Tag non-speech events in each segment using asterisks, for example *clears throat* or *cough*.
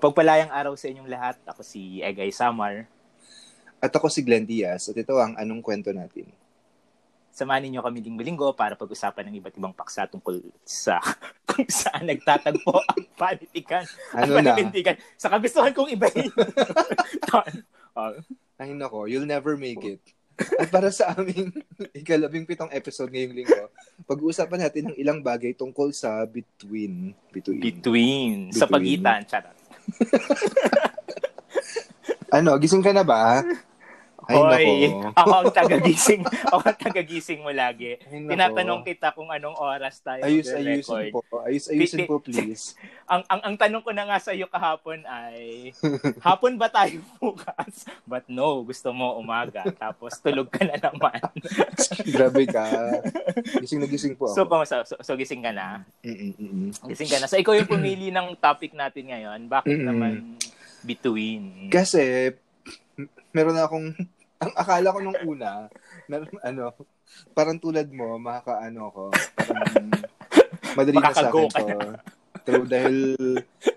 Mapagpalayang araw sa inyong lahat. Ako si Egay Samar. At ako si Glenn Diaz. At ito ang anong kwento natin. Samahan ninyo kami linggo-linggo para pag-usapan ng iba't ibang paksa tungkol sa *laughs* kung saan nagtatagpo *laughs* ang panitikan Ano ang na? paninindigan. Sa kagustuhan kong ibahin. uh, *laughs* Ay nako, you'll never make it. At para sa aming ikalabing pitong episode ngayong linggo, pag-uusapan natin ng ilang bagay tungkol sa between. Between. between. Sa Between. pagitan. Charot. Ano, gising ka na ba? Ay Hoy, *laughs* ako ang tagagising. ako ang tagagising mo lagi. Ay. Tinatanong kita kung anong oras tayo Ayus, ayusin po. Ayus, ayusin po, *laughs* please. ang, ang ang tanong ko na nga sa iyo kahapon ay *laughs* hapon ba tayo bukas? But no, gusto mo umaga tapos tulog ka na naman. Grabe ka. Gising na gising po so, ako. so, so, so gising ka na. Mm-mm-mm. Gising ka na. So ikaw yung pumili ng topic natin ngayon. Bakit Mm-mm. naman between? Kasi, meron na akong, ang akala ko nung una, meron, ano, parang tulad mo, makakaano ako, parang madali na sa akin to. True, dahil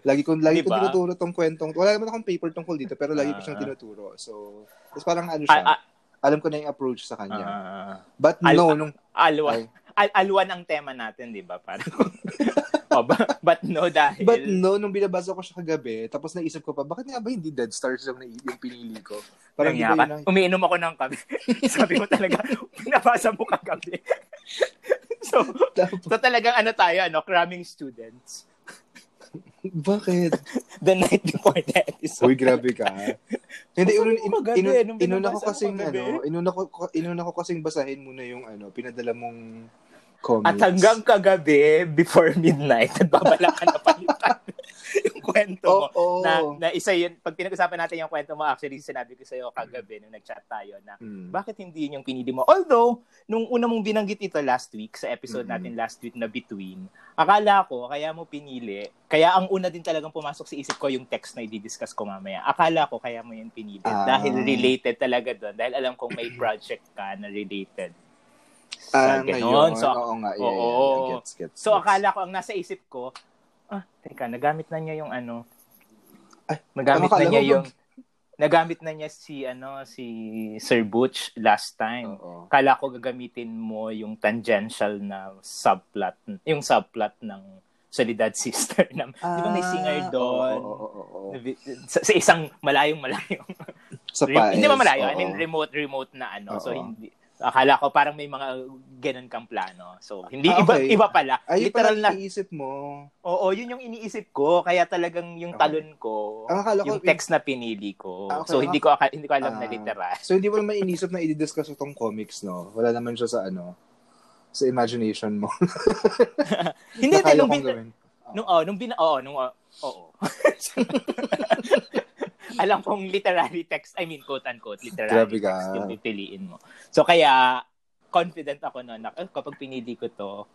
lagi ko lagi ko Diba? tinuturo tong kwentong. Wala naman akong paper tungkol dito, pero lagi ko siyang Ah. tinuturo. So, tapos parang ano siya, Ah, ah, alam ko na yung approach sa kanya. ah, But Al- no, nung, alwan. ay, Al- alwan ang tema natin, di ba? Parang, *laughs* oh, ba- *laughs* but no dahil. but no, nung binabasa ko siya kagabi, tapos naisip ko pa, bakit nga ba hindi Dead Stars yung, yung pinili ko? Parang yun ang, Umiinom ako ng kape. *laughs* Sabi mo talaga, *laughs* pinabasa mo kagabi. so, so talagang ano tayo, ano, cramming students. bakit? The night before the episode. Uy, grabe ka. Hindi, inun, mo in, kagabi, inun, inuna ko binabasa kasing, ano, inuna ko, inuna ko kasing basahin muna yung, ano, pinadala mong comics. At hanggang kagabi, before midnight, *laughs* nagbabala ka na palitan *laughs* yung kwento mo. Oo. Na, na isa yun, pag pinag-usapan natin yung kwento mo, actually, sinabi ko sa'yo kagabi nung nag-chat tayo na, Mm. bakit hindi yun yung pinili mo? Although, nung una mong binanggit ito last week, sa episode Mhm. natin last week na Between, akala ko, kaya mo pinili, kaya ang una din talagang pumasok sa isip ko yung text na i-discuss ko mamaya. Akala ko, kaya mo yun pinili. Ah. Dahil related talaga doon. Dahil alam kong may project ka na related. Ah, ngayon. ganon. So, oo nga. Yeah, oo. yeah, yeah. Gets, gets, So gets. akala ko ang nasa isip ko, ah, teka, nagamit na niya yung ano. Ay, nagamit na niya yung nagamit na niya si ano si Sir Butch last time. Oo. Kala ko gagamitin mo yung tangential na subplot, yung subplot ng Solidad Sister na, di ba may singer doon? Ah, Oo, oo, oo, oo. Sa, sa isang malayong malayong. Sa Re- Paes, hindi ba malayo? I oo. mean remote remote na ano. So Oo. hindi akala ko parang may mga ganun kang plano. So hindi Ah, iba okay. iba pala. Ayun Literal pala na iniisip mo. Oo, yun yung iniisip ko. Kaya talagang yung Okay. talon ko, Ang akala ko, yung text na pinili ko. Ah, okay. So hindi ko aka- hindi ko alam na Ah. literal. So, hindi mo naman inisip na i-discuss itong comics, no? Wala naman siya sa ano, sa imagination mo. *laughs* hindi, hindi. Nung, bin, nung, oh, nung bin, oh, nung, oh, oo. *laughs* *laughs* alam kong literary text, I mean, quote-unquote, literary Grabe ka. text yung pipiliin mo. So kaya, confident ako no, na eh, kapag pinili ko to,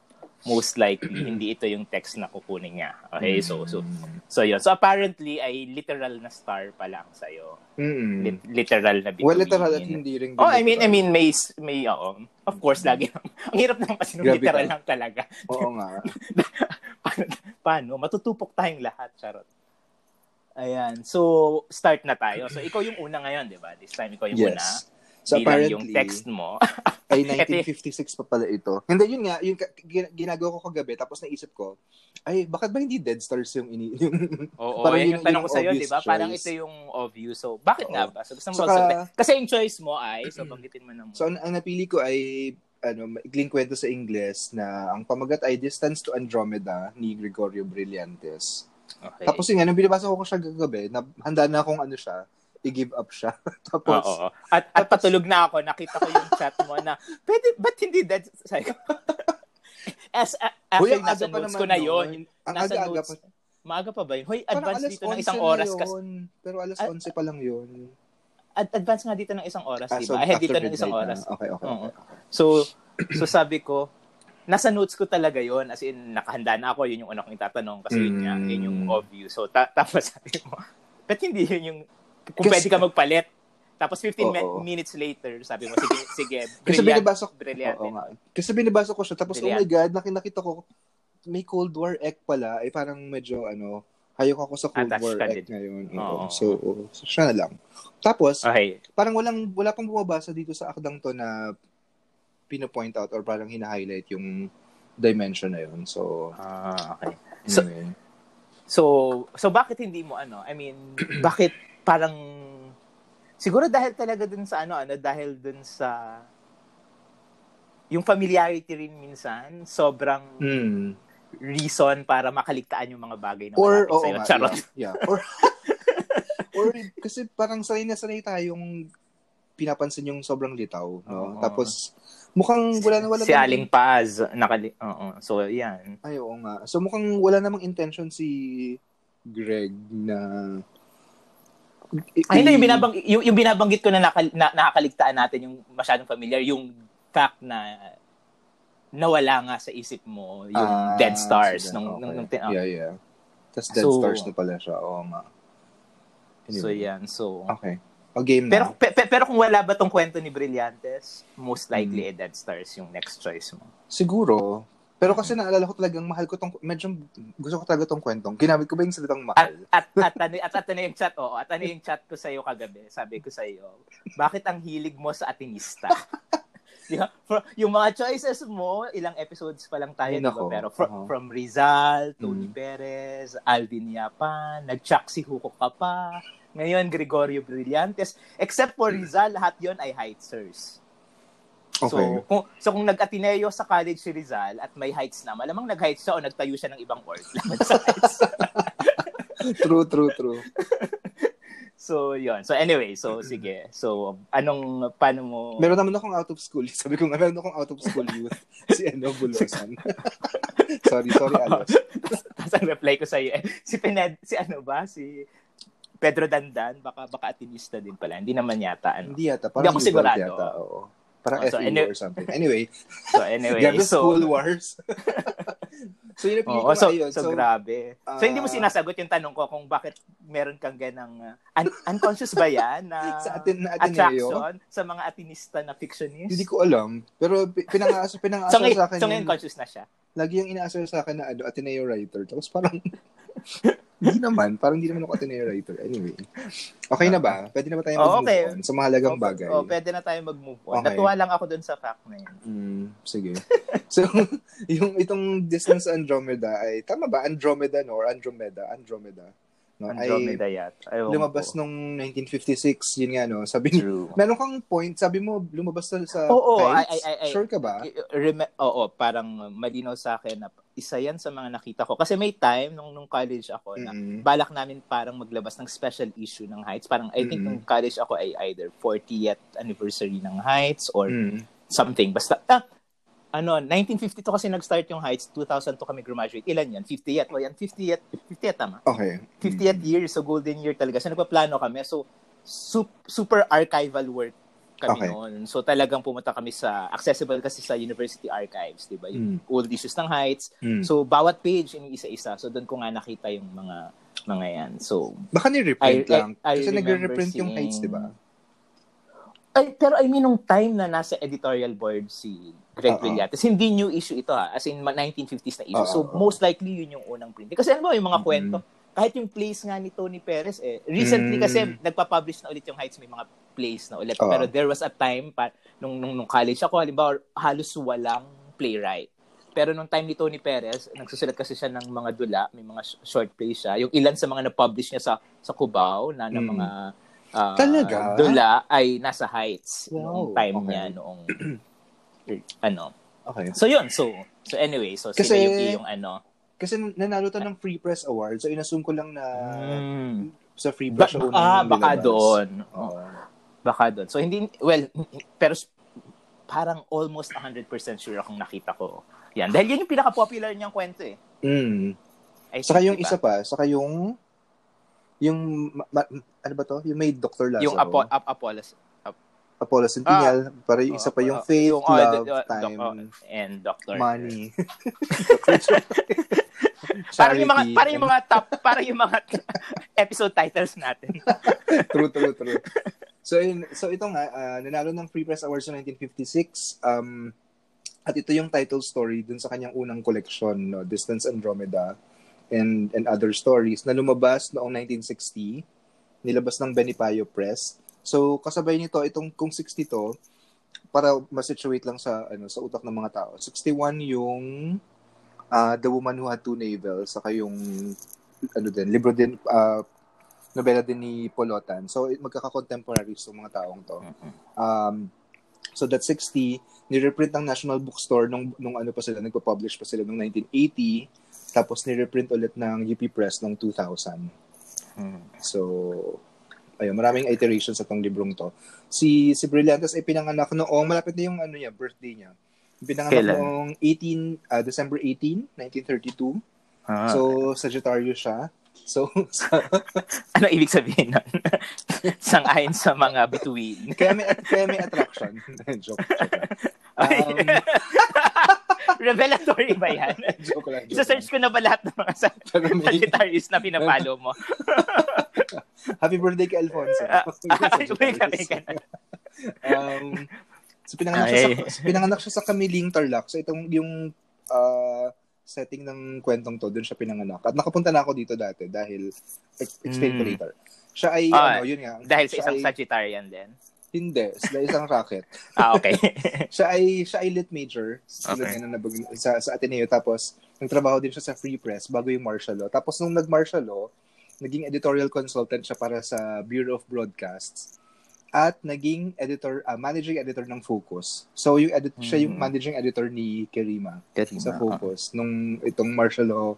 most likely, *clears throat* hindi ito yung text na kukunin niya. Okay, so, so, Mm. so yun. So apparently, ay literal na star pa lang sa'yo. Mm. Lit- literal na between. Well, literal at hindi rin. Oh, I mean, I mean, may, may, oo. Of course, lagi. ang hirap naman kasi nung Grabe literal ka. lang talaga. Oo nga. *laughs* paano, paano? Matutupok tayong lahat, charot. Ayan. So, start na tayo. So, ikaw yung una ngayon, di ba? This time, ikaw yung una. Yes. So, bilang apparently, yung text mo. ay Ito y- 1956 pa pala ito. Hindi, yun nga, yung ka- gin- ginagawa ko kagabi, tapos naisip ko, ay, bakit ba hindi Dead Stars yung ini... Yung, Oo, *laughs* Parang yan yun yung tanong ko sa'yo, di ba? Parang ito yung obvious. So, bakit Oo. nga ba? So, gusto mo Saka- magsabi. Kasi yung choice mo ay, so, banggitin mo na mo. so, ang, ang napili ko ay, ano, maikling kwento sa Ingles na ang pamagat ay Distance to Andromeda ni Gregorio Brillantes. Okay. Tapos yun nga, nung binabasa ko ko siya kagabi, na, handa na akong ano siya, i-give up siya. *laughs* tapos, Oo. At, at patulog na ako, nakita ko yung chat mo na, pwede, ba't hindi dead? Sabi ko, *laughs* As, a, Hoy, actually, nasa aga pa notes ko na yun. Ang Nasa aga-aga notes. pa. Maaga pa ba yun? Hoy, advance dito ng 11 isang oras. Kasi. Pero alas Ah, 11 pa lang yun. ad- advance nga dito ng isang oras, Ah, di so ba? Ahead dito ng isang oras. Na. Okay, okay. Oo. okay. So, so sabi ko, nasa notes ko talaga yon As in, nakahanda na ako. Yun yung una kong itatanong. Kasi yun nga, Mm. yun yung obvious. So, ta- *laughs* tapos sabi mo, ba't hindi yun yung, kung Kasi- pwede ka magpalit. Tapos 15 mi- Oo. minutes later, sabi mo, sige, sige, *laughs* Kasi brilliant, binabasa ko, brilliant. oo nga. Kasi binabasa ko siya, tapos oh my Brilliant. God, nakin- nakita ko, may Cold War ek pala, ay parang medyo, ano, Hayok ako sa Cold Attached War din. ngayon. So, so, siya na lang. Tapos, Okay. parang walang, wala pang bumabasa dito sa akdang to na pinopoint out or parang hina-highlight yung dimension na yun. So, Ah, okay. So- anyway. So, so bakit hindi mo ano? I mean, *clears throat* bakit parang siguro dahil talaga dun sa ano, ano dahil dun sa yung familiarity rin minsan, sobrang Hmm. reason para makaligtaan yung mga bagay na Or, oo sa'yo. nga, Charot. yeah. yeah. Or, *laughs* or, kasi parang sanay na sanay tayong pinapansin yung sobrang litaw, no? Oo. Tapos, mukhang wala na wala si Aling Paz, nakali... Oo. So, yan. Ay, oo nga. So, mukhang wala namang intention si Greg na... Ay, hindi, yung, binabang, yung, yung binabanggit ko na, nakal, na nakakaligtaan natin yung masyadong familiar, yung fact na nawala nga sa isip mo yung Ah, Dead Stars. Nung, Okay. nung, nung, oh. Yeah, yeah. Tapos Dead So- Stars na pala siya. Oo nga. So, Anyway. yan. So, Okay. O game na. pero, pe- pe- pero kung wala ba tong kwento ni Brillantes, most likely Hmm. Dead Stars yung next choice mo. Siguro. Pero kasi naalala ko talagang mahal ko tong medyo gusto ko talaga tong kwentong. Ginamit ko ba yung salitang At, mahal? at, at, ano, at, at, ano yung chat, oo, at ano yung chat ko sa'yo kagabi, sabi ko sa'yo, bakit ang hilig mo sa atinista? *laughs* Di ba? For- yung mga choices mo, ilang episodes pa lang tayo, Ay, di ba? nako. Pero from, Oo. from Rizal, Tony Mm. Perez, Alvin Yapan, nag-chuck si Huko ka pa, ngayon Gregorio Brillantes. Except for Rizal, lahat yon ay Heitzers. Okay. So, kung, so kung nag-Ateneo sa college si Rizal at may heights na, malamang nag-heights siya o nagtayo siya ng ibang org laban *laughs* sa heights. *laughs* true, true, true. *laughs* so, yon So, anyway, so, sige. So, anong, paano mo... Meron naman akong out of school. Sabi ko nga, meron akong out of school youth. si ano, Bulosan. sorry, sorry, Alos. Tapos ang reply ko sa'yo, eh, si Pined, si ano ba? Si Pedro Dandan, baka baka atinista din pala. Hindi naman yata, ano. Hindi yata. Hindi Parang ako Yuval sigurado. Yata, oo. Parang Oh, so any- or something. Anyway, *laughs* So, anyway. grabe so, school wars. *laughs* so, yun Oo, so, yun. so, grabe. so, hindi mo ah, sinasagot yung tanong ko kung bakit meron kang ganang uh, un- unconscious ba yan na *laughs* sa atin na Ateneo, attraction sa mga atinista na fictionist? hindi ko alam. Pero pi- pinangaso, pinangaso so, sa akin so ngayon yung, conscious na siya. lagi yung inaasar sa akin na ano, Ateneo writer. Tapos parang, hindi naman. Parang hindi naman ako Ateneo writer. Anyway. Okay na ba? Pwede na ba tayo Oo, mag-move okay. on sa mahalagang O, bagay? O, pwede na tayo mag-move on. Okay. Natuwa lang ako dun sa fact na yun. Mm, sige. *laughs* so, *laughs* yung itong distance Andromeda ay, tama ba? Andromeda, no? Or Andromeda? Andromeda. No? Andromeda ay yata. Ewan lumabas ko. nung 1956, yun nga, no? Sabi True. meron kang point, sabi mo, lumabas na sa Oo, Heights? ay, ay, ay, Sure ka ba? Rem- oo, parang malinaw sa akin na isa yan sa mga nakita ko. Kasi may time nung, nung college ako na Mm-mm. balak namin parang maglabas ng special issue ng Heights. Parang I think Mm-mm. nung college ako ay either 40th anniversary ng Heights or Mm. something. Basta, ah, ano, 1952 kasi nag-start yung Heights, 2002 kami graduate. Ilan yan? 50th. O yan, 50th. 50th tama. Okay. 50th year, so golden year talaga. So nagpaplano kami. So sup- super archival work kami Okay. noon. So talagang pumunta kami sa accessible kasi sa university archives, 'di ba? Yung Mm. old issues ng Heights. Mm. So bawat page iniisa-isa. So doon ko nga nakita yung mga mga yan. So Baka ni-reprint I- lang. I Kasi remember nagre-reprint yung seeing- Heights, di ba? ay, pero I mean nung time na nasa editorial board si Greg. Villates, hindi new issue ito ha. As in ma- 1950s na issue. Oo, so most likely yun yung unang print. Kasi ano ba yung mga Mhm. kwento, kahit yung plays nga ni Tony Perez eh recently Mm. kasi nagpa-publish na ulit yung Heights may mga plays na ulit Oo. pero there was a time pa nung nung, nung college ako halimbawa halos walang playwright pero nung time ni Tony Perez nagsusulat kasi siya ng mga dula may mga sh- short plays siya yung ilan sa mga na-publish niya sa sa Cubao na ng Mm. mga ah, Talaga? dula ay nasa Heights Wow, noong time okay. niya noong *clears throat* ano Okay. so yun so so anyway so Kasi- sila yung, yung ano Kasi nanalo to ng Free Press Award. So, inassume ko lang na mm, sa Free ba- Press siya unang ah baka nilabas. doon Oo. Baka doon. So, hindi, well, pero parang almost 100% sure akong nakita ko. Yan. Dahil yun yung pinaka-popular niyang kwento eh. Mm. I Saka think, yung diba? isa pa, saka yung yung ma- ma- ano ba to? Yung may Dr. Lazaro. Yung Apo, Ap- Apollos. Apollo Centennial. para yung isa pa yung Oh, Faith, yung, oh, Love, uh, Time, doc- oh, and Doctor. Money. *laughs* Parang yung mga parang yung mga top parang yung mga *laughs* episode titles natin. *laughs* true, true, true. So, yun, so ito nga, ah, nanalo ng Free Press Awards noong 1956. Um, at ito yung title story dun sa kanyang unang collection, no, Distance Andromeda. and and other stories na lumabas noong 1960 nilabas ng Benipayo Press so kasabay nito itong kung 60 to para ma-situate lang sa ano sa utak ng mga tao. 61 yung uh, The Woman Who Had Two Navels saka yung ano din libro din uh, nobela din ni Polotan so magkaka-contemporaries yung mga taong to. Um so that 60 ni-reprint ng National Bookstore nung nung ano pa sila nagpo-publish pa sila nung 1980 tapos ni-reprint ulit ng UP Press nung 2000 hmm. so ayun maraming iterations sa tong librong to si si Brillantes ay pinanganak noong malapit na yung ano niya birthday niya pinanganak Kailan? noong 18 uh, December 18 1932 ah. so Sagittarius siya So, *laughs* sa... *laughs* ano ibig sabihin nun? *laughs* Sang-ayon sa mga bituin. kaya may, kaya may attraction. joke. joke um, Revelatory ba yan? *laughs* joke lang. Joke search ko na ba lahat ng mga Sagittarius na pinapalo mo? *laughs* Happy birthday kay Alfonso. Uh, um, so pinanganak siya, sa, pinanganak siya sa Kamiling Tarlac. So itong yung uh, setting ng kwentong to, doon siya pinanganak. At nakapunta na ako dito dati dahil, explain mm. ko hmm. later. Siya ay, uh, ano, yun nga. Dahil sa isang ay, Sagittarian din? Hindi, sa isang racket. *laughs* ah, okay. *laughs* siya ay siya ay lit major okay. na nabag, sa sa Ateneo tapos nagtrabaho din siya sa Free Press bago yung martial law. Tapos nung nag-martial law, naging editorial consultant siya para sa Bureau of Broadcasts at naging editor, uh, managing editor ng Focus. So yung edit mm. siya yung hmm. managing editor ni Kerima, Kerima sa Focus uh nung itong martial law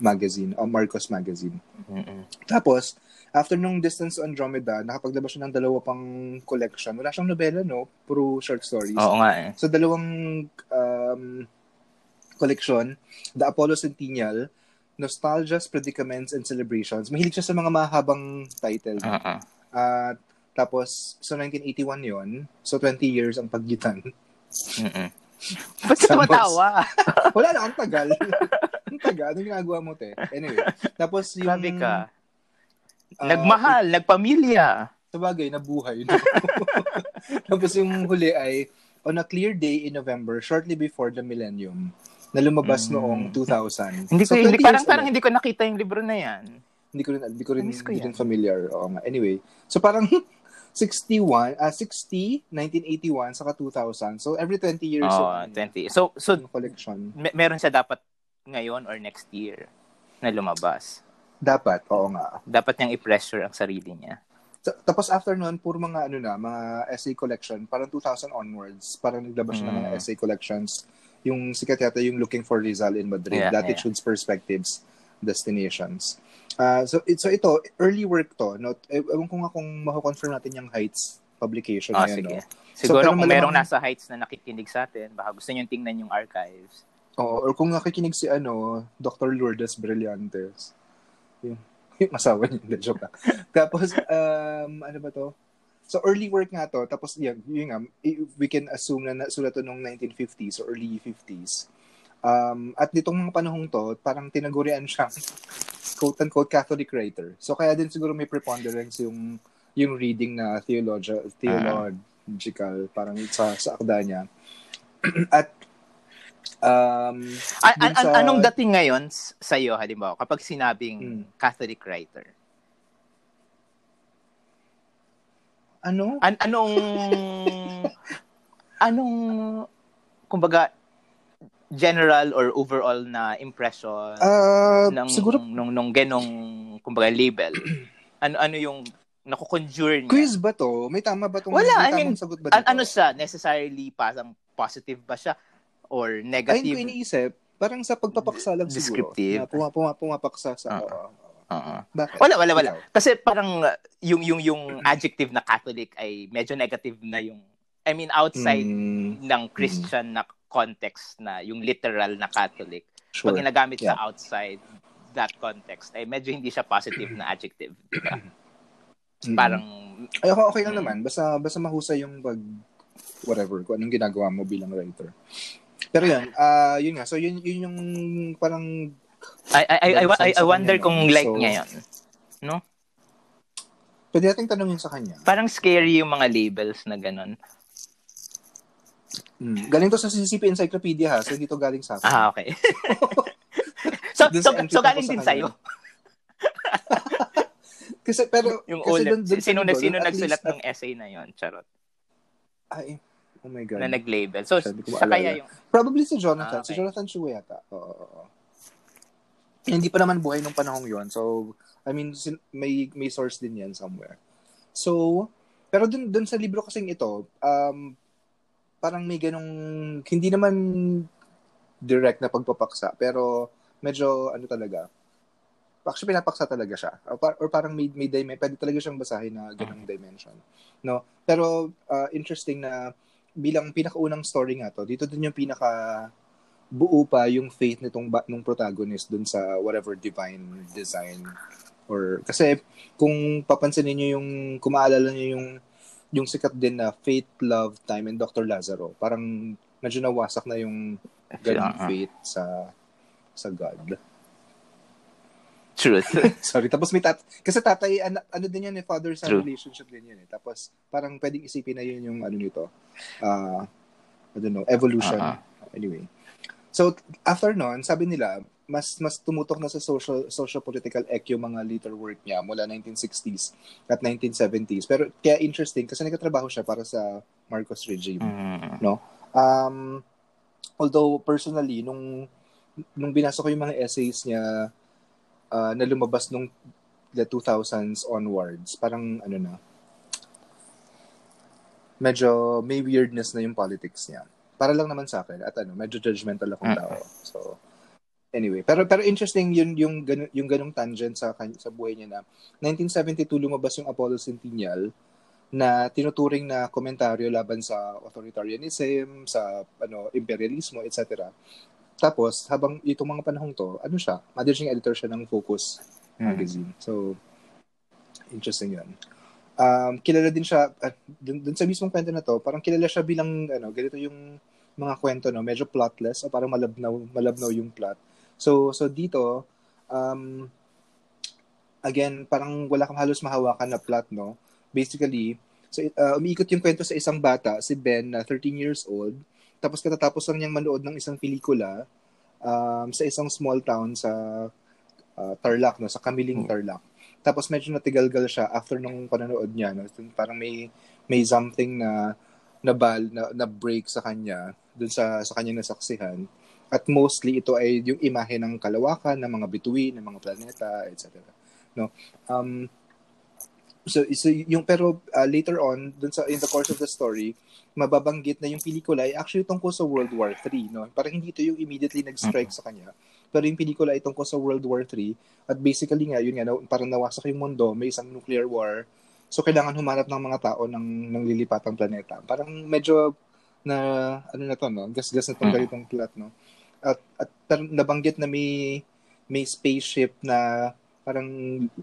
magazine o Marcos magazine. Mm-mm. Tapos after nung Distance Andromeda, nakapaglabas siya ng dalawa pang collection. Wala siyang nobela, no? Puro short stories. Oo nga eh. So dalawang um, collection, The Apollo Centennial, Nostalgias, Predicaments, and Celebrations. Mahilig siya sa mga mahabang title. Uh-uh. At uh, tapos, so 1981 yon So 20 years ang paggitan. Mm-mm. Ba't ka tumatawa? *laughs* wala na, ang tagal. *laughs* ang tagal. Anong ginagawa mo, te? Anyway. Tapos yung... Grabe ka. Uh, Nagmahal, uh, nagpamilya. Sa bagay, nabuhay. No? *laughs* Tapos yung huli ay, on a clear day in November, shortly before the millennium, na lumabas mm. noong 2000. Hindi ko, so, hindi, parang, parang hindi ko nakita yung libro na yan. Hindi ko rin, hindi ko rin, ko hindi rin familiar. Oo nga. Anyway, so parang 61, uh, 60, 1981, saka 2000. So, every 20 years. Oh, yung, 20. So, so collection. Meron siya dapat ngayon or next year na lumabas. Dapat, oo nga. Dapat niyang i-pressure ang sarili niya. So, tapos after noon, puro mga ano na, mga essay collection, parang 2000 onwards, parang naglabas mm. siya ng mga mm. essay collections. Yung sikat yata yung Looking for Rizal in Madrid, yeah, Latitudes, yeah. Perspectives, Destinations. Uh, so, it, so ito, early work to. No? E, ewan ko nga kung mako-confirm natin yung Heights publication oh, na yan. Sige. No? Siguro so, kung malamang, merong nasa Heights na nakikinig sa atin, baka gusto nyo tingnan yung archives. Oo, or kung nakikinig si ano, Dr. Lourdes Brillantes. Yung, *laughs* yung asawa niya, joke na. Tapos, um, ano ba to? So, early work nga to. Tapos, yun, yun nga, we can assume na nasulat to noong 1950s or early 50s. Um, at nitong mga panahong to, parang tinagurian siya *laughs* quote-unquote Catholic writer. So kaya din siguro may preponderance yung yung reading na theological, theological uh-huh. parang sa, sa akda niya. *clears throat* At um, an, an, sa... anong dating ngayon sa iyo halimbawa kapag sinabing hmm. Catholic writer? Ano? An anong *laughs* anong kumbaga general or overall na impression uh, ng siguro nung nung genong kumbaga label *clears throat* ano ano yung nako-conjure niya quiz ba to may tama ba tong wala I mean sagot ba dito? ano siya necessarily parang positive ba siya or negative ay ko iniisip parang sa pagpapaksa lang siguro descriptive na puma, pumapaksa sa uh-huh. Uh-huh. Wala, wala, wala. Kasi parang yung yung yung adjective na Catholic ay medyo negative na yung I mean outside mm. ng Christian mm. na context na yung literal na Catholic, sure. pag ginagamit yeah. sa outside that context, ay medyo hindi siya positive na adjective, di ba? Mm-hmm. Parang ay okay, okay lang mm. naman basta basta mahusay yung pag whatever kung anong ginagawa mo bilang writer. Pero yun, uh, yun nga. So yun yun yung parang I I I, I, I wonder kanya, kung no? like so, niya yun. No? Pwede nating tanongin sa kanya. Parang scary yung mga labels na ganun. Mm. Galing to sa CCP Encyclopedia ha, so dito galing sa akin. Ah, okay. *laughs* So, Dun so, sa so galing sa din kanya. sa'yo. *laughs* Kasi, pero, Yung kasi ulit. dun- dun sa sino, libro, sino at nagsulat least, ng essay na yon Charot. Ay, oh my God. Na nag-label. So, siya kaya yung... Probably si Jonathan. Ah, Si okay. Jonathan Chua yata. Oo, oo, oo. Hindi pa naman buhay nung panahong yon So, I mean, sin- may may source din yan somewhere. So, pero dun, dun sa libro kasing ito, um, parang may ganong, hindi naman direct na pagpapaksa, pero medyo, ano talaga, actually pinapaksa talaga siya. Or, par- or parang may, may dimension, pwede talaga siyang basahin na ganong dimension. No? Pero, uh, interesting na bilang pinakaunang story nga to, dito din yung pinaka buo pa yung faith nitong ba- nung protagonist dun sa whatever divine design or kasi kung papansinin niyo yung kung maalala niyo yung yung sikat din na Faith, Love, Time and Dr. Lazaro, parang medyo nawasak na yung ganung faith sa sa God. Truth. *laughs* Sorry, tapos may tat kasi tatay ano, ano din yan eh father son relationship din yan eh. Tapos parang pwedeng isipin na yun yung ano nito. Uh, I don't know, evolution. Ah, Anyway. So after noon, sabi nila mas mas tumutok na sa social social political ec yung mga later work niya mula 1960s at 1970s. Pero kaya interesting kasi nagtatrabaho siya para sa Marcos regime. Mm. Um, although personally, nung nung binasa ko yung mga essays niya uh, na lumabas nung the 2000s onwards, parang ano na, medyo may weirdness na yung politics niya. Para lang naman sa akin, at ano, medyo judgmental akong tao. So, anyway. Pero pero interesting yun yung, ganun, yung ganung tangent sa, sa buhay niya na 1972 lumabas yung Apollo Centennial na tinuturing na komentaryo laban sa authoritarianism, sa ano imperialismo, etc. Tapos, habang itong mga panahong to, ano siya, managing editor siya ng Focus Mm. magazine. So, interesting yun. Um, kilala din siya, at dun, dun sa mismong kwento na to, parang kilala siya bilang, ano, ganito yung mga kwento, no, medyo plotless, o parang malabnaw, malabnaw yung plot. So, so dito, um, again, parang wala kang halos mahawakan na plot, no? Basically, so, uh, umiikot yung kwento sa isang bata, si Ben, na 13 years old, tapos katatapos lang niyang manood ng isang pelikula um, sa isang small town sa uh, Tarlac, no, sa Kamiling, Tarlac. Tapos medyo natigalgal siya after nung panonood niya, no. Parang may may something na na bal na, na break sa kanya dun sa sa kanya nasaksihan. At mostly ito ay yung imahe ng kalawakan, ng mga bituin, ng mga planeta, etc. No. Um so, so yung pero uh, later on dun sa in the course of the story mababanggit na yung pelikula ay actually tungkol sa World War 3 no? Parang hindi ito yung immediately nag-strike sa kanya pero yung pelikula ay tungkol sa World War 3 at basically nga yun nga no, parang nawasak yung mundo may isang nuclear war. So kailangan humanap ng mga tao ng ng lilipatang planeta. Parang medyo na ano na to no? Gas-gas na tong Mm. ganitong plot no? At at nabanggit na may may spaceship na parang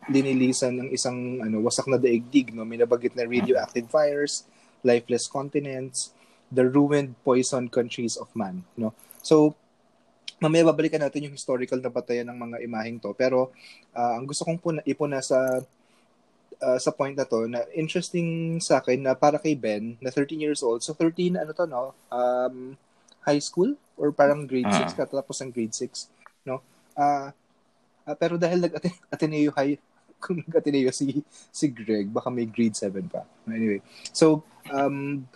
linilisan ng isang ano wasak na daigdig no? May nabanggit na radioactive fires lifeless continents the ruined poisoned countries of man no? So mamaya babalikan natin yung historical na batayan ng mga imaheng to. Pero ah, ang gusto kong puna, ipuna sa ah, sa point na to na interesting sa akin na para kay Ben na 13 years old. So 13 ano to no? Um high school or parang grade 6 Ah. katapos ng grade 6 no? Ah ah, pero dahil nag-Ateneo High *laughs* kung nag-Ateneo si si Greg baka may grade 7 pa. Anyway so um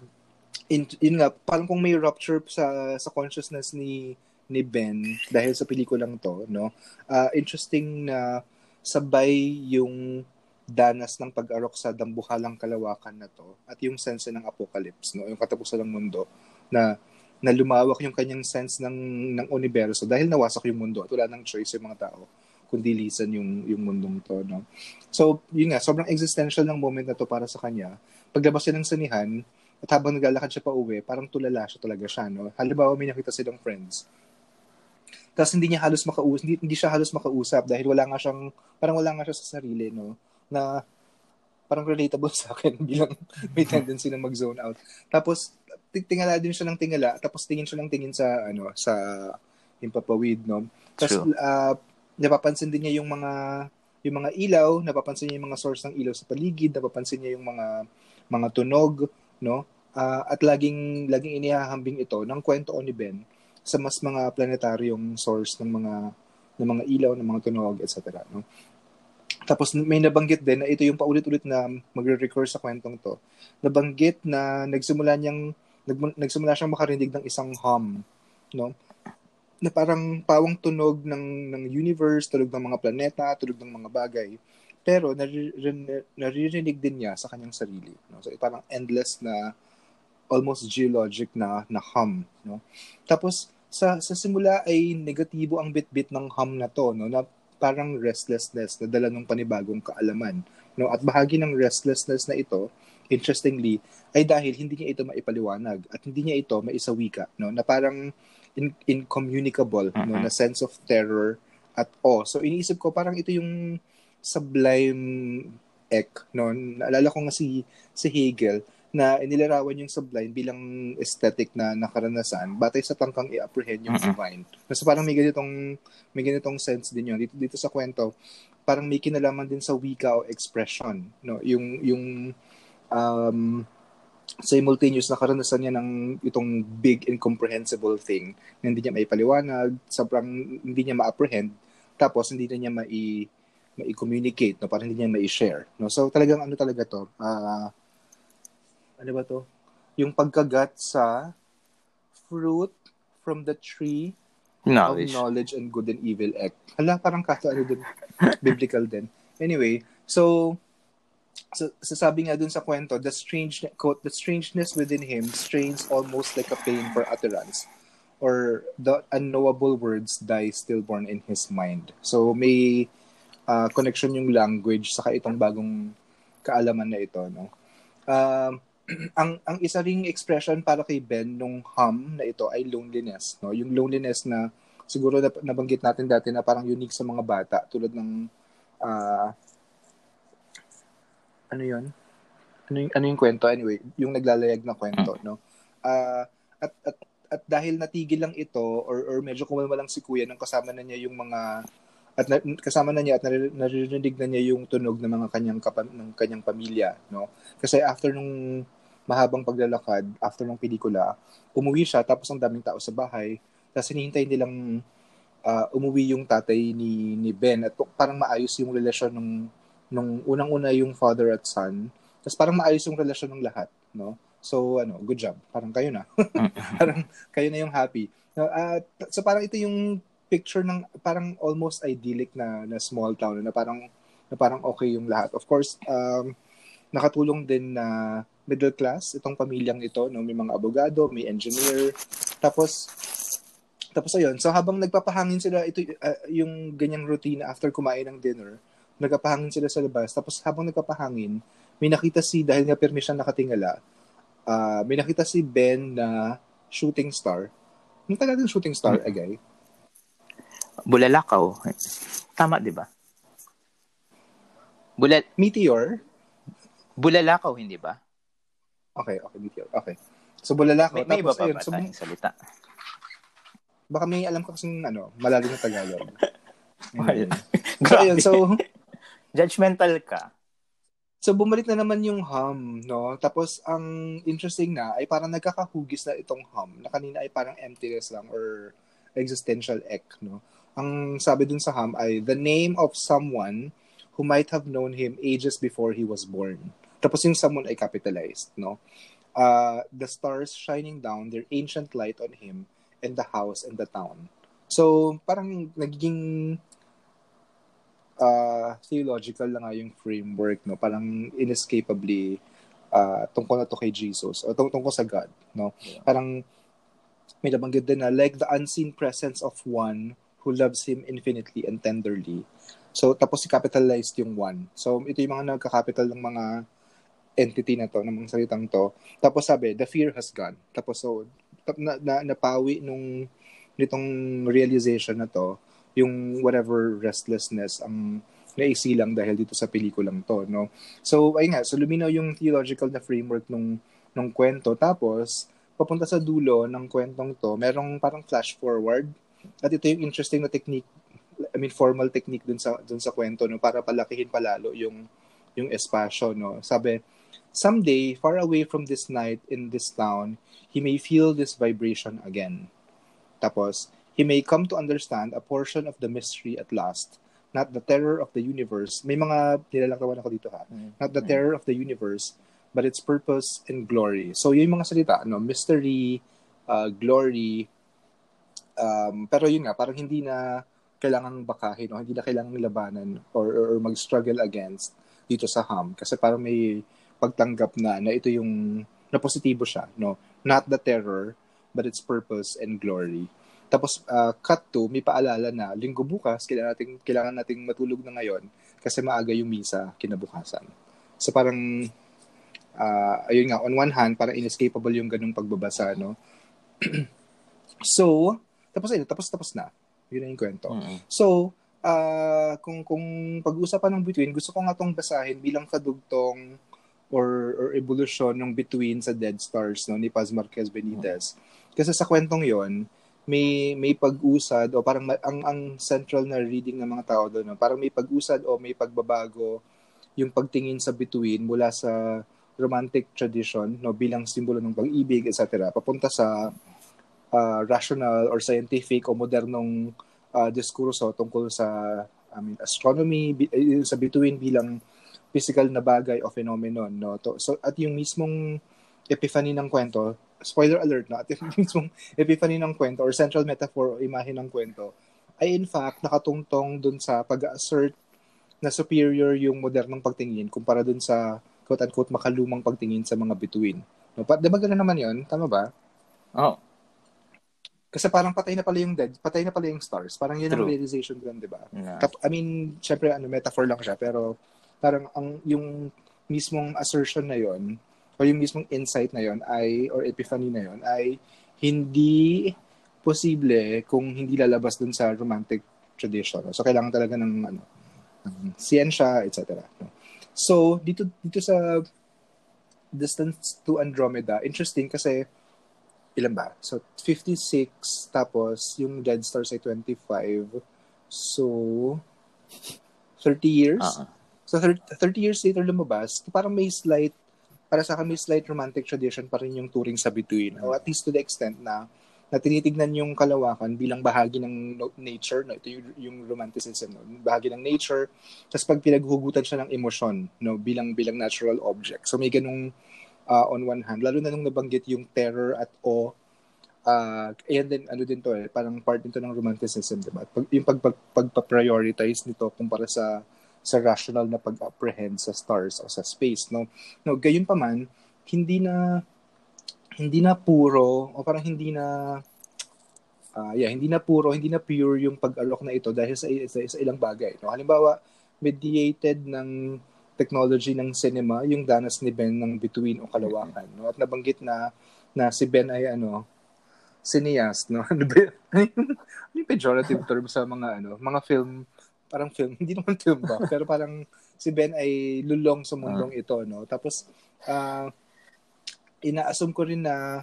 in, yun nga parang kung may rupture sa sa consciousness ni ni Ben dahil sa pelikulang to no? Ah, interesting na sabay yung danas ng pag-arok sa dambuhalang kalawakan na to at yung sense ng apocalypse no? Yung katapusan ng mundo na na lumawak yung kanyang sense ng ng universo dahil nawasak yung mundo at wala nang choice yung mga tao kundi lisan yung yung mundong to no? So yun nga sobrang existential ng moment na to para sa kanya. Paglabas siya ng sanihan at habang naglalakad siya pa uwi parang tulala siya talaga siya no? Halimbawa may nakita silang friends. Tapos hindi niya halos makausap hindi, hindi siya halos makausap dahil wala nga siyang parang wala nga siya sa sarili no? Na parang relatable *laughs* sa akin bilang may tendency na mag-zone out. Tapos ting- tingala din siya ng tingala, tapos tingin siya ng tingin sa ano sa himpapawid, no. Tapos ah, napapansin din niya yung mga yung mga ilaw, napapansin niya yung mga source ng ilaw sa paligid, napapansin niya yung mga mga tunog, no? Ah, at laging laging inihahambing ito ng kwento ni Ben sa mas mga planetaryong source ng mga ng mga ilaw, ng mga tunog, etc. No? Tapos may nabanggit din na ito yung paulit-ulit na magre-recur sa kwentong to. Nabanggit na nagsimula niyang nag, nagsimula siyang makarinig ng isang hum, no? Na parang pawang tunog ng ng universe, tunog ng mga planeta, tunog ng mga bagay. Pero naririnig, naririnig din niya sa kanyang sarili, no? So parang endless na almost geologic na na hum, no? Tapos sa sa simula ay negatibo ang bit-bit ng hum na to, no? Na parang restlessness na dala ng panibagong kaalaman. No? At bahagi ng restlessness na ito, interestingly, ay dahil hindi niya ito maipaliwanag at hindi niya ito maisawika. No? Na parang in- incommunicable, no? na sense of terror at awe. So iniisip ko parang ito yung sublime ek. No? Naalala ko nga si, si Hegel na inilarawan yung sublime bilang aesthetic na nakaranasan batay sa tangkang i-apprehend yung uh-uh. divine. So parang may ganitong may ganitong sense din yun dito, dito sa kwento. Parang may kinalaman din sa wika o expression, no? Yung yung um simultaneous na karanasan niya ng itong big incomprehensible thing na hindi niya maipaliwanag, sobrang hindi niya ma-apprehend, tapos hindi na niya mai mai-communicate, no? parang hindi niya mai-share. No? So talagang ano talaga to, uh, ano ba to? Yung pagkagat sa fruit from the tree knowledge. of knowledge and good and evil act. Hala, parang kato ano din, *laughs* biblical din. Anyway, so, so sasabi nga dun sa kwento, the strange quote, the strangeness within him strains almost like a pain for utterance or the unknowable words die stillborn in his mind. So may uh, connection yung language saka itong bagong kaalaman na ito, no. Um, uh, *clears throat* ang ang isa ring expression para kay Ben nung hum na ito ay loneliness, no? Yung loneliness na siguro na, nabanggit natin dati na parang unique sa mga bata tulad ng uh, ano 'yon? Ano yung, ano yung kwento anyway, yung naglalayag na kwento, no? Uh, at, at at dahil natigil lang ito or or medyo kumalma lang si Kuya nang kasama na niya yung mga at na, kasama na niya at naririnig na niya yung tunog ng mga kanyang kapa, ng kanyang pamilya no kasi after nung mahabang paglalakad after ng pelikula, umuwi siya tapos ang daming tao sa bahay. Tapos hinihintay nilang uh, umuwi yung tatay ni ni Ben at parang maayos yung relasyon ng nung unang-una yung father at son. Tapos parang maayos yung relasyon ng lahat, no? So ano, good job. Parang kayo na. *laughs* parang kayo na yung happy. Uh, so parang ito yung picture ng parang almost idyllic na na small town na parang na parang okay yung lahat. Of course, um, nakatulong din na middle class itong pamilyang ito, no? May mga abogado, may engineer. Tapos tapos ayun, so habang nagpapahangin sila ito uh, yung ganyang routine after kumain ng dinner, nagpapahangin sila sa labas. Tapos habang nagpapahangin, may nakita si dahil nga permission nakatingala, uh, may nakita si Ben na shooting star. Yung tagal ng shooting star, agay? Bulalakaw. Tama, di ba? Bulal Meteor? Bulalakaw, hindi ba? Okay, okay, meteor. Okay. So, bulalakaw. May, may iba pa ayun, ba so, tayong salita? Baka may alam ka kasing ano, malalim na Tagalog. *laughs* so, ayun, so, judgmental ka. So, bumalik na naman yung hum, no? Tapos, ang interesting na ay parang nagkakahugis na itong hum na kanina ay parang emptiness lang or existential ek, no? Ang sabi dun sa hum ay, the name of someone who might have known him ages before he was born. Tapos yung someone ay capitalized, no? Uh, the stars shining down their ancient light on him and the house and the town. So, parang nagiging uh, theological lang nga yung framework, no? Parang inescapably uh, tungkol na to kay Jesus o tung- tungkol sa God, no? Yeah. Parang may nabanggit din na like the unseen presence of one who loves him infinitely and tenderly. So, tapos si capitalized yung one. So, ito yung mga nagka-capital ng mga entity na to, ng mga salitang to. Tapos sabi, the fear has gone. Tapos so, na, na, napawi nung nitong realization na to, yung whatever restlessness ang naisilang dahil dito sa pelikulang to, no? So, ay nga, so luminaw yung theological na framework nung, nung kwento. Tapos, papunta sa dulo ng kwentong to, merong parang flash forward. At ito yung interesting na technique, I mean, formal technique dun sa, dun sa kwento, no? Para palakihin palalo yung, yung espasyo, no? Sabi, Someday, far away from this night in this town, he may feel this vibration again. Tapos, he may come to understand a portion of the mystery at last, not the terror of the universe. May mga nilalakawan ako dito ha. Mm. Not the terror of the universe, but its purpose and glory. So, yun yung mga salita, no? Mystery, uh, glory, um, pero yun nga, parang hindi na kailangang bakahin o hindi na kailangang labanan or, or, or mag-struggle against dito sa ham. Kasi parang may pagtanggap na na ito yung na positibo siya, no? Not the terror, but its purpose and glory. Tapos uh, cut to, may paalala na linggo bukas kailangan nating kailangan nating matulog na ngayon kasi maaga yung misa kinabukasan. So parang uh, ayun nga on one hand parang inescapable yung ganung pagbabasa, no? *clears throat* so, tapos ayun, tapos tapos na. Yun na yung kwento. Mm. So, uh, kung kung pag-usapan ng between, gusto ko nga tong basahin bilang kadugtong or, or evolution ng between sa Dead Stars no ni Paz Marquez Benitez. Kasi sa kwentong 'yon, may may pag-usad o parang ang ang central na reading ng mga tao doon, no? parang may pag-usad o may pagbabago yung pagtingin sa between mula sa romantic tradition no bilang simbolo ng pag-ibig etc. papunta sa uh, rational or scientific o modernong uh, diskurso tungkol sa I mean, astronomy bi- eh, sa between bilang physical na bagay o phenomenon no to, so at yung mismong epiphany ng kwento spoiler alert no at mismong epiphany ng kwento or central metaphor o imahe ng kwento ay in fact nakatungtong dun sa pag-assert na superior yung modernong pagtingin kumpara dun sa quote-unquote makalumang pagtingin sa mga between. No, pa, diba gano'n naman yon Tama ba? Oh, Kasi parang patay na pala yung dead, patay na pala yung stars. Parang yun ang True. realization ko, di ba? na. Tap- I mean, syempre, ano, metaphor lang siya, pero parang ang, yung mismong assertion na yon o yung mismong insight na yon ay, or epiphany na yon ay hindi posible kung hindi lalabas dun sa romantic tradition. So, kailangan talaga ng, ano, ng siyensya, etc. So, dito, dito sa Distance to Andromeda, interesting kasi ilan ba? So, 56, tapos yung Dead Stars ay 25. So, 30 years? Ah, So, 30, 30 years later lumabas, parang may slight, para sa akin may slight romantic tradition pa rin yung touring sa between. O at least to the extent na, na tinitignan yung kalawakan bilang bahagi ng nature, no? ito yung, yung romanticism, no? bahagi ng nature, tapos pag pinaghugutan siya ng emosyon, no? bilang bilang natural object. So may ganung uh, on one hand, lalo na nung nabanggit yung terror at awe, uh, ayan din, ano din to eh, parang part nito ng romanticism, diba? Pag, yung pag, pag, pagpa-prioritize nito kumpara sa sa rational na pag-apprehend sa stars o sa space, no? No, gayon pa man, hindi na hindi na puro o parang hindi na ah yeah, hindi na puro, hindi na pure yung pag-alok na ito dahil sa, sa, sa ilang bagay, no? Halimbawa, mediated ng technology ng cinema yung danas ni Ben ng Between o Kalawakan, no? At nabanggit na na si Ben ay ano, cineast, no? *laughs* Ano ba? Ano ano yung pejorative term sa mga ano, mga film parang film, *laughs* hindi naman film ba, pero parang si Ben ay lulong sa mundong ito, no? Tapos, ah ina-assume ko rin na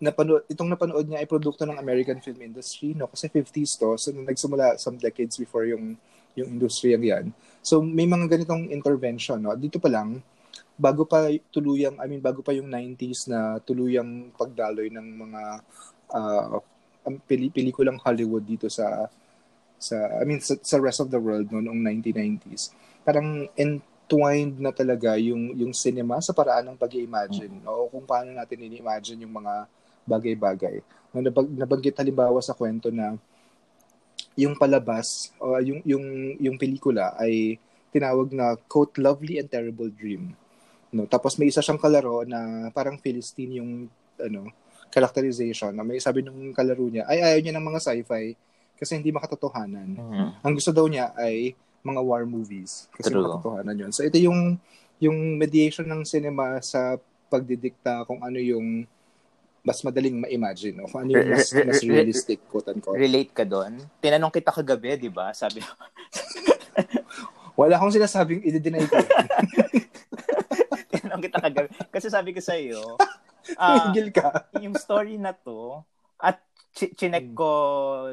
napanood, itong napanood niya ay produkto ng American film industry, no? Kasi 50s to, so nagsimula some decades before yung yung industriya yan. So, may mga ganitong intervention, no? Dito pa lang, bago pa tuluyang, I mean, bago pa yung 90s na tuluyang pagdaloy ng mga uh, peli pelikulang Hollywood dito sa sa I mean sa, sa rest of the world no noong 1990s parang entwined na talaga yung yung cinema sa paraan ng pag-imagine no? o kung paano natin ini-imagine yung mga bagay-bagay. No nabag, nabanggit halimbawa sa kwento na yung palabas o yung yung yung pelikula ay tinawag na quote lovely and terrible dream no? Tapos may isa siyang kalaro na parang Philistine yung ano characterization na may sabi nung kalaro niya ay ayaw niya ng mga sci-fi kasi hindi makatotohanan Mhm. ang gusto daw niya ay mga war movies kasi True. makatotohanan yun. So ito yung yung mediation ng cinema sa pagdidikta kung ano yung mas madaling ma-imagine o kung ano yung mas, mas realistic quote unquote. Relate ka doon? Tinanong kita kagabi, di ba? Sabi *laughs* Wala akong sinasabing i-deny ko. *laughs* tinanong kita kagabi. Kasi sabi ko sa iyo, *laughs* ah, Higil ka. yung story na to, at chi- chinek ko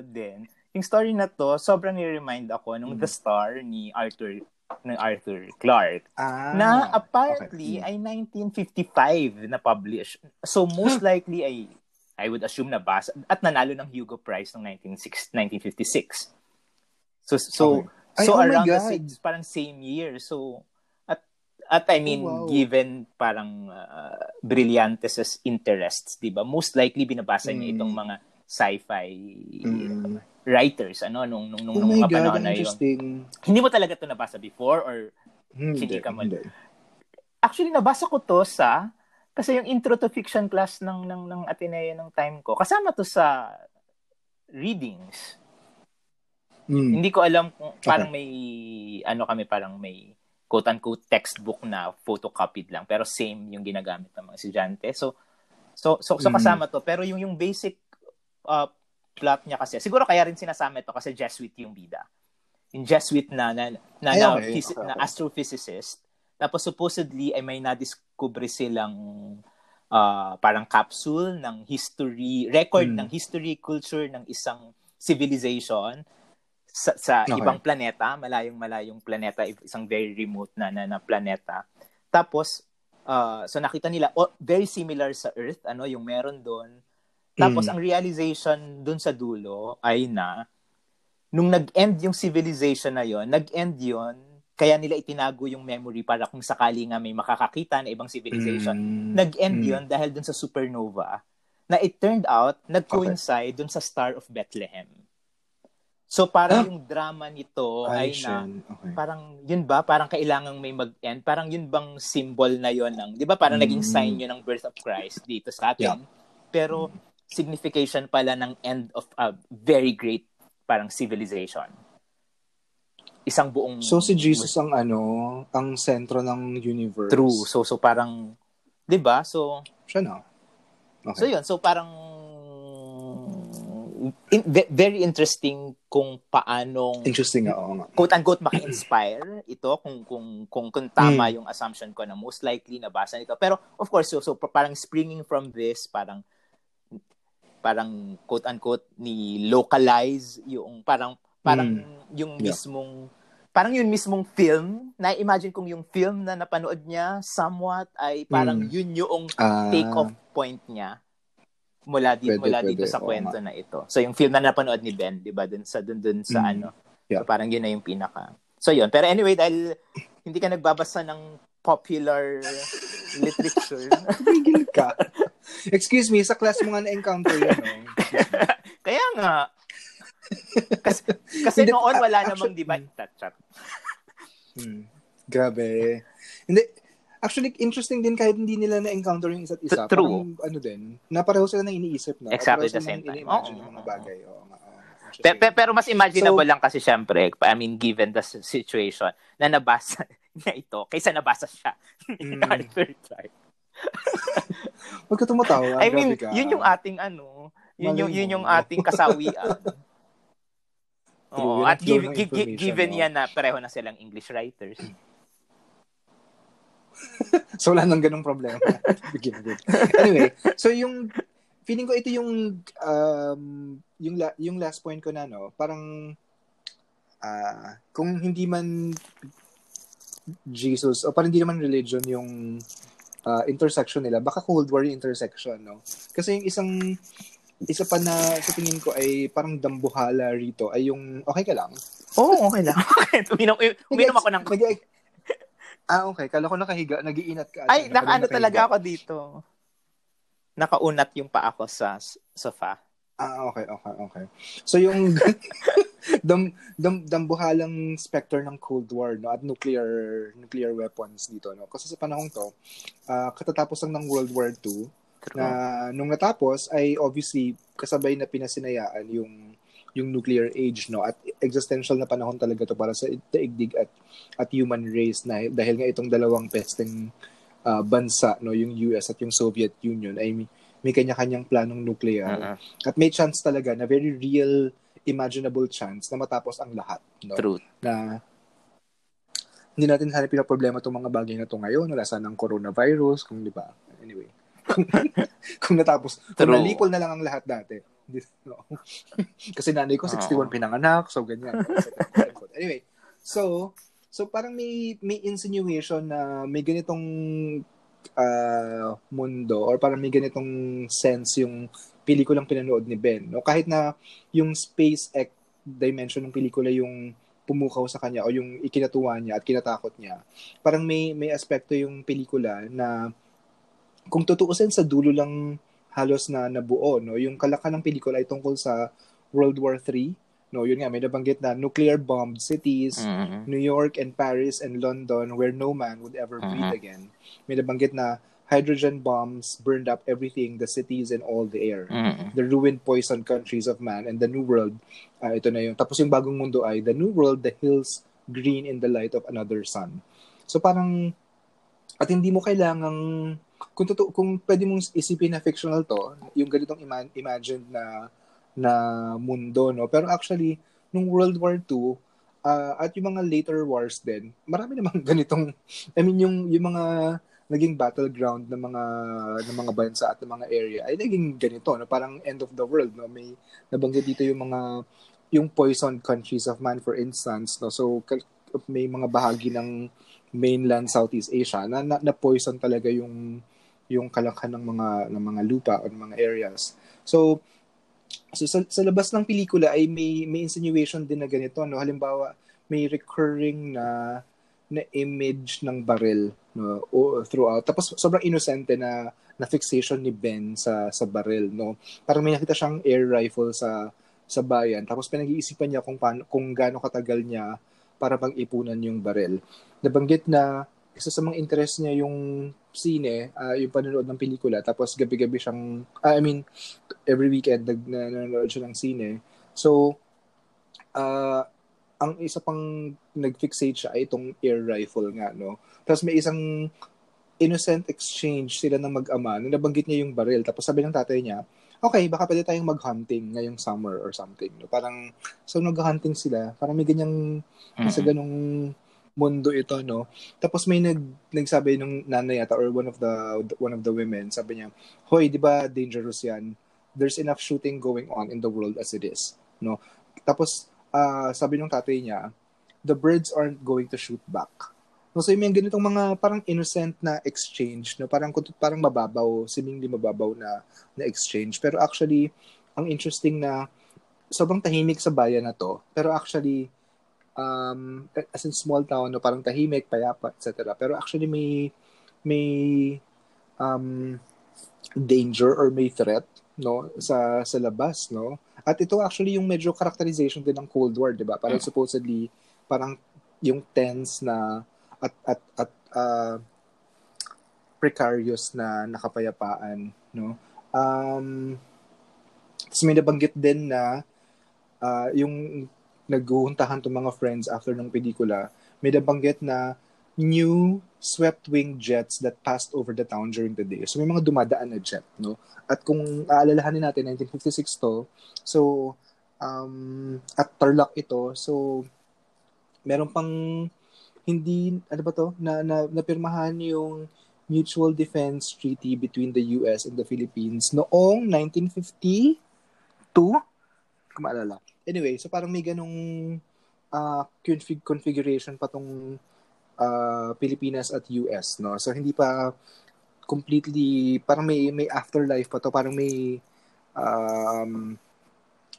din, yung story na to, sobrang ni-remind ako nung Mm. The Star ni Arthur ng Arthur Clarke Ah, na apparently okay. ay 1955 na publish. So most likely ay I would assume na basa at nanalo ng Hugo Prize noong 1956. So so Okay. Ay, so oh around the same, parang same year. So at at I mean Oh, wow. given parang uh, Brillantes' interests, 'di ba? Most likely binabasa niya Mm. itong mga sci-fi Mm. Writers ano nung nung nung, Oh nung mga God, panahon na yun. Hindi mo talaga 'to nabasa before or Hindi, Hindi ka man- actually nabasa ko to sa kasi yung intro to fiction class ng ng ng Ateneo ng time ko. Kasama to sa readings. Mm. Hindi ko alam kung parang may ano kami parang may quote unquote textbook na photocopied lang pero same yung ginagamit ng mga estudyante. So so so, so Mm. kasama to pero yung yung basic uh, plot niya kasi siguro kaya rin sinasama ito kasi Jesuit yung bida. Yung Jesuit na na na, Ay, na, okay. phys- Okay, na astrophysicist tapos supposedly ay may nadiskubre silang uh, parang capsule ng history, record Mm. ng history culture ng isang civilization sa, sa Okay. ibang planeta, malayong malayong planeta, isang very remote na na, na planeta. Tapos uh, so nakita nila oh, very similar sa Earth, ano yung meron doon. Tapos Mm. ang realization doon sa dulo ay na nung nag-end yung civilization na yon, nag-end yon kaya nila itinago yung memory para kung sakali nga may makakakita na ibang civilization. Mm. Nag-end Mm. yon dahil dun sa supernova na it turned out nag-coincide dun sa Star of Bethlehem. So parang Ah. yung drama nito Ay, ay na. Okay. parang yun ba parang kailangang may mag-end parang yun bang symbol na yon ng 'di ba parang Mm. naging sign yun ng birth of Christ dito sa atin pero signification pala ng end of a very great parang civilization isang buong So si Jesus ang ano, ang sentro ng universe. true so so parang 'di ba so Siya na. Okay. So yun, so parang in- ve- very interesting kung paanong Interesting nga, oo nga. quote unquote maki-inspire ito kung kung kung kung tama yung assumption ko na most likely nabasa nito. Pero of course, so, so parang springing from this, parang parang quote unquote ni localize yung parang parang yung Yeah. mismong parang yung mismong film na imagine kung yung film na napanood niya somewhat ay parang Mm. yun yung Ah, take off point niya mula dito Pwede, mula pwede. dito sa kwento na ito. So yung film na napanood ni Ben, 'di ba, dun sa dun dun sa Mm. ano. Yeah. So parang yun na yung pinaka. So yun, pero anyway dahil hindi ka nagbabasa ng popular literature. *laughs* Tigil ka. *laughs* Excuse me, sa class mo nga na-encounter yun, no? *laughs* Kaya nga *laughs* kasi, kasi Hindi, noon wala a- namang actually- di ba chat Hmm. Grabe. Hindi, actually, interesting din kahit hindi nila na-encounter yung isa't isa. True. Parang, ano din, na pareho sila na iniisip, no? At Exactly the same time. Oo. ng mga bagay. Oo nga. oo. Pe- Interesting. pe- pero mas imaginable So- lang kasi syempre, I mean given the situation na nabasa *laughs* niya ito kaysa nabasa siya Mm. Arthur Clarke. *laughs* Huwag ka tumatawa. I mean, ka. yun yung ating ano, yun yung yun yung ating kasawian. *laughs* Oo, at give, ng gi- gi- information, given no? yan na pareho na silang English writers. *laughs* So, wala nang ganong problema. Anyway, so yung, feeling ko ito yung, um, yung, la, yung last point ko na, no, parang, ah, kung hindi man Jesus, o parang hindi naman religion yung ah, intersection nila, baka Cold War yung intersection, no? Kasi yung isang, isa pa na sa tingin ko ay parang dambuhala rito ay yung, okay ka lang? Oo, okay lang. *laughs* uminom, uminom ako ng... Ah, okay. Kala ko nakahiga, nagiinat ka. Ay, nakaano talaga ako dito. Nakaunat yung pa ako sa sofa. Ah, okay, okay, okay. So yung *laughs* dam, dam, dambuhalang specter ng Cold War no at nuclear nuclear weapons dito no. Kasi sa panahong to, ah, katatapos lang ng World War II na nung natapos ay obviously kasabay na pinasinayaan yung yung nuclear age no at existential na panahon talaga to para sa daigdig at at human race na dahil nga itong dalawang pesteng ah, bansa no yung US at yung Soviet Union ay may, may kanya-kanyang planong nuclear Uh-uh. at may chance talaga na very real, imaginable chance na matapos ang lahat. No? Truth. Na hindi natin sana pinaproblema itong mga bagay na to ngayon. Wala sana ang coronavirus, kung di ba? Anyway. kung, *laughs* kung natapos, kung True. nalipol na lang ang lahat dati. No. *laughs* Kasi nanay ko 61 Oo. pinanganak, so ganyan. *laughs* anyway, so, so parang may, may insinuation na may ganitong uh, mundo or parang may ganitong sense yung pelikulang pinanood ni Ben. No? Kahit na yung SpaceX dimension ng pelikula yung pumukaw sa kanya o yung ikinatuwa niya at kinatakot niya. Parang may may aspekto yung pelikula na kung tutuusin sa dulo lang halos na nabuo, no? Yung kalakan ng pelikula ay tungkol sa World War III. No, yun nga, may nabanggit na nuclear bombed cities, mm-hmm. New York and Paris and London where no man would ever mm-hmm. breathe again. May nabanggit na hydrogen bombs burned up everything, the cities and all the air. Mm-hmm. The ruined, poisoned countries of man and the new world. Uh, ito na yung, tapos yung bagong mundo ay the new world, the hills green in the light of another sun. So parang, at hindi mo kailangang kung totoo, kung pwede mong isipin na fictional to, yung ganitong ima- imagined na na mundo, no? Pero actually, nung World War II, uh, ah, at yung mga later wars din, marami namang *laughs* ganitong, I mean, yung, yung mga naging battleground ng mga ng mga bansa at ng mga area ay naging ganito no parang end of the world no may nabanggit dito yung mga yung poisoned countries of man for instance no so may mga bahagi ng mainland Southeast Asia na, na, na poison talaga yung yung kalakhan ng mga ng mga lupa o ng mga areas. So so sa, sa labas ng pelikula ay may may insinuation din na ganito no? Halimbawa may recurring na na image ng baril no? O, throughout. Tapos sobrang inosente na na fixation ni Ben sa sa baril no? Parang may nakita siyang air rifle sa sa bayan. Tapos pinag-iisipan niya kung paano kung gaano katagal niya para pag-ipunan yung baril. Nabanggit na isa sa mga interest niya yung sine, uh, yung panonood ng pelikula, tapos gabi-gabi siyang, uh, I mean, every weekend nag, nanonood siya ng sine. So, uh, ang isa pang nag-fixate siya ay itong air rifle nga, no? Tapos may isang innocent exchange sila ng mag-ama nung nabanggit niya yung baril. Tapos sabi ng tatay niya, okay, baka pwede tayong mag-hunting ngayong summer or something. No? Parang, so nag-hunting sila. Parang may ganyang, mm-hmm. sa ganong mundo ito, no? Tapos may nag nagsabi ng nanay ata or one of the one of the women, sabi niya, "Hoy, 'di ba dangerous 'yan? There's enough shooting going on in the world as it is." No? Tapos uh, sabi ng tatay niya, "The birds aren't going to shoot back." No, so yung ganitong mga parang innocent na exchange, no? Parang parang mababaw, seemingly mababaw na na exchange. Pero actually, ang interesting na sobrang tahimik sa bayan na to. Pero actually, um, as in small town, no, parang tahimik, payapa, etc. Pero actually may may um, danger or may threat no sa sa labas no at ito actually yung medyo characterization din ng Cold War 'di ba parang mm. supposedly parang yung tense na at at at uh, precarious na nakapayapaan no um tapos may nabanggit din na uh, yung naghuhuntahan tong mga friends after ng pelikula, may nabanggit na new swept wing jets that passed over the town during the day. So may mga dumadaan na jet, no? At kung aalalahanin natin 1956 to, so um at Tarlac ito, so meron pang hindi ano ba to na, na napirmahan yung Mutual Defense Treaty between the US and the Philippines noong 1952 kung maalala. Anyway, so parang may ganong uh, config- configuration pa tong uh, Pilipinas at US, no? So hindi pa completely parang may may afterlife pa to, parang may um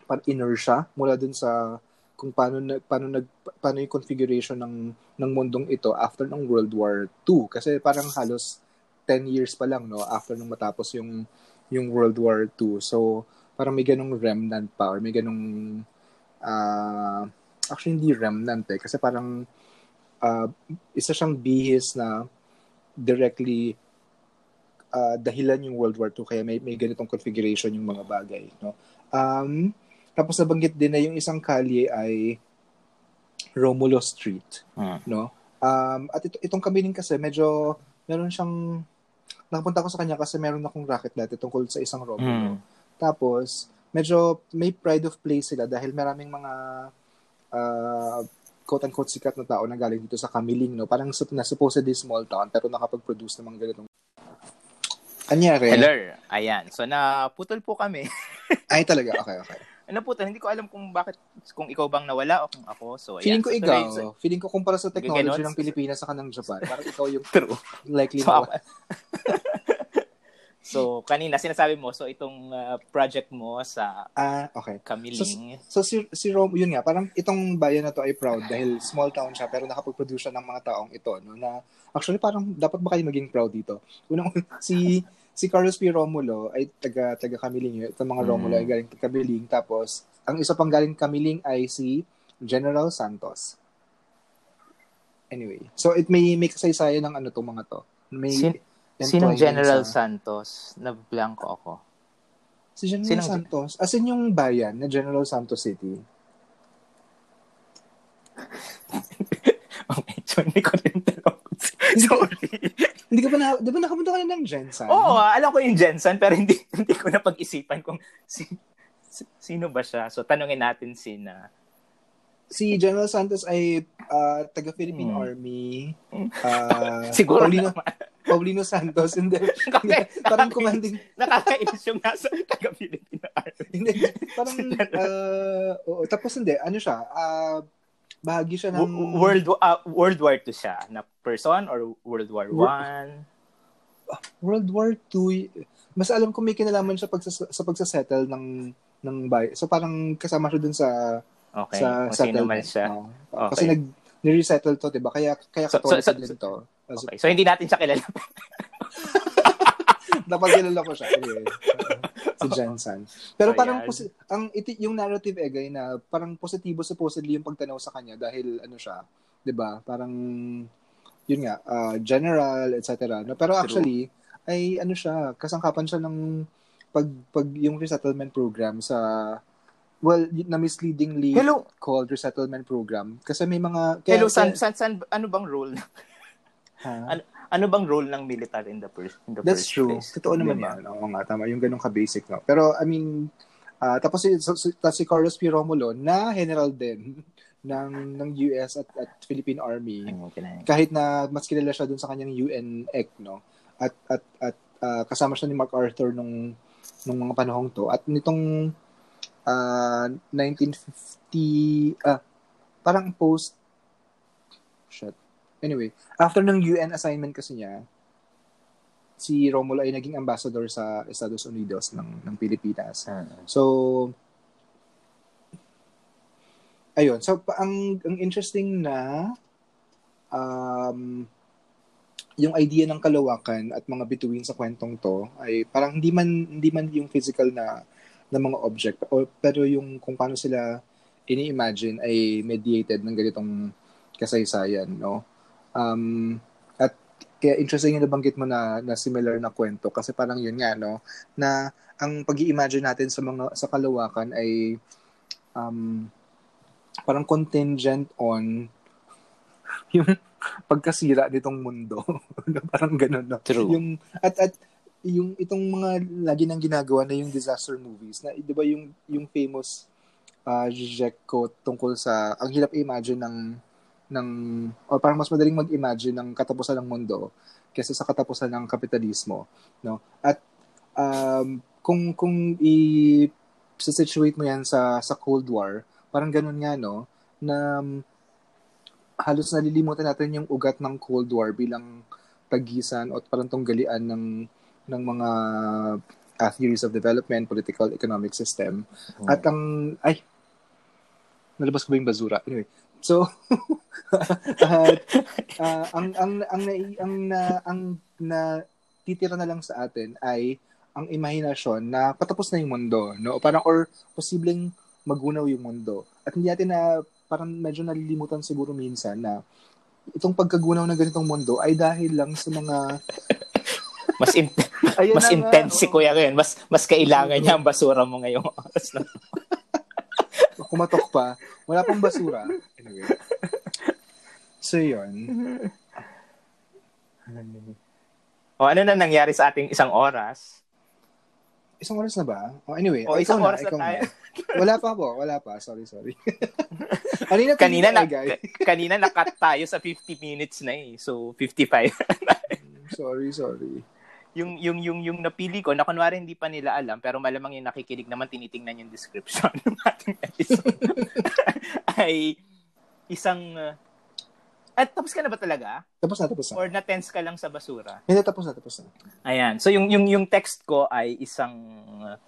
parang inertia mula dun sa kung paano nag paano nag paano yung configuration ng ng mundong ito after ng World War II kasi parang halos 10 years pa lang no after nung matapos yung yung World War II. So parang may ganong remnant pa or may ganong uh, actually hindi remnant eh, kasi parang uh, isa siyang bihis na directly uh, dahilan yung World War II kaya may, may ganitong configuration yung mga bagay. No? Um, tapos nabanggit din na yung isang kalye ay Romulo Street. Hmm. No? Um, at ito, itong kami din kasi medyo meron siyang nakapunta ko sa kanya kasi meron akong racket dati tungkol sa isang Romulo. Hmm. Tapos medyo may pride of place sila dahil maraming mga uh, quote-unquote sikat na tao na galing dito sa Kamiling, no? Parang na supposedly small town pero nakapag-produce ng mga ganitong Anyari? Hello. Ayan. So, naputol po kami. *laughs* Ay, talaga? Okay, okay. po, hindi ko alam kung bakit, kung ikaw bang nawala o kung ako. So, ayan. Feeling ko so, ikaw, tuloy- feeling ko kumpara sa technology Ganon. ng Pilipinas sa kanang Japan, parang ikaw yung *laughs* True. likely So, na ako- so, kanina sinasabi mo, so itong uh, project mo sa Ah, okay. Kamiling. So si si Rom, yun nga, parang itong bayan na to ay proud dahil small town siya pero nakapag-produce siya ng mga taong ito no na actually parang dapat ba kayo maging proud dito. Unang *laughs* si si Carlos P. Romulo ay taga taga Kamiling. Itong mga Mm. Romulo ay galing Kamiling tapos ang isa pang galing Kamiling ay si General Santos. Anyway, so it may may kasaysayan ng ano tong mga to. May Sin- Sinong General sa- Santos? Nablanko ako. Si General Sinong- Santos, as in yung bayan na General Santos City. *laughs* Okay, so hindi ko rin tanong. Sorry. Hindi ka ba na, di ba nakapunta ka na ng Jensen? Oo, ah, alam ko yung Jensen, pero hindi *laughs* hindi ko na pag-isipan kung si, si- sino ba siya. So, tanungin natin si na. Si General Santos ay ah, taga-Philippine Hmm. Army. ah, *laughs* Siguro Paulino, naman. Paulino Santos. *laughs* Hindi. *laughs* Okay, parang commanding. Nakakainis yung nasa *laughs* taga-Filipino Army. Hindi. Parang, ah, oo. Tapos hindi. Ano siya? ah, bahagi siya ng... World uh, World War II siya na person or World War One? World War II. Mas alam ko may kinalaman siya pagsas- sa pagsasettle ng ng bay. So parang kasama siya dun sa Okay, sa sino man settlement. siya. Okay. Kasi nag ni-resettle to, 'di ba? Kaya kaya So- so- so- to. Okay, so hindi natin siya kilala. *laughs* Napagkilala ko siya. Anyway, si Jensen. Pero Ayan. parang posi- ang iti, yung narrative egay na parang positibo supposedly yung pagtanaw sa kanya dahil ano siya, 'di ba? Parang yun nga, ah, general, etc. No, pero actually ay ano siya, kasangkapan siya ng pag pag yung resettlement program sa well, na misleadingly Hello, called resettlement program kasi may mga kaya, hello, san, san, san, ano bang role? Ha? Ano bang role ng military in the first in the That's first true. place? Totoo naman Diba? yan. Oo nga, tama. Yung ganun ka-basic, no? Pero, I mean, ah, tapos si, si, tapos si Carlos P. Romulo, na general din *laughs* ng ng US at, at Philippine Army, kahit na mas kilala siya dun sa kanyang UN EC, no? At, at, at ah, kasama siya ni MacArthur nung, nung mga panahong to. At nitong ah, 1950, ah, parang post, shit. Anyway, after ng UN assignment kasi niya, si Romulo ay naging ambassador sa Estados Unidos ng ng Pilipinas. Ah. So ayun, so pa- ang ang interesting na um yung idea ng kalawakan at mga bituin sa kwentong to ay parang hindi man hindi man yung physical na na mga object o pero yung kung paano sila ini-imagine ay mediated ng ganitong kasaysayan, no? Um, at kaya interesting yung nabanggit mo na, na similar na kwento kasi parang yun nga, no? Na ang pag imagine natin sa mga sa kalawakan ay um, parang contingent on *laughs* yung pagkasira nitong mundo. *laughs* parang ganun, no? True. Yung, at, at yung itong mga lagi nang ginagawa na yung disaster movies na 'di ba yung yung famous uh, Zizek quote tungkol sa ang hirap i-imagine ng ng o parang mas madaling mag-imagine ng katapusan ng mundo kaysa sa katapusan ng kapitalismo no at um, kung kung i situate mo yan sa sa Cold War parang ganun nga no na um, halos nalilimutan natin yung ugat ng Cold War bilang tagisan o parang tunggalian ng ng mga uh, theories of development, political, economic system. Hmm. At ang, ay, nalabas ko ba yung basura? Anyway, so, *laughs* at, uh, ang, ang, ang, nai- ang, na, ang, na, titira na lang sa atin ay ang imahinasyon na patapos na yung mundo, no? O parang, or posibleng magunaw yung mundo. At hindi natin na, parang medyo nalilimutan siguro minsan na itong pagkagunaw ng ganitong mundo ay dahil lang sa mga *laughs* Mas in- mas na intense si. Kuya ngayon. Mas mas kailangan niya ang basura mo ngayong oras na. *laughs* kumatok pa. Wala pang basura. Anyway. So, yun. O ano na nangyari sa ating isang oras? Isang oras na ba? Oh, anyway. O, oh, isang oras na ikaw tayo. *laughs* Wala pa po. Wala pa. Sorry, sorry. *laughs* kanina, Kanina na guys. ka- kanina nakat tayo sa 50 minutes na eh. So 55. *laughs* Sorry, sorry. Yung yung yung yung napili ko na kunwari hindi pa nila alam pero malamang yung nakikinig naman tinitingnan yung description *laughs* ng ating episode *laughs* ay isang uh, at tapos ka na ba talaga? Tapos na, tapos na. Or na-tense ka lang sa basura? Hindi, tapos na, tapos na. Ayan. So yung yung yung text ko ay isang uh,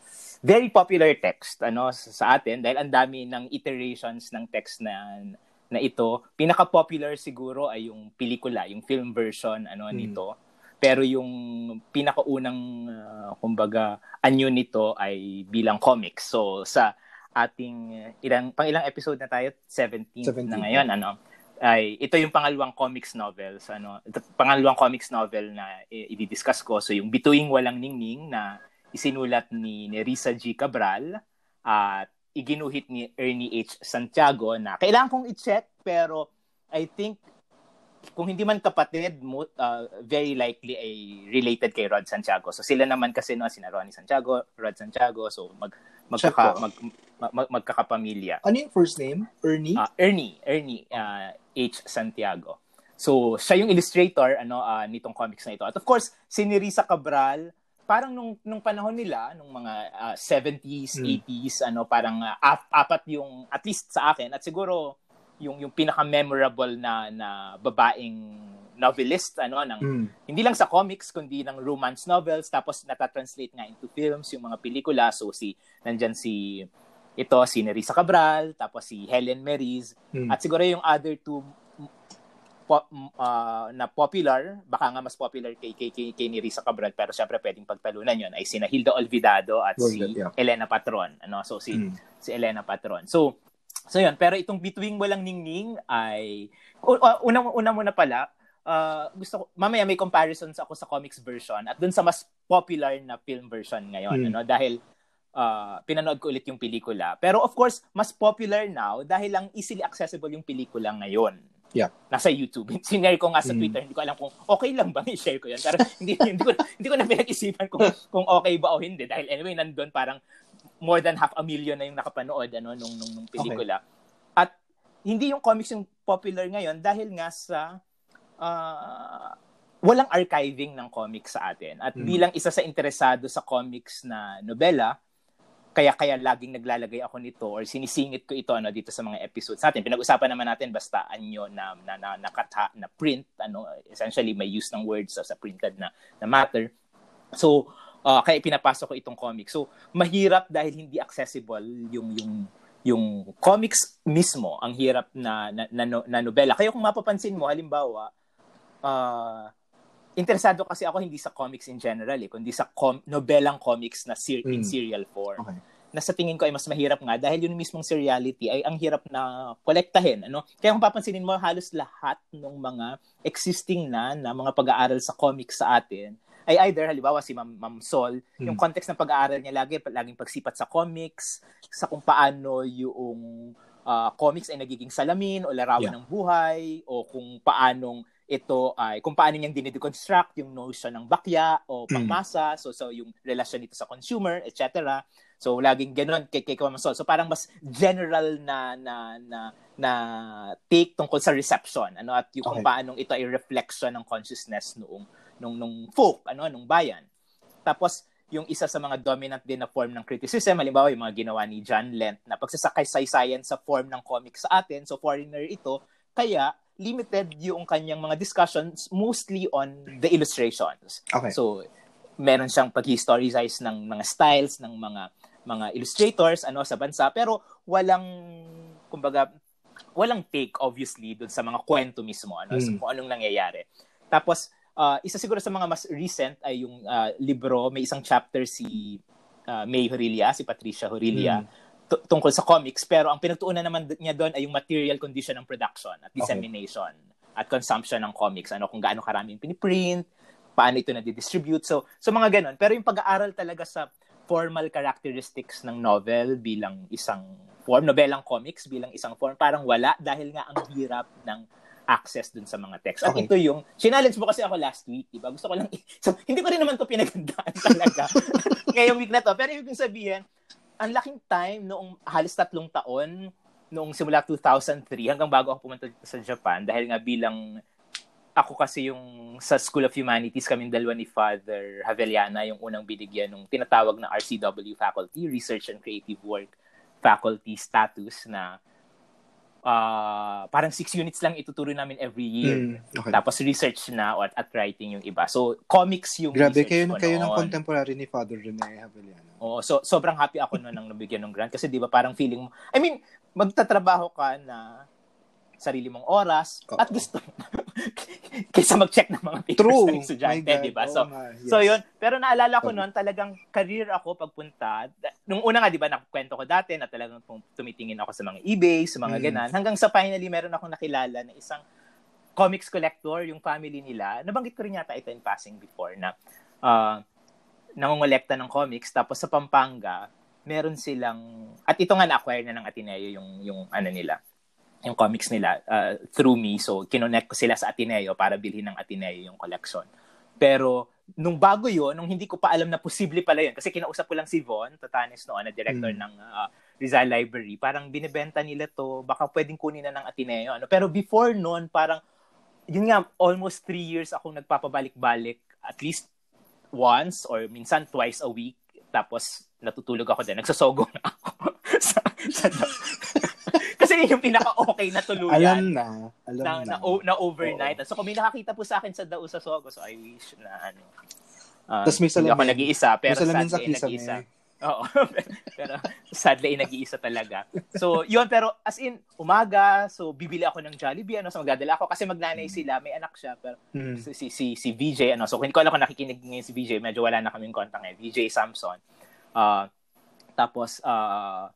very popular text ano sa atin dahil ang dami ng iterations ng text na na ito. Pinaka-popular siguro ay yung pelikula, yung film version ano hmm. nito. Pero yung pinakaunang uh, kumbaga anyo nito ay bilang comics. So sa ating ilang pang ilang episode na tayo 17, 17. na ngayon ano ay ito yung pangalawang comics novels ano ito, pangalawang comics novel na i-discuss ko so yung Bituing Walang Ningning na isinulat ni Nerissa G. Cabral at iginuhit ni Ernie H. Santiago na kailangan kong i-check pero I think kung hindi man kapatid, uh, very likely ay related kay Rod Santiago. So sila naman kasi no, sina Ronnie Santiago, Rod Santiago, so mag magkaka, mag, mag, mag, magkakapamilya. Ano yung first name? Ernie? Uh, Ernie, Ernie uh, H. Santiago. So, siya yung illustrator ano uh, nitong comics na ito. At of course, si Nerissa Cabral, parang nung nung panahon nila, nung mga uh, 70s, mm. 80s, ano, parang uh, apat yung at least sa akin at siguro yung yung pinaka-memorable na na babaeng novelist ano ng mm. hindi lang sa comics kundi ng romance novels tapos nata-translate nga into films yung mga pelikula so si nandiyan si ito si Nerissa Cabral, tapos si Helen Meris, hmm. at siguro yung other two po, uh, na popular, baka nga mas popular kay, kay, kay, kay Nerissa Cabral, pero syempre pwedeng pagtalunan yon ay si Hilda Olvidado at well, si yeah. Elena Patron. Ano? So si, hmm. si Elena Patron. So, so yun, pero itong Bituing Walang Ningning ay, una, una muna pala, uh, gusto ko, mamaya may comparisons ako sa comics version at dun sa mas popular na film version ngayon. Hmm. Ano? Dahil uh, pinanood ko ulit yung pelikula. Pero of course, mas popular now dahil lang easily accessible yung pelikula ngayon. Yeah. Nasa YouTube. *laughs* Sinare ko nga sa mm. Twitter, hindi ko alam kung okay lang ba i-share ko 'yan. Pero *laughs* hindi hindi ko hindi ko na pinag-isipan kung kung okay ba o hindi dahil anyway nandoon parang more than half a million na yung nakapanood ano nung nung, nung pelikula. Okay. At hindi yung comics yung popular ngayon dahil nga sa uh, walang archiving ng comics sa atin. At mm. bilang isa sa interesado sa comics na nobela, kaya kaya laging naglalagay ako nito or sinisingit ko ito ano dito sa mga episodes natin. Pinag-usapan naman natin basta anyo na na na, na, kata, na print ano essentially may use ng words sa, sa printed na na matter. So uh, kaya pinapasok ko itong comic. So mahirap dahil hindi accessible yung yung yung comics mismo ang hirap na na, na, na nobela. Kaya kung mapapansin mo halimbawa uh, interesado kasi ako hindi sa comics in general eh, kundi sa com- nobelang comics na ser- mm. in serial form. Okay. Na sa tingin ko ay mas mahirap nga dahil yung mismong seriality ay ang hirap na kolektahin. Ano? Kaya kung papansinin mo, halos lahat ng mga existing na, na mga pag-aaral sa comics sa atin ay either halimbawa si Ma'am, Ma'am Sol, hmm. yung context ng pag-aaral niya lagi laging pagsipat sa comics, sa kung paano yung uh, comics ay nagiging salamin o larawan yeah. ng buhay o kung paanong ito ay kung paano niyang dinideconstruct yung notion ng bakya o hmm. pangmasa, mm. so so yung relasyon nito sa consumer, etc. So laging ganoon kay kay Kamasol. So parang mas general na na na na take tungkol sa reception, ano at yung okay. kung paano ito ay reflection ng consciousness noong nung nung folk, ano nung bayan. Tapos yung isa sa mga dominant din na form ng criticism, halimbawa yung mga ginawa ni John Lent na pagsasakay-saysayan sa form ng comics sa atin, so foreigner ito, kaya limited yung kanyang mga discussions mostly on the illustrations. Okay. So, meron siyang pag-historicize ng mga styles ng mga mga illustrators ano sa bansa pero walang kumbaga walang take obviously doon sa mga kwento mismo ano mm. sa kung anong nangyayari. Tapos uh, isa siguro sa mga mas recent ay yung uh, libro. May isang chapter si uh, May Horilia, si Patricia Horilia. Mm t- tungkol sa comics. Pero ang pinagtuunan naman niya doon ay yung material condition ng production at dissemination okay. at consumption ng comics. Ano kung gaano karami yung piniprint paano ito na-distribute so so mga ganun. Pero yung pag-aaral talaga sa formal characteristics ng novel bilang isang form novelang comics bilang isang form parang wala dahil nga ang hirap ng access dun sa mga text. At okay. ito yung, challenge mo kasi ako last week, di ba? Gusto ko lang, *laughs* so, hindi ko rin naman to pinagandaan *laughs* talaga *laughs* ngayong week na to. Pero ibig sabihin, ang laking time noong halos tatlong taon noong simula 2003 hanggang bago ako pumunta sa Japan dahil nga bilang ako kasi yung sa School of Humanities, kaming dalawa ni Father Haveliana, yung unang binigyan ng tinatawag na RCW faculty, Research and Creative Work faculty status na uh, parang six units lang ituturo namin every year. Mm, okay. Tapos research na at, at writing yung iba. So, comics yung Grabe, kayo, ko kayo ng noon. contemporary ni Father Rene Haveliano. Oo, so sobrang happy ako noon nang nabigyan ng grant kasi 'di ba parang feeling mo I mean, magtatrabaho ka na sarili mong oras Oo. at gusto *laughs* kaysa mag-check ng mga papers True. ng estudyante. 'di ba? So nga, yes. So yun, pero naalala ko Oo. noon talagang career ako pagpunta. Nung una nga 'di ba nakwento ko dati na talagang tum- tumitingin ako sa mga eBay, sa mga Mm. ganan. Hanggang sa finally meron akong nakilala na isang comics collector, yung family nila. Nabanggit ko rin yata ito in passing before na uh, nangongolekta ng comics tapos sa Pampanga meron silang at ito nga na-acquire na ng Ateneo yung yung ano nila yung comics nila uh, through me. So kinonect ko sila sa Ateneo para bilhin ng Ateneo yung collection. Pero nung bago yon nung hindi ko pa alam na posible pala yun kasi kinausap ko lang si Von Tatanes noon na director Mm. ng uh, Rizal Library. Parang binebenta nila to baka pwedeng kunin na ng Ateneo ano. Pero before noon parang yun nga almost three years akong nagpapabalik-balik at least once or minsan twice a week. Tapos natutulog ako din. Nagsasogo na ako. *laughs* Sa, sa kasi yun yung pinaka-okay na tuluyan Alam na. Alam na, na. na, na overnight. So kung may nakakita po sa akin sa Dao sa Sogo, so I wish na ano. Uh, Tas may hindi ako salamin. nag-iisa, pero May salamin sa sadly kisame. nag-iisa. Oo. *laughs* pero sadly nag-iisa talaga. So, yun, pero as in, umaga, so bibili ako ng Jollibee, ano, so magdadala ako kasi magnanay sila, may anak siya, pero Mm. si, si, si, si VJ, ano, so hindi ko alam kung nakikinig ngayon si VJ, medyo wala na kaming contact ngayon, VJ Samson. Ah, tapos, ah,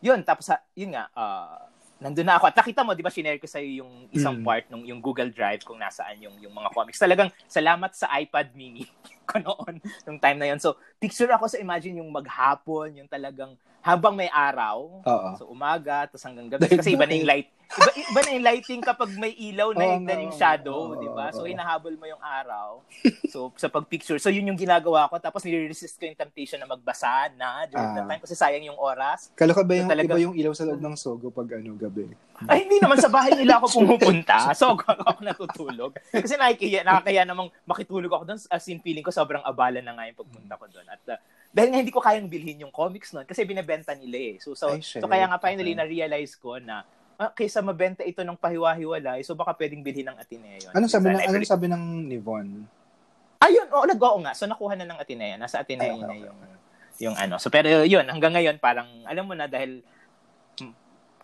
yun, tapos, yun nga, ah, nandun na ako. At nakita mo, di ba, shinare ko sa'yo yung isang Mm. part nung yung Google Drive kung nasaan yung, yung mga comics. Talagang salamat sa iPad mini *laughs* *laughs* ko noon, nung time na yun. So, picture ako sa imagine yung maghapon, yung talagang habang may araw, Oo. So umaga, tapos hanggang gabi. Kasi iba na yung light. Iba, iba na yung lighting kapag may ilaw na nga, yung oo, shadow, oo, di ba? So hinahabol mo yung araw. So sa pagpicture. So yun yung ginagawa ko. Tapos nire-resist ko yung temptation na magbasa na during that Ah. time kasi sayang yung oras. Kala ka ba yung, So, talaga- iba yung ilaw sa loob ng sogo pag ano, gabi? Ay, hindi naman sa bahay nila ako *laughs* pumupunta. So ako, ako natutulog. Kasi nakikaya, nakakaya namang makitulog ako doon. As in, feeling ko sobrang abala na nga yung pagpunta ko doon. At uh, dahil nga hindi ko kayang bilhin yung comics noon kasi binebenta nila eh. So, so, Ay, so kaya nga finally Okay. na-realize ko na ah, kaysa mabenta ito ng pahiwa-hiwalay, so baka pwedeng bilhin ng Ateneo. Anong sabi ng, anong sabi ng Nivon? Ayun, oo, nag-oo nga. So nakuha na ng Ateneo. Nasa Ateneo Ay, okay, na okay. yung yung ano. So pero yun, hanggang ngayon parang alam mo na dahil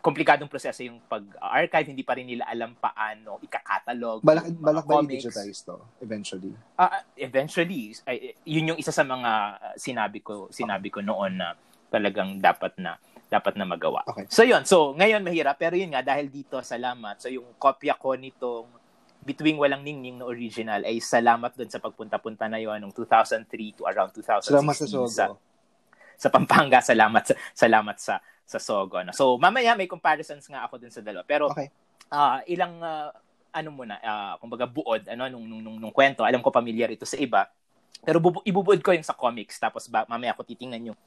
komplikadong proseso yung pag-archive, hindi pa rin nila alam paano ikakatalog. Balak, balak ba i-digitize to eventually? Ah, eventually, ay, yun yung isa sa mga ah, sinabi ko sinabi ko noon na talagang dapat na dapat na magawa. Okay. So yun, so ngayon mahirap pero yun nga dahil dito salamat. So yung kopya ko nitong Between Walang Ningning na original ay salamat doon sa pagpunta-punta na yon noong 2003 to around 2016 Salamat sa sogo. sa, sa Pampanga. Salamat sa salamat sa sa Sogo. No? So mamaya may comparisons nga ako dun sa dalawa. Pero Okay. ah, ilang ah, ano muna, ah, kumbaga buod ano nung, nung, nung, nung kwento. Alam ko familiar ito sa iba. Pero bubu- ibubuod ko yung sa comics tapos ba, mamaya ko titingnan yung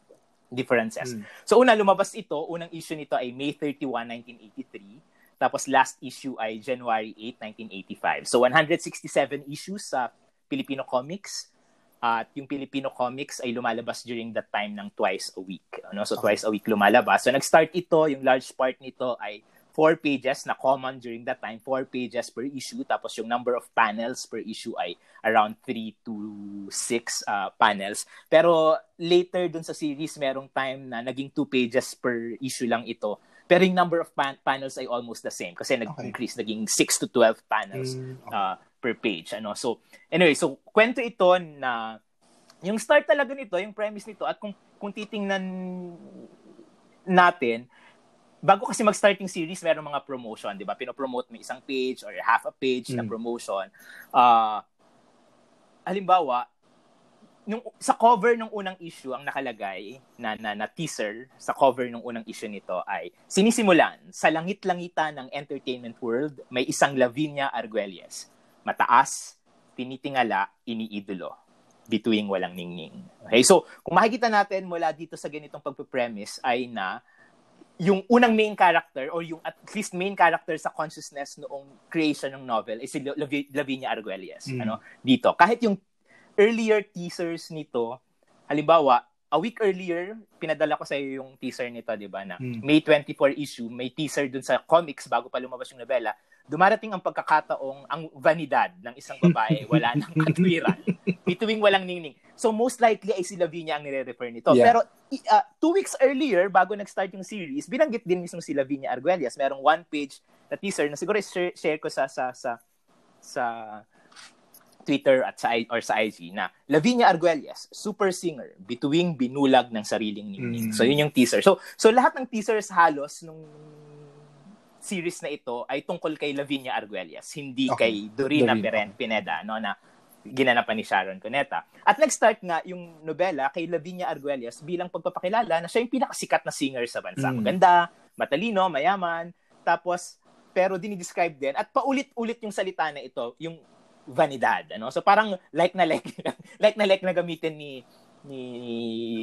differences. Mm. So una lumabas ito, unang issue nito ay May 31, 1983. Tapos last issue ay January 8, 1985. So 167 issues sa Filipino comics. At yung Filipino comics ay lumalabas during that time ng twice a week. Ano? So Okay. twice a week lumalabas. So nag-start ito, yung large part nito ay four pages na common during that time, four pages per issue. Tapos yung number of panels per issue ay around 3 to 6 uh, panels. Pero later dun sa series, merong time na naging two pages per issue lang ito. Pero yung number of pan- panels ay almost the same kasi nag-increase, naging 6 to 12 panels Mm, okay. uh, per page. Ano? So, anyway, so kwento ito na yung start talaga nito, yung premise nito, at kung, kung titingnan natin, bago kasi mag-starting series, meron mga promotion, di ba? Pinopromote mo isang page or half a page na Mm. promotion. Ah, halimbawa, nung sa cover ng unang issue ang nakalagay na, na, na teaser sa cover ng unang issue nito ay sinisimulan sa langit-langitan ng entertainment world may isang Lavinia Arguelles mataas tinitingala iniidolo bituing walang ningning. Okay so kung makikita natin mula dito sa ganitong pagpe-premise ay na yung unang main character or yung at least main character sa consciousness noong creation ng novel is si Lav- Lavinia Arguelles. Mm. ano? Dito. Kahit yung earlier teasers nito halimbawa a week earlier pinadala ko sa iyo yung teaser nito 'di ba na mm. May 24 issue may teaser dun sa comics bago pa lumabas yung novela dumarating ang pagkakataong ang vanidad ng isang babae wala nang *laughs* katwiran. Bituing walang ningning. So most likely ay si Lavinia ang nire-refer nito. Yeah. Pero uh, two weeks earlier, bago nag-start yung series, binanggit din mismo si Lavinia Arguelles. Merong one page na teaser na siguro share, share ko sa sa sa sa Twitter at sa or sa IG na Lavinia Arguelles, super singer, bituing binulag ng sariling ningning. Mm. So yun yung teaser. So so lahat ng teasers halos nung series na ito ay tungkol kay Lavinia Arguelles, hindi okay. kay Dorina, Dorina. Peren Pineda, no, na ginanapan ni Sharon Cuneta. At nag-start nga yung nobela kay Lavinia Arguelles bilang pagpapakilala na siya yung pinakasikat na singer sa bansa. Mm. Maganda, matalino, mayaman, tapos pero dinidescribe din at paulit-ulit yung salita na ito, yung vanidad, ano? So parang like na like *laughs* like na like na gamitin ni ni,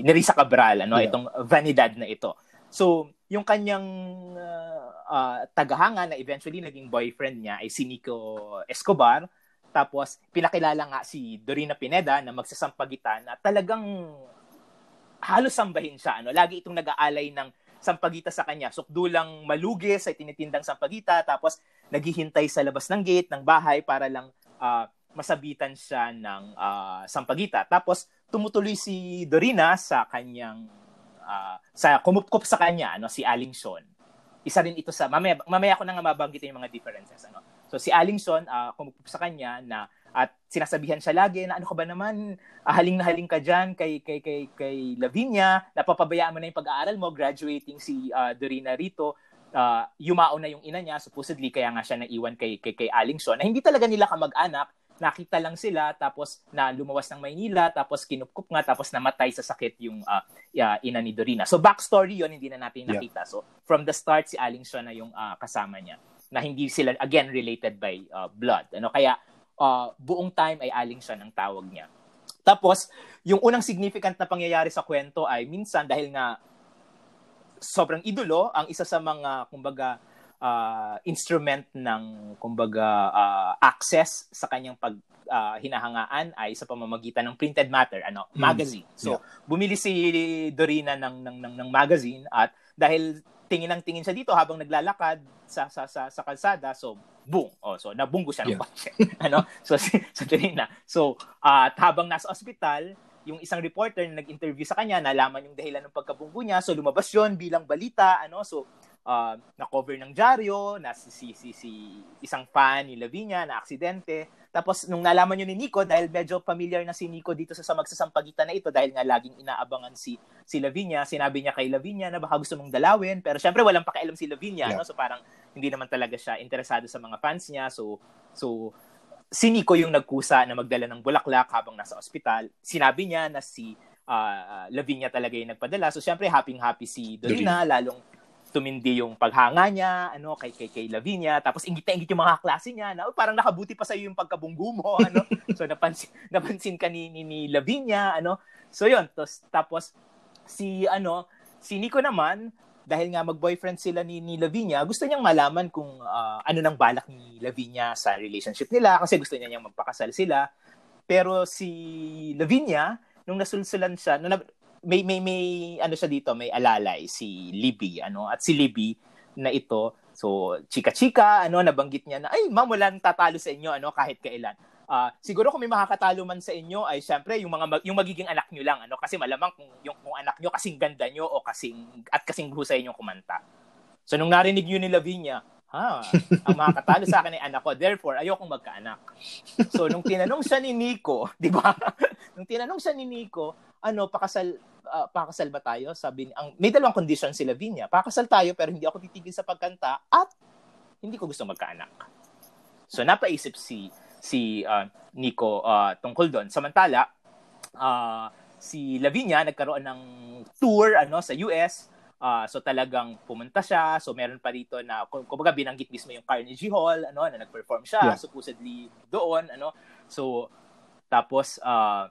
ni Risa Cabral ano yeah. itong vanidad na ito. So, yung kanyang uh, tagahanga na eventually naging boyfriend niya ay si Nico Escobar. Tapos, pinakilala nga si Dorina Pineda na magsasampagitan at talagang halos sambahin siya. Ano? Lagi itong nag-aalay ng sampagita sa kanya. Sukdulang malugi sa tinitindang sampagita. Tapos, naghihintay sa labas ng gate ng bahay para lang uh, masabitan siya ng uh, sampagita. Tapos, tumutuloy si Dorina sa kanyang uh, sa kumupkup sa kanya ano si Aling Sean. Isa rin ito sa mamaya, mamaya ko na nga mabanggitin yung mga differences ano. So si Aling Sean uh, kumupkup sa kanya na at sinasabihan siya lagi na ano ka ba naman uh, haling na haling ka diyan kay kay kay kay Lavinia napapabayaan mo na yung pag-aaral mo graduating si uh, Dorina rito uh, yumao na yung ina niya supposedly kaya nga siya naiwan kay kay, kay Aling Sean na hindi talaga nila kamag-anak nakita lang sila tapos na lumawas ng Maynila tapos kinupkup nga tapos namatay sa sakit yung uh, uh, ina ni Dorina. So backstory yon hindi na natin nakita. Yeah. So from the start si Aling siya na yung uh, kasama niya na hindi sila again related by uh, blood. Ano kaya uh, buong time ay Aling siya ng tawag niya. Tapos yung unang significant na pangyayari sa kwento ay minsan dahil nga sobrang idolo ang isa sa mga kumbaga uh, instrument ng kumbaga uh, access sa kanyang pag uh, hinahangaan ay sa pamamagitan ng printed matter, ano, mm. magazine. So, yeah. bumili si Dorina ng, ng ng ng magazine at dahil tingin ng tingin siya dito habang naglalakad sa sa sa, sa kalsada, so boom. Oh, so nabunggo siya ng yeah. kotse. *laughs* ano? So si sa Dorina. So, at uh, habang nasa ospital, yung isang reporter na nag-interview sa kanya, nalaman yung dahilan ng pagkabunggo niya. So lumabas 'yon bilang balita, ano? So uh, na-cover ng dyaryo, na si, si, si, si isang fan ni Lavinia na aksidente. Tapos nung nalaman yun ni Nico, dahil medyo familiar na si Nico dito sa, sa magsasampagitan na ito, dahil nga laging inaabangan si, si Lavinia, sinabi niya kay Lavinia na baka gusto mong dalawin, pero syempre walang pakialam si Lavinia, yeah. no? so parang hindi naman talaga siya interesado sa mga fans niya, so, so si Nico yung nagkusa na magdala ng bulaklak habang nasa ospital. Sinabi niya na si uh, Lavinia talaga yung nagpadala. So, syempre, happy-happy si Dorina, lalong tumindi yung paghanga niya, ano, kay kay, kay Lavinia, tapos ingit na ingit yung mga klase niya, na oh, parang nakabuti pa sa iyo yung pagkabunggo mo, *laughs* ano. so napansin *laughs* napansin ka ni, ni, ni Lavinia, ano. So yun, tapos, tapos si ano, si Nico naman, dahil nga mag-boyfriend sila ni, ni Lavinia, gusto niyang malaman kung uh, ano nang balak ni Lavinia sa relationship nila kasi gusto niya niyang magpakasal sila. Pero si Lavinia, nung nasulsulan siya, nung may may may ano siya dito, may alalay si Libby ano at si Libby na ito so chika-chika ano nabanggit niya na ay ma'am walang tatalo sa inyo ano kahit kailan. Uh, siguro kung may makakatalo man sa inyo ay syempre yung mga yung magiging anak niyo lang ano kasi malamang kung yung kung anak niyo kasing ganda niyo o kasing at kasing husay niyo kumanta. So nung narinig niyo ni Lavinia, ha, ang makakatalo sa akin ay anak ko. Therefore, ayokong magkaanak. So nung tinanong siya ni Nico, *laughs* 'di ba? nung tinanong siya ni Nico, ano pakasal uh, pakasal ba tayo? Sabi ang may dalawang condition si Lavinia. Pakasal tayo pero hindi ako titigil sa pagkanta at hindi ko gusto magkaanak. So napaisip si si uh, Nico uh, tungkol doon. Samantala, uh, si Lavinia nagkaroon ng tour ano sa US. Uh, so talagang pumunta siya. So meron pa dito na kumbaga binanggit mismo yung Carnegie Hall ano na nag-perform siya yeah. supposedly doon ano. So tapos uh,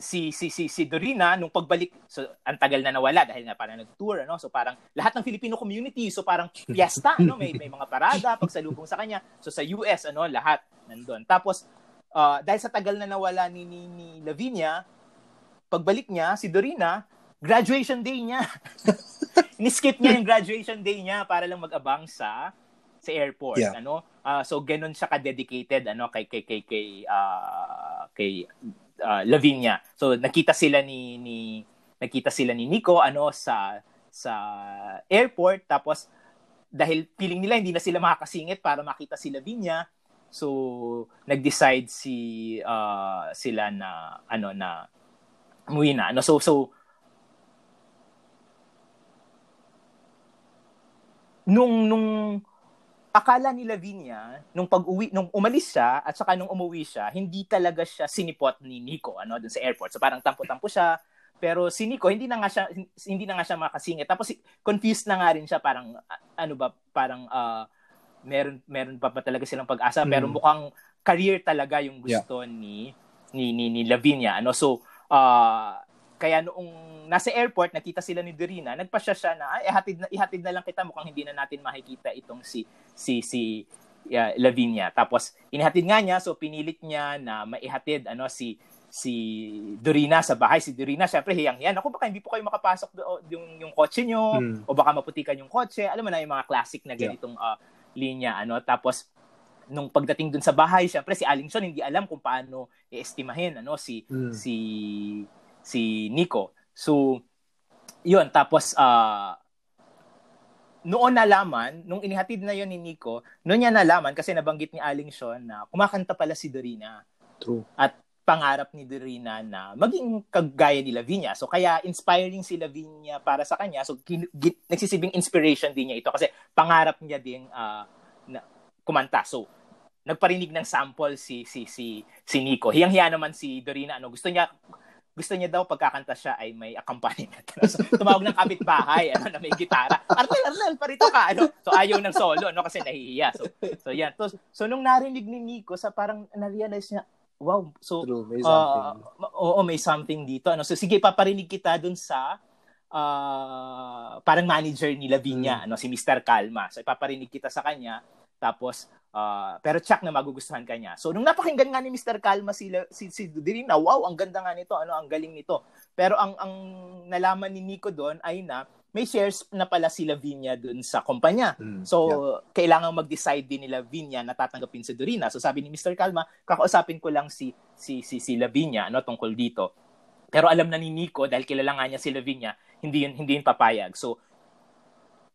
si si si si Dorina nung pagbalik so ang tagal na nawala dahil nga parang nag-tour ano? So parang lahat ng Filipino community so parang fiesta ano? May may mga parada *laughs* pagsalubong sa kanya. So sa US ano lahat nandoon tapos uh, dahil sa tagal na nawala ni ni, ni Lavinia pagbalik niya si Dorina graduation day niya. *laughs* Ni-skip niya yung graduation day niya para lang mag-abang sa sa airport Yeah. ano? Ah, so ganun siya ka-dedicated ano? Kay kay kay kay ah, kay ah, Lavinia. So nakita sila ni ni nakita sila ni Nico ano sa sa airport. Tapos dahil feeling nila hindi na sila makakasingit para makita si Lavinia so nag-decide si ah, sila na ano na umuwi na. Ano so so nung nung akala ni Lavinia nung pag-uwi nung umalis siya at saka nung umuwi siya hindi talaga siya sinipot ni Nico ano dun sa airport. So parang tampo-tampo siya. Pero si Nico hindi na nga siya hindi na nga siya makasingit. Tapos confused na nga rin siya. Parang ano ba parang ah, meron meron pa ba talaga silang pag-asa? Pero Mm. mukhang career talaga yung gusto ni ni ni, ni Lavinia ano? So ah, kaya noong nasa airport nakita sila ni Dorina nagpasya siya na ay ihatid na ihatid na lang kita mukhang hindi na natin makikita itong si si si yeah, Lavinia tapos inihatid nga niya so pinilit niya na maihatid ano si si Dorina sa bahay si Dorina syempre hiyang yan ako baka hindi po kayo makapasok do, yung yung kotse nyo Mm. o baka maputikan yung kotse alam mo na yung mga classic na Yeah. ganitong ah, linya ano tapos nung pagdating dun sa bahay syempre si Aling Son hindi alam kung paano iestimahin ano si Mm. si si Nico. So, yun. Tapos, ah noon nalaman, nung inihatid na yon ni Nico, noon niya nalaman kasi nabanggit ni Aling Sean na kumakanta pala si Dorina True. at pangarap ni Dorina na maging kagaya ni Lavinia. So kaya inspiring si Lavinia para sa kanya. So kin- gi- nagsisibing inspiration din niya ito kasi pangarap niya din ah, na kumanta. So nagparinig ng sample si si si si Nico. Hiyang-hiya naman si Dorina ano, gusto niya gusto niya daw pagkakanta siya ay may accompaniment. *laughs* So, tumawag ng kapitbahay ano, na may gitara. Arnel, Arnel, parito ka. Ano? So, ayaw ng solo ano, kasi nahihiya. So, so yan. So, so, nung narinig ni Nico, sa parang na-realize niya, wow, so, True. May ah, something. ma- oo, may something dito. Ano? So, sige, paparinig kita dun sa ah, parang manager ni Lavinia, ano, si Mr. Calma. So, ipaparinig kita sa kanya. Tapos, ah, pero check na magugustuhan ka niya. So, nung napakinggan nga ni Mr. Calma si, si, si Dirina, wow, ang ganda nga nito, ano, ang galing nito. Pero ang, ang nalaman ni Nico doon ay na may shares na pala si Lavinia doon sa kumpanya. Mm. So, Yeah. kailangan mag-decide din ni Lavinia na tatanggapin si Dorina. So, sabi ni Mr. Calma, kakausapin ko lang si si si, si Lavinia ano tungkol dito. Pero alam na ni Nico dahil kilala nga niya si Lavinia, hindi yun hindi yun papayag. So,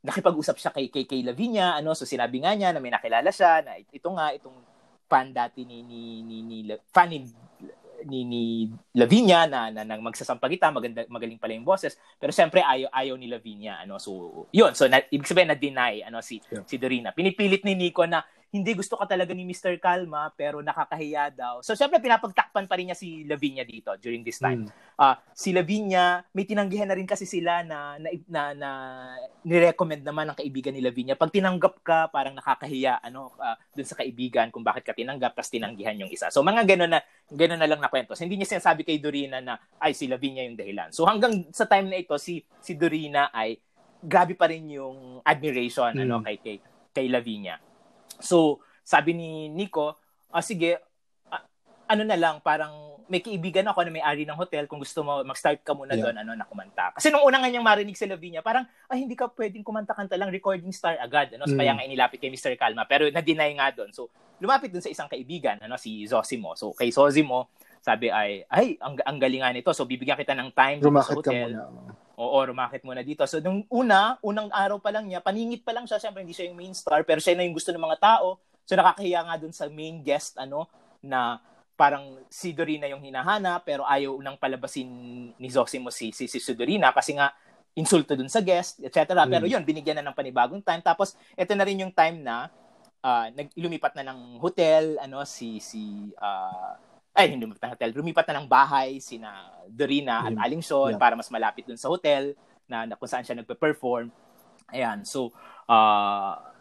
nakipag-usap siya kay kay Lavinia, ano, so sinabi nga niya na may nakilala siya na it- ito nga itong fan dati ni ni ni, ni fan ni ni, ni Lavinia na, na, na magsasampagita, maganda, magaling pala yung boses. Pero siyempre ayaw ayaw ni Lavinia ano. So, yun. So na, ibig sabihin na deny ano si Yeah. si Dorina. Pinipilit ni Nico na hindi gusto ka talaga ni Mr. Calma pero nakakahiya daw. So syempre pinapagtakpan pa rin niya si Lavinia dito during this time. Mm. Ah, si Lavinia, may tinanggihan na rin kasi sila na na, na, na ni-recommend naman ng kaibigan ni Lavinia. Pag tinanggap ka, parang nakakahiya ano ah, dun sa kaibigan kung bakit ka tinanggap tapos tinanggihan yung isa. So mga gano'n na gano'n na lang na kwento. So, hindi niya sinasabi kay Dorina na ay si Lavinia yung dahilan. So hanggang sa time na ito si si Dorina ay grabe pa rin yung admiration ano Mm. kay kay kay Lavinia. So sabi ni Nico, ah, sige, ah, ano na lang, parang may kaibigan ako na may-ari ng hotel, kung gusto mo, mag-start ka muna Yeah. doon, ano, na kumanta. Kasi nung una nga niyang marinig si Lavinia, parang, ay, hindi ka pwedeng kumanta-kanta lang, recording star agad, ano, so Mm. kaya nga inilapit kay Mr. Calma, pero na-deny nga doon. So, lumapit doon sa isang kaibigan, ano, si Zosimo. So, kay Zosimo, sabi ay, ay, ang, ang galingan nito, so bibigyan kita ng time sa Rumakit ka hotel. muna. Oo, rumakit muna dito. So, nung una, unang araw pa lang niya, paningit pa lang siya. Siyempre, hindi siya yung main star, pero siya na yung gusto ng mga tao. So, nakakahiya nga dun sa main guest, ano, na parang si Dorina yung hinahana, pero ayaw nang palabasin ni Zosimo si, si, si Dorina kasi nga, insulto dun sa guest, etc. Pero Mm. yun, binigyan na ng panibagong time. Tapos, ito na rin yung time na ah, nag lumipat na ng hotel, ano, si, si, ah, ay, hindi lumipat ng hotel, lumipat na ng bahay, sina Dorina at. Aling Son Yeah. para mas malapit dun sa hotel na, na kung saan siya nagpe-perform. Ayan, so, ah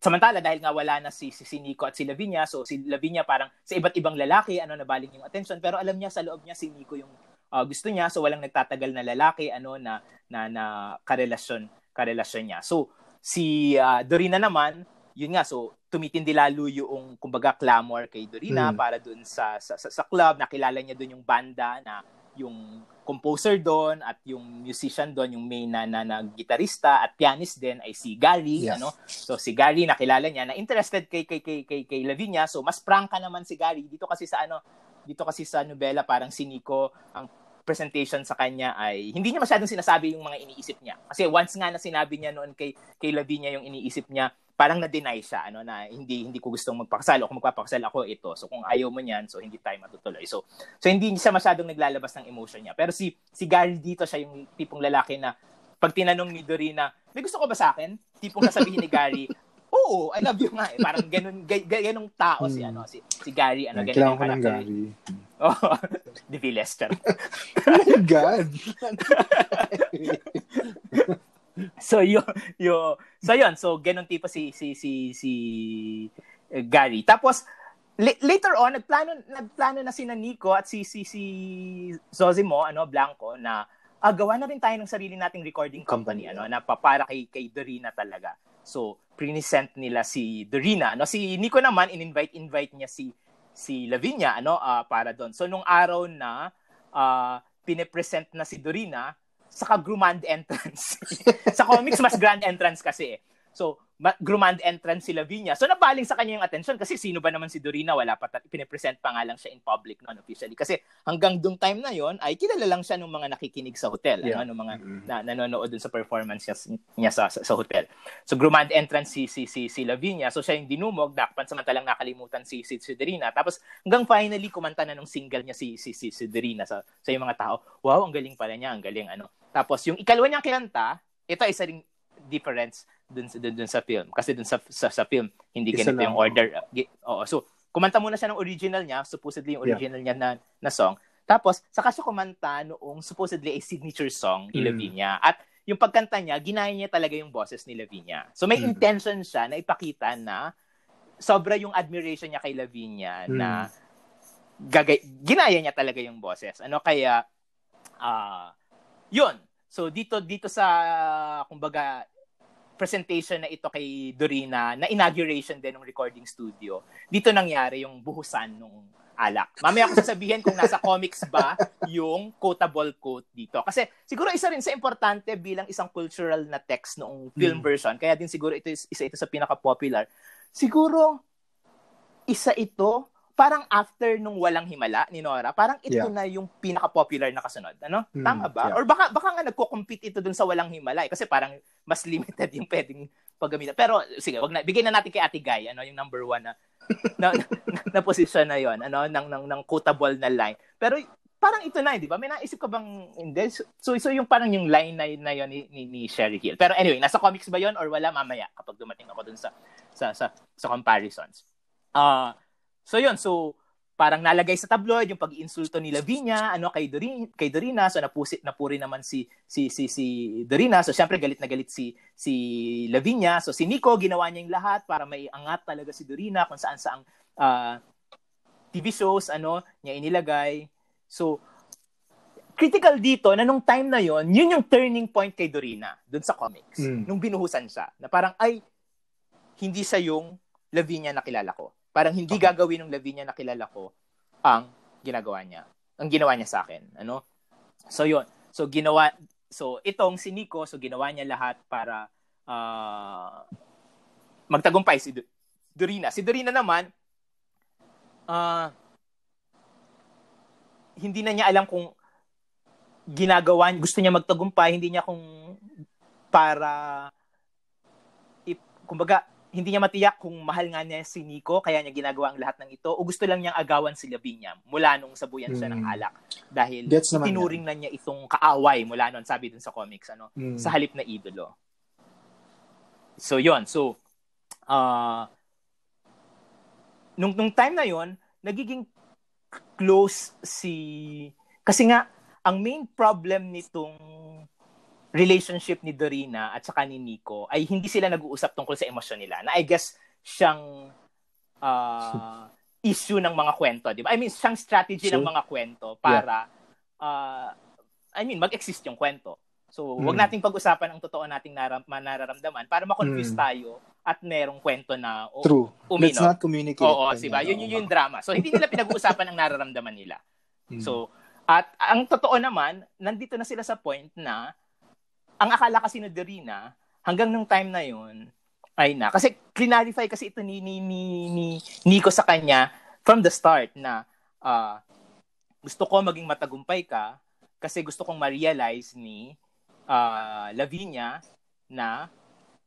samantala dahil nga wala na si, si, si Nico at si Lavinia, so si Lavinia parang sa iba't ibang lalaki, ano, nabaling yung attention, pero alam niya sa loob niya si Nico yung uh, gusto niya, so walang nagtatagal na lalaki, ano, na, na, na karelasyon, karelasyon niya. So, si uh, Dorina naman, yun nga, so tumitindi lalo yung kumbaga clamor kay Dorina mm. para dun sa, sa, sa, sa club, nakilala niya dun yung banda na yung composer doon at yung musician doon, yung main na, na, na gitarista at pianist din ay si Gary, yes. ano? So si Gary nakilala niya na interested kay kay kay kay, kay Lavinia. So mas prangka naman si Gary dito kasi sa ano, dito kasi sa nobela parang si Nico ang presentation sa kanya ay hindi niya masyadong sinasabi yung mga iniisip niya. Kasi once nga na sinabi niya noon kay kay Lavinia yung iniisip niya, parang na-deny siya ano na hindi hindi ko gustong magpakasal o kung magpapakasal ako ito. So kung ayaw mo niyan, so hindi tayo matutuloy. So so hindi siya masyadong naglalabas ng emotion niya. Pero si si Gary dito siya yung tipong lalaki na pag tinanong ni Dorina, may gusto ko ba sa akin? Tipong sasabihin ni Gary, *laughs* Oo, I love you nga eh. Parang ganun, g- ganung tao si ano si si Gary ano ganun yung karakter. Gary. Oh, di Lester. oh my God. *laughs* *laughs* so yo yo so yon so ganun tipo si si si si uh, Gary. Tapos later on nagplano nagplano na si Nico at si si si Zosimo ano Blanco na ah, gawa na rin tayo ng sarili nating recording company, ano na para kay kay Dorina talaga. So present nila si Dorina. No si Nico naman in-invite invite niya si si Lavinia ano uh, para doon. So nung araw na uh, pine-present na si Dorina saka grand entrance. *laughs* sa comics, mas grand entrance kasi eh. So, grand entrance si Lavinia. So, nabaling sa kanya yung attention kasi sino ba naman si Dorina? Wala pa, pinipresent pa nga lang siya in public non officially. Kasi hanggang dung time na yon ay kilala lang siya ng mga nakikinig sa hotel. Yeah. Ano, ng mga mm-hmm. na, nanonood dun sa performance niya, niya sa, sa, sa, hotel. So, grand entrance si, si, si, si Lavinia. So, siya yung dinumog. Dakpan samantalang nakalimutan si, si, si Dorina. Tapos, hanggang finally, kumanta na nung single niya si, si, si, si Dorina sa, sa yung mga tao. Wow, ang galing pala niya. Ang galing ano. Tapos, yung ikalawa niyang kinanta, ito isa ring difference dun, dun, dun sa film. Kasi dun sa, sa, sa film, hindi ganito yung order. Oo. So, kumanta muna siya ng original niya, supposedly yung original yeah. niya na, na song. Tapos, saka siya kumanta noong supposedly a signature song ni mm. Lavinia. At yung pagkanta niya, ginaya niya talaga yung boses ni Lavinia. So, may mm. intention siya na ipakita na sobra yung admiration niya kay Lavinia mm. na gagay, ginaya niya talaga yung boses. Ano kaya, ah, uh, yun. So dito dito sa kumbaga presentation na ito kay Dorina na inauguration din ng recording studio. Dito nangyari yung buhusan nung alak. Mamaya ko sasabihin kung nasa comics ba yung quotable quote dito. Kasi siguro isa rin sa importante bilang isang cultural na text noong film mm. version. Kaya din siguro ito isa ito sa pinaka-popular. Siguro isa ito parang after nung walang himala ni Nora, parang ito yeah. na yung pinaka-popular na kasunod. Ano? Mm, Tama ba? Yeah. Or baka baka nga nagko-compete ito dun sa walang himala eh, kasi parang mas limited yung pwedeng paggamitan. Pero sige, wag na bigyan na natin kay Ate Guy, ano, yung number one na na, *laughs* na, na position na yon, ano, ng ng ng quotable na line. Pero parang ito na, di ba? May naisip ka bang hindi? So, so yung parang yung line na, na yon ni, ni, ni Sherry Hill. Pero anyway, nasa comics ba yon or wala mamaya kapag dumating ako dun sa sa sa, sa comparisons. Ah, uh, So yun, so parang nalagay sa tabloid yung pag-iinsulto ni Lavinia ano kay Dorina, kay Dorina. So napusit na puri naman si si si si Dorina. So syempre galit na galit si si Lavinia. So si Nico ginawa niya yung lahat para may angat talaga si Dorina kung saan saang uh, ah, TV shows ano niya inilagay. So critical dito na nung time na yon yun yung turning point kay Dorina dun sa comics. Mm. nung binuhusan siya na parang ay hindi siya yung Lavinia na kilala ko Parang hindi okay. gagawin ng Lavinia na kilala ko ang ginagawa niya. Ang ginawa niya sa akin. Ano? So, yun. So, ginawa, so, itong si Nico, so, ginawa niya lahat para uh, magtagumpay si Dorina. Si Dorina naman, uh, hindi na niya alam kung ginagawa, gusto niya magtagumpay, hindi niya kung para, kumbaga, hindi niya matiyak kung mahal nga niya si Nico, kaya niya ginagawa ang lahat ng ito, o gusto lang niyang agawan si Lavinia mula nung sabuyan siya mm. ng hmm. alak. Dahil tinuring na niya itong kaaway mula noon, sabi dun sa comics, ano, mm. sa halip na idolo. So, yon So, uh, nung, nung time na yon nagiging close si... Kasi nga, ang main problem nitong relationship ni Dorina at saka ni Nico ay hindi sila nag-uusap tungkol sa emosyon nila. Na I guess siyang uh, *laughs* issue ng mga kwento, di ba? I mean, siyang strategy sure. ng mga kwento para yeah. uh, I mean, mag-exist yung kwento. So, mm. wag nating pag-usapan ang totoo nating naram- nararamdaman para ma-confuse mm. tayo at merong kwento na oh, True. Umino. Let's not communicate. Oo, diba? Yun, yun yung drama. So, hindi nila *laughs* pinag-uusapan ang nararamdaman nila. Mm. So, at ang totoo naman, nandito na sila sa point na ang akala kasi ni Dorina, hanggang nung time na yun, ay na. Kasi clarify kasi ito ni, ni, ni, ni Nico sa kanya from the start na uh, gusto ko maging matagumpay ka kasi gusto kong ma-realize ni uh, Lavinia na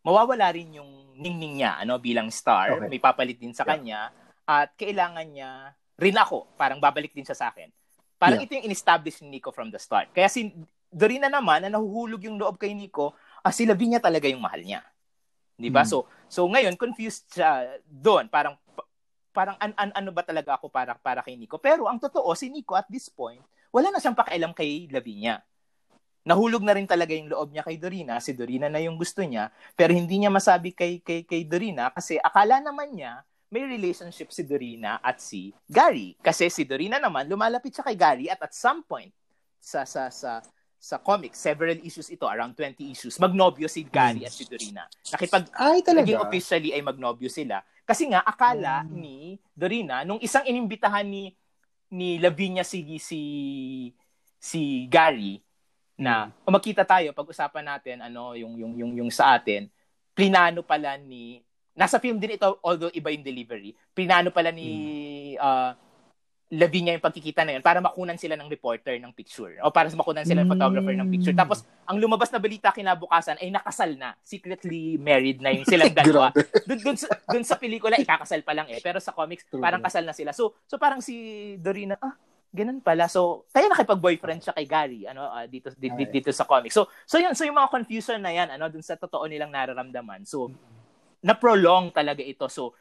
mawawala rin yung ningning niya ano bilang star, okay. may papalit din sa yeah. kanya at kailangan niya rin ako, parang babalik din siya sa akin. Parang yeah. ito yung in-establish ni Nico from the start. Kaya si Dorina naman na nahuhulog yung loob kay Nico, ah, si Lavinia talaga yung mahal niya. 'Di ba? Mm. So so ngayon confused siya doon, parang parang an, an, ano ba talaga ako para para kay Nico. Pero ang totoo si Nico at this point, wala na siyang pakialam kay Lavinia nahulog na rin talaga yung loob niya kay Dorina, si Dorina na yung gusto niya, pero hindi niya masabi kay kay kay Dorina kasi akala naman niya may relationship si Dorina at si Gary. Kasi si Dorina naman lumalapit siya kay Gary at at some point sa sa sa sa comics, several issues ito, around 20 issues, magnobyo si Gary at si Dorina. Nakipag Ay, talaga? naging officially ay magnobyo sila. Kasi nga, akala mm. ni Dorina, nung isang inimbitahan ni ni Lavinia si si si Gary, na o magkita tayo pag-usapan natin ano yung yung yung yung sa atin plinano pala ni nasa film din ito although iba yung delivery plinano pala ni mm. uh, Lavinia yung pagkikita na yun para makunan sila ng reporter ng picture o para makunan sila ng photographer ng picture. Tapos ang lumabas na balita kinabukasan ay nakasal na. Secretly married na yung silang *laughs* dalawa. Dun, dun, sa, dun sa pelikula ikakasal pa lang eh. Pero sa comics parang kasal na sila. So so parang si Dorina ah Ganun pala. So, kaya nakipag-boyfriend siya kay Gary, ano, uh, dito, dito, dito sa comic. So, so yun, so yung mga confusion na yan, ano, dun sa totoo nilang nararamdaman. So, na-prolong talaga ito. So,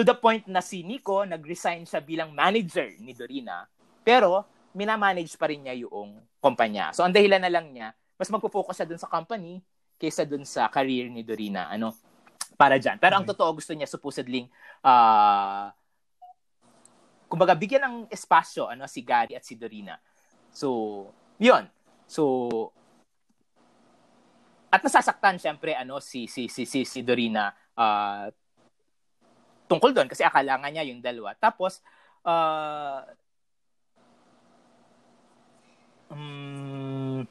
to the point na si Nico, nag-resign siya bilang manager ni Dorina, pero, minamanage pa rin niya yung kumpanya. So, ang dahilan na lang niya, mas magpo-focus siya dun sa company kaysa dun sa career ni Dorina, ano, para dyan. Pero ang totoo, gusto niya supposedly, uh, kumbaga bigyan ng espasyo ano si Gary at si Dorina. So, 'yun. So at nasasaktan syempre ano si si si si, si Dorina uh, tungkol doon kasi akala nga niya yung dalawa. Tapos uh, um,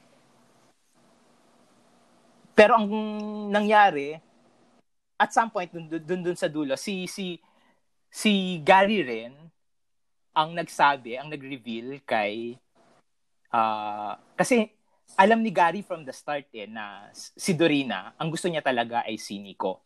pero ang nangyari at some point dun, dun, dun sa dulo si si si Gary rin ang nagsabi, ang nag-reveal kay uh, kasi alam ni Gary from the start eh na si Dorina, ang gusto niya talaga ay si Nico.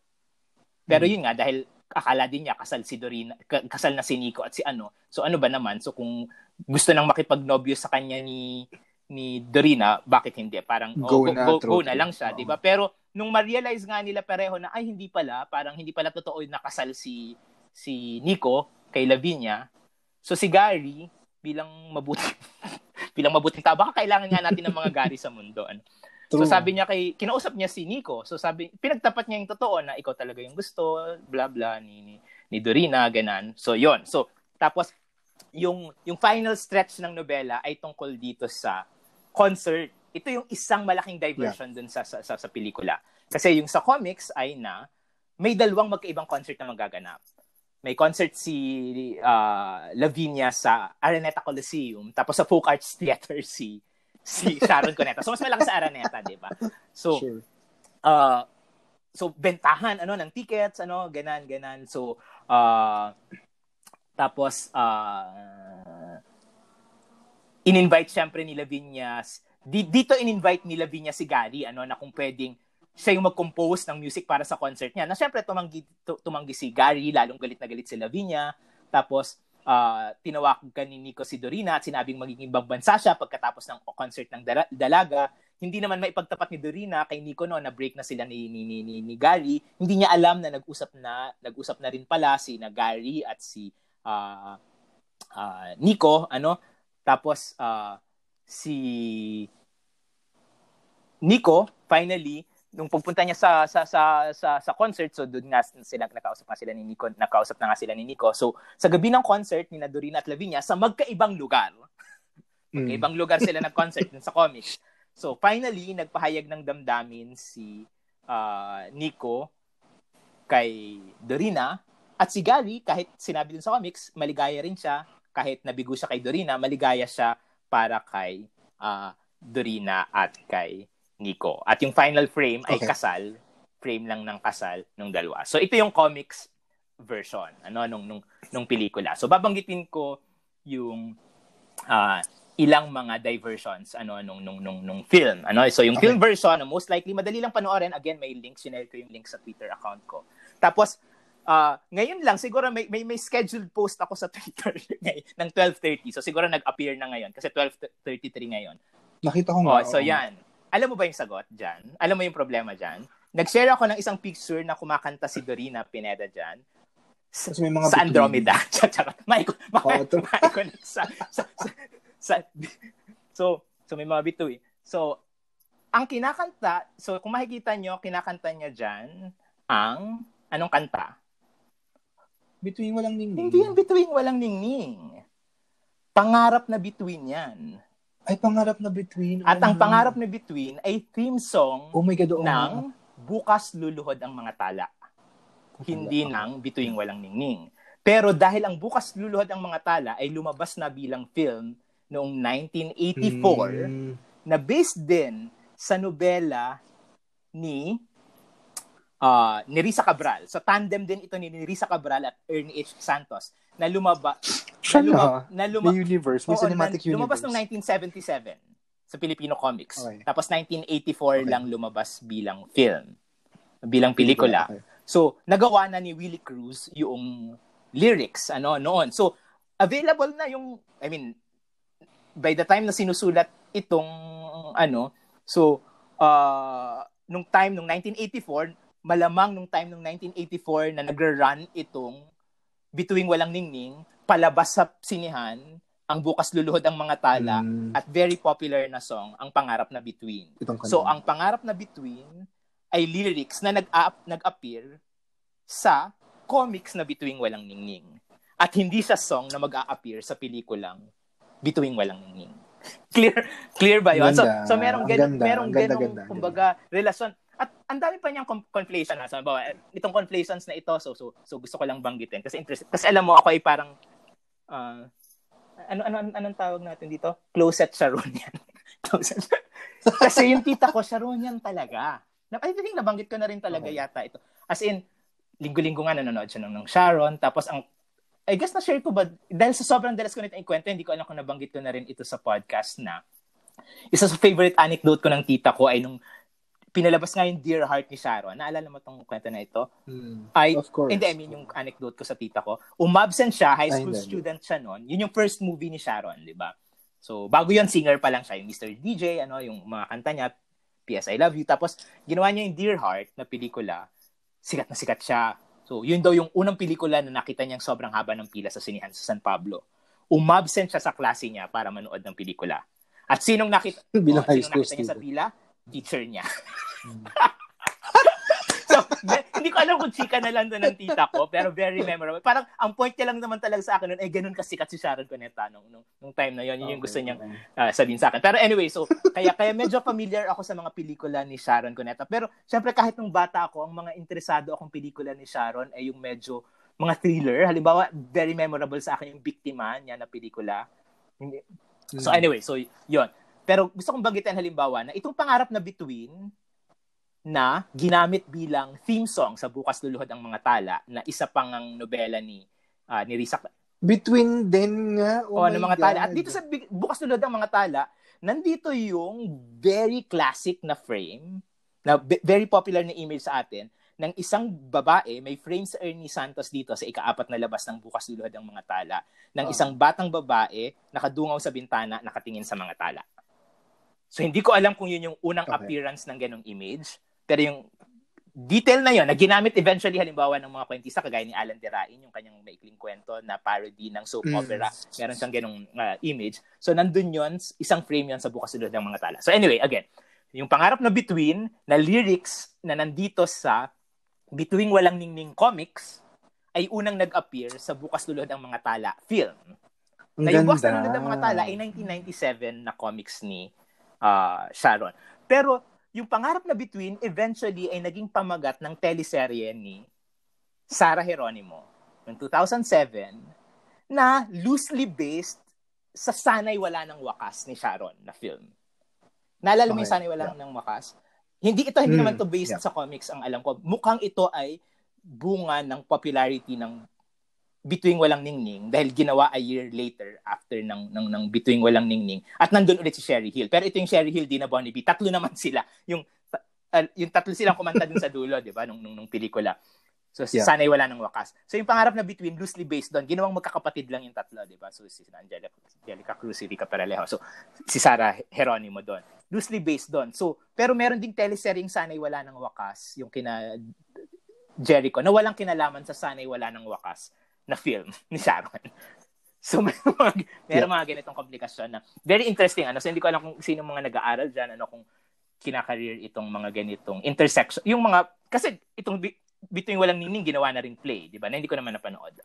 Pero hmm. yun nga dahil akala din niya kasal si Dorina, kasal na si Nico at si ano. So ano ba naman? So kung gusto nang makipagnobyo sa kanya ni ni Dorina, bakit hindi? Parang go, oh, go, na, go, go na lang siya, oh. 'di ba? Pero nung ma-realize nga nila pareho na ay hindi pala, parang hindi pala totoo na kasal si si Nico kay Lavinia, So si Gary, bilang mabuti *laughs* bilang mabuting tao, baka kailangan nga natin ng mga Gary sa mundo. Ano? So sabi niya kay, kinausap niya si Nico. So sabi, pinagtapat niya yung totoo na ikaw talaga yung gusto, bla bla, ni, ni, ni Dorina, ganan. So yon So, tapos, yung, yung final stretch ng nobela ay tungkol dito sa concert. Ito yung isang malaking diversion yeah. dun sa, sa, sa, sa pelikula. Kasi yung sa comics ay na may dalawang magkaibang concert na magaganap may concert si uh, Lavinia sa Araneta Coliseum, tapos sa Folk Arts Theater *laughs* si si Sharon Cuneta. So mas malaki sa Araneta, 'di ba? So sure. uh, so bentahan ano ng tickets, ano, ganan ganan. So uh, tapos uh, in-invite syempre ni Lavinia dito in-invite ni Lavinia si Gary ano na kung pwedeng siya yung mag-compose ng music para sa concert niya. Na syempre tumanggi, tumanggi si Gary, lalong galit na galit si Lavinia. Tapos uh, tinawagan ni Nico si Dorina at sinabing magiging ibang bansa siya pagkatapos ng concert ng dalaga. Hindi naman maipagtapat ni Dorina kay Nico no na break na sila ni ni, ni, ni, ni Gary. Hindi niya alam na nag-usap na nag-usap na rin pala si na Gary at si uh, uh, Nico ano tapos uh, si Nico finally, nung pagpunta niya sa sa sa sa, sa concert, so doon nga sila nakausap nga sila ni Nico, nakausap na nga sila ni Nico. So sa gabi ng concert ni Dorina at Lavinia sa magkaibang lugar. Mm. Magkaibang lugar sila nag-concert sa comics. So finally, nagpahayag ng damdamin si uh, Nico kay Dorina at si Gary, kahit sinabi din sa comics, maligaya rin siya. Kahit nabigo siya kay Dorina, maligaya siya para kay uh, Dorina at kay Nico. At yung final frame okay. ay kasal. Frame lang ng kasal ng dalawa. So ito yung comics version ano nung nung nung pelikula. So babanggitin ko yung uh, ilang mga diversions ano nung nung nung nung film ano so yung okay. film version most likely madali lang panoorin again may links sinare ko yung link sa Twitter account ko tapos uh, ngayon lang siguro may, may may scheduled post ako sa *laughs* Twitter ng 12:30 so siguro nag-appear na ngayon kasi 12:33 ngayon nakita ko nga oh, so yan alam mo ba yung sagot diyan alam mo yung problema diyan nag-share ako ng isang picture na kumakanta si Dorina Pineda diyan sa, may mga sa Andromeda. *laughs* Maiko, maiko, oh, maiko, sa, sa, sa, sa, so, so may mga bituin. So, ang kinakanta, so kung makikita nyo, kinakanta niya dyan, ang, anong kanta? Bituin walang ningning. Hindi yan bituin walang ningning. Pangarap na bituin yan. Ay, pangarap na between. At ang pangarap na between ay theme song oh my God, oh ng Bukas Luluhod ang Mga Tala. Hindi ng Bituing Walang Ningning. Pero dahil ang Bukas Luluhod ang Mga Tala ay lumabas na bilang film noong 1984 mm. na based din sa nobela ni uh, ni Risa Cabral. So tandem din ito ni Risa Cabral at Ernie H. Santos na lumaba na, lumab, na, luma, may universe, may cinematic na, universe. Lumabas noong 1977 sa Filipino Comics. Okay. Tapos 1984 okay. lang lumabas bilang film, bilang pelikula. Okay. So, nagawa na ni Willie Cruz yung lyrics ano noon. So, available na yung I mean, by the time na sinusulat itong ano, so uh, nung time nung 1984, malamang nung time nung 1984 na nagra-run itong Bituing Walang Ningning, palabas sa sinihan, ang bukas luluhod ang mga tala mm. at very popular na song ang pangarap na Between. So ang pangarap na Between ay lyrics na nag nag-appear sa comics na Bituing Walang Ningning. At hindi sa song na mag-a-appear sa pelikulang bituing walang ningning. *laughs* Clear clear ba 'yon? So so merong ganun, ganda, merong ganda, kumbaga relasyon at ang dami pa niyang conflation na. So, bawa, itong conflations na ito, so, so, so gusto ko lang banggitin. Kasi interest, kasi alam mo, ako ay parang, uh, ano, ano, ano, anong tawag natin dito? Closet Sharonian. *laughs* Closet. kasi yung tita ko, Sharonian talaga. I think nabanggit ko na rin talaga okay. yata ito. As in, linggo-linggo nga nanonood siya ng, ng Sharon. Tapos ang I guess na-share ko ba, dahil sa sobrang dalas ko nito ikwento, hindi ko alam kung nabanggit ko na rin ito sa podcast na isa sa favorite anecdote ko ng tita ko ay nung pinalabas nga yung Dear Heart ni Sharon. Naalala mo tong kwento na ito? Mm, ay, of course. Hindi, I mean yung anecdote ko sa tita ko. Umabsent siya, high school student siya noon. Yun yung first movie ni Sharon, di ba? So, bago yun, singer pa lang siya. Yung Mr. DJ, ano, yung mga kanta niya, P.S. I Love You. Tapos, ginawa niya yung Dear Heart na pelikula. Sikat na sikat siya. So, yun daw yung unang pelikula na nakita niyang sobrang haba ng pila sa sinihan sa San Pablo. Umabsent siya sa klase niya para manood ng pelikula. At sinong nakita, *laughs* Bilang oh, sinong nakita niya sa pila? Teacher niya. Hmm. *laughs* so, hindi ko alam kung chika na lang doon ng tita ko, pero very memorable. Parang ang point niya lang naman talaga sa akin noon, eh ganun kasikat si Sharon Cuneta nung, nung, nung time na yon yun yung gusto niyang uh, sabihin sa akin. Pero anyway, so kaya kaya medyo familiar ako sa mga pelikula ni Sharon Cuneta. Pero syempre kahit nung bata ako, ang mga interesado akong pelikula ni Sharon ay yung medyo mga thriller. Halimbawa, very memorable sa akin yung Biktima niya na pelikula. So hmm. anyway, so yon Pero gusto kong banggitin halimbawa na itong pangarap na Between, na ginamit bilang theme song sa Bukas Luluhod ang Mga Tala na isa pang ang nobela ni uh, ni Risa Between din nga. Oh, oh ng mga God. tala. At dito sa Bukas Luluhod ang Mga Tala, nandito yung very classic na frame na very popular na image sa atin ng isang babae, may frame sa Ernie Santos dito sa ikaapat na labas ng Bukas Luluhod ang Mga Tala, ng oh. isang batang babae nakadungaw sa bintana nakatingin sa mga tala. So hindi ko alam kung yun yung unang okay. appearance ng ganong image. Pero yung detail na yon na ginamit eventually halimbawa ng mga kwentista kagaya ni Alan Derain yung kanyang maikling kwento na parody ng soap mm. opera meron siyang ganong uh, image so nandun yon isang frame yon sa bukas ng mga tala so anyway again yung pangarap na Between na lyrics na nandito sa Between Walang Ningning Comics ay unang nag-appear sa Bukas Lulod ang Mga Tala film. Ang na yung Bukas. Lulod ang Mga Tala ay 1997 na comics ni ah, Sharon. Pero yung pangarap na Between eventually ay naging pamagat ng teleserye ni Sarah Geronimo noong 2007 na loosely based sa Sanay Wala ng Wakas ni Sharon na film. Naalala mo yung Okay, Sanay Wala ng Wakas? Hindi ito, hindi Mm, naman to based yeah. sa comics ang alam ko. Mukhang ito ay bunga ng popularity ng Bituing Walang Ningning dahil ginawa a year later after ng ng, ng Bituing Walang Ningning at nandun ulit si Sherry Hill. Pero ito yung Sherry Hill, Dina Bonnevie. Tatlo naman sila. Yung uh, yung tatlo silang kumanta dun sa dulo, 'di ba, nung, nung nung pelikula. So Yeah. sana'y wala ng wakas. So yung pangarap na Between loosely based doon, ginawang magkakapatid lang yung tatlo, 'di ba? So si Angelica, Angelica Cruz, si Rica Peralejo. So si Sarah Geronimo doon. Loosely based doon. So pero meron ding teleseryeng Sana'y wala ng wakas, yung kina Jericho na walang kinalaman sa Sana'y wala ng wakas na film *laughs* ni Sharon. So may *laughs* mga, meron mga ganitong komplikasyon na very interesting ano. So hindi ko alam kung sino mga nag-aaral diyan ano kung kinakareer itong mga ganitong intersection. Yung mga kasi itong Between Walang Ningning ginawa na ring play, di ba? Na hindi ko naman napanood.